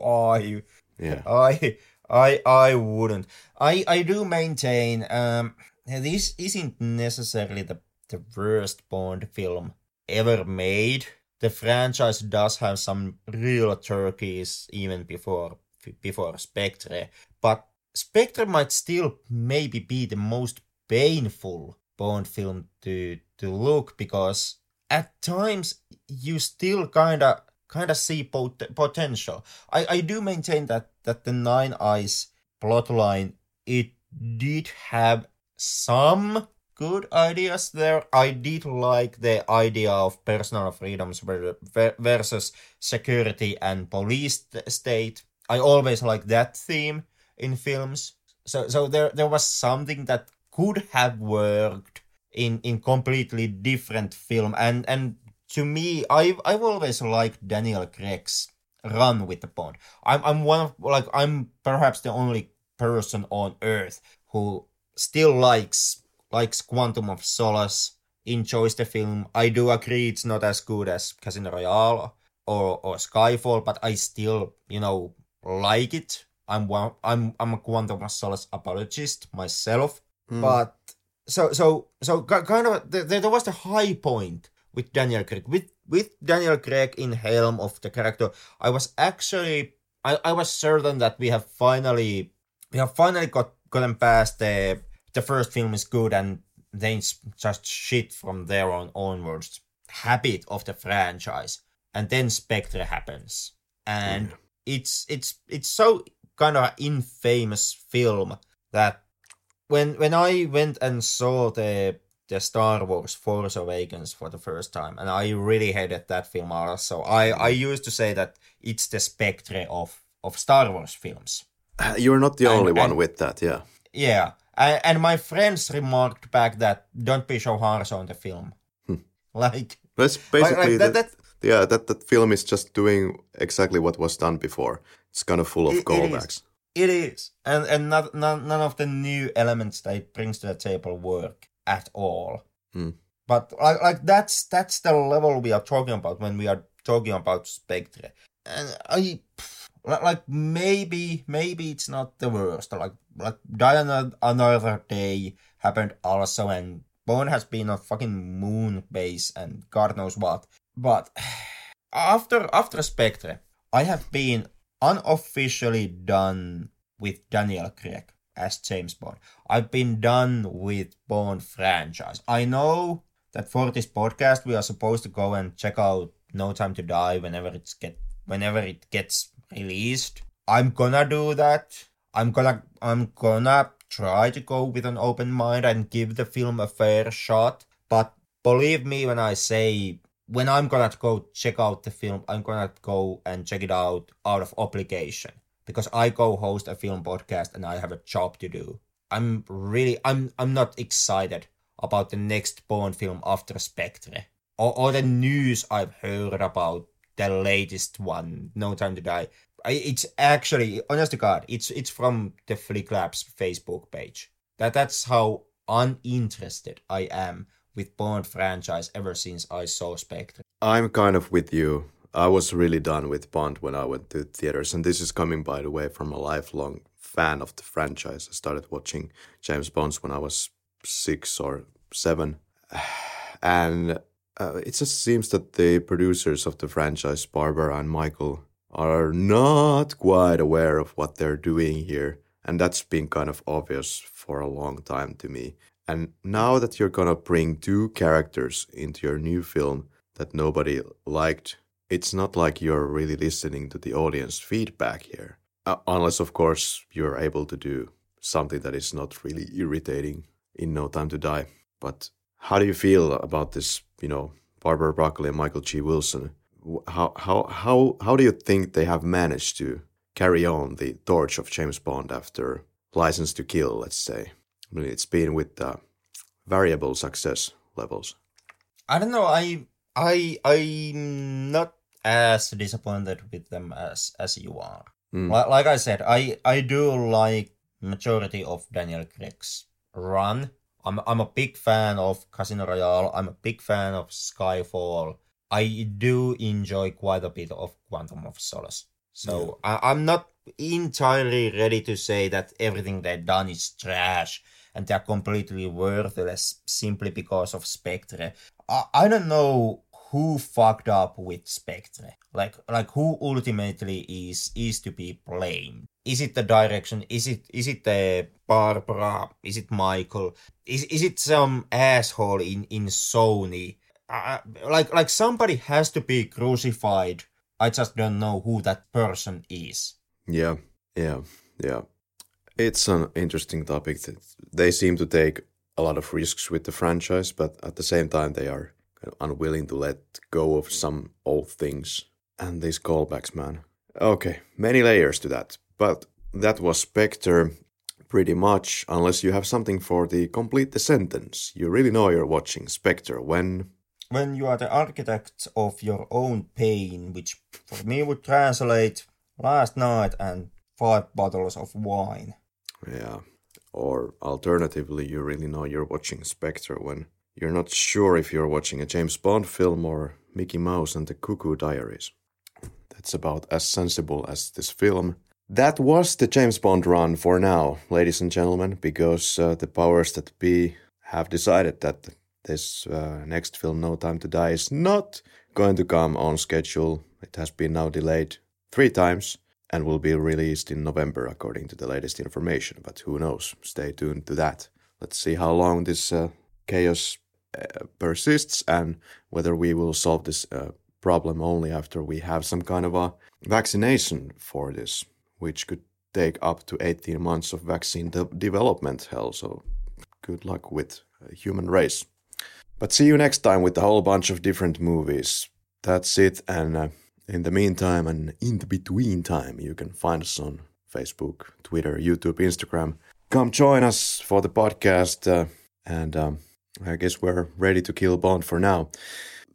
B: I,
A: Yeah,
B: I, I, I wouldn't. I, I do maintain. Um, this isn't necessarily the the worst Bond film ever made. The franchise does have some real turkeys even before before Spectre, but Spectre might still maybe be the most painful Bond film to to look because at times you still kind of kind of see pot- potential. I, I do maintain that that the Nine Eyes plotline it did have some good ideas there. I did like the idea of personal freedoms ver- ver- versus security and police state. I always like that theme in films. So so there there was something that could have worked in in completely different film and and to me I've I've always liked Daniel Craig's run with the Bond. I'm I'm one of like I'm perhaps the only person on earth who still likes likes Quantum of Solace, enjoys the film. I do agree it's not as good as Casino Royale or or Skyfall, but I still, you know, like it. I'm one I'm I'm a Quantum of Solace apologist myself.
A: Hmm.
B: But so so so kind of there, there was the high point with Daniel Craig with with Daniel Craig in helm of the character. I was actually I, I was certain that we have finally we have finally got gotten past the the first film is good and then it's just shit from there on onwards habit of the franchise and then Spectre happens and
A: Yeah.
B: It's it's it's so kind of infamous film that when when I went and saw the the Star Wars Force Awakens for the first time, and I really hated that film also. I I mm. used to say that it's the Spectre of of Star Wars films.
A: You're not the
B: And-
A: only one
B: and-
A: with that, yeah.
B: Yeah, and, and my friends remarked back that don't be so harsh on the film. Hmm. like,
A: That's basically
B: like that, that
A: yeah. That that film is just doing exactly what was done before. It's kind of full of
B: It- it is.
A: callbacks.
B: It is, and and not, none none of the new elements that it brings to the table work at all.
A: Hmm.
B: But like like that's that's the level we are talking about when we are talking about Spectre. And I like, like maybe maybe it's not the worst. Like like Die Another Day happened also, and Bond has been on fucking moon base and God knows what. But after after Spectre, I have been unofficially done with Daniel Craig as James Bond. I've been done with Bond franchise. I know that for this podcast we are supposed to go and check out No Time to Die whenever it's get whenever it gets released. I'm gonna do that. I'm gonna I'm gonna try to go with an open mind and give the film a fair shot. But believe me when I say when I'm gonna go check out the film, I'm gonna go and check it out out of obligation because I go host a film podcast and I have a job to do. I'm really I'm I'm not excited about the next Bond film after Spectre or, or the news I've heard about the latest one, No Time to Die. I, it's actually honest to God, it's it's from the Flick Labs Facebook page. That that's how uninterested I am with Bond franchise ever since I saw Spectre.
A: I'm kind of with you. I was really done with Bond when I went to theaters, and this is coming, by the way, from a lifelong fan of the franchise. I started watching James Bonds when I was six or seven, and uh, it just seems that the producers of the franchise, Barbara and Michael, are not quite aware of what they're doing here, and that's been kind of obvious for a long time to me. And now that you're gonna bring two characters into your new film that nobody liked, it's not like you're really listening to the audience feedback here. Uh, unless, of course, you're able to do something that is not really irritating in No Time to Die. But how do you feel about this? You know, Barbara Broccoli and Michael G. Wilson. How how how how do you think they have managed to carry on the torch of James Bond after License to Kill? Let's say. It's been with uh, variable success levels.
B: I don't know. I I I'm not as disappointed with them as as you are.
A: Mm.
B: Like, like I said, I I do like majority of Daniel Craig's run. I'm I'm a big fan of Casino Royale. I'm a big fan of Skyfall. I do enjoy quite a bit of Quantum of Solace. So I, I'm not entirely ready to say that everything they've done is trash and they're completely worthless simply because of Spectre. I, I don't know who fucked up with Spectre. Like like who ultimately is is to be blamed. Is it the direction? Is it is it the Barbara? Is it Michael? Is is it some asshole in in Sony? Uh, like like somebody has to be crucified. I just don't know who that person is.
A: Yeah, yeah, yeah. It's an interesting topic. They seem to take a lot of risks with the franchise, but at the same time, they are unwilling to let go of some old things. And these callbacks, man. Okay, many layers to that. But that was Spectre pretty much, unless you have something for the complete the sentence. You really know you're watching Spectre when.
B: When you are the architect of your own pain, which for me would translate last night and five bottles of wine.
A: Yeah. Or alternatively, you really know you're watching Spectre when you're not sure if you're watching a James Bond film or Mickey Mouse and the Cuckoo Diaries. That's about as sensible as this film. That was the James Bond run for now, ladies and gentlemen, because uh, the powers that be have decided that this uh, next film, No Time to Die, is not going to come on schedule. It has been now delayed three times and will be released in November, according to the latest information. But who knows? Stay tuned to that. Let's see how long this uh, chaos uh, persists and whether we will solve this uh, problem only after we have some kind of a vaccination for this, which could take up to 18 months of vaccine de- development hell. So good luck with uh, human race. But see you next time with a whole bunch of different movies. That's it. And uh, in the meantime and in the between time, you can find us on Facebook, Twitter, YouTube, Instagram. Come join us for the podcast. Uh, and um, I guess we're ready to kill Bond for now.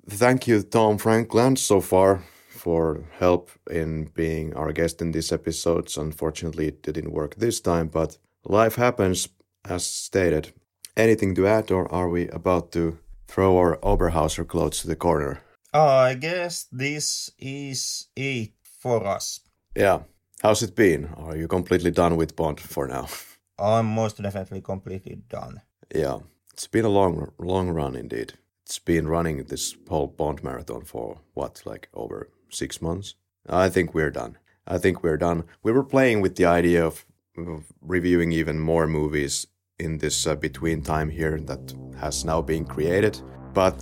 A: Thank you, Tom Frankland, so far for help in being our guest in these episodes. Unfortunately, it didn't work this time, but life happens as stated. Anything to add, or are we about to throw our Oberhauser clothes to the corner?
B: I guess this is it for us.
A: Yeah. How's it been? Are you completely done with Bond for now?
B: I'm most definitely completely done.
A: yeah. It's been a long, long run indeed. It's been running this whole Bond marathon for what, like over six months? I think we're done. I think we're done. We were playing with the idea of, of reviewing even more movies in this uh, between time here that has now been created. But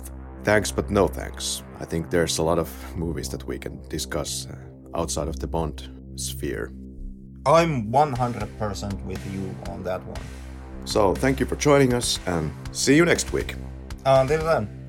A: thanks, but no thanks. I think there's a lot of movies that we can discuss uh, outside of the Bond sphere.
B: I'm 100% with you on that one.
A: So thank you for joining us and see you next week.
B: Until then.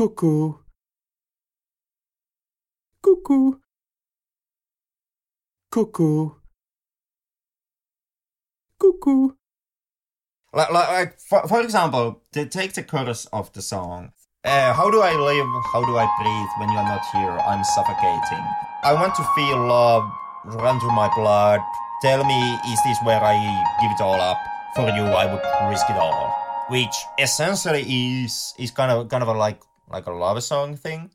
A: Cuckoo. Cuckoo. Cuckoo. Cuckoo.
B: Like, like, for, for example, to take the chorus of the song. Uh, how do I live? How do I breathe when you're not here? I'm suffocating. I want to feel love run through my blood. Tell me, is this where I give it all up? For you, I would risk it all. Which essentially is is kind of kind of like like a love song thing.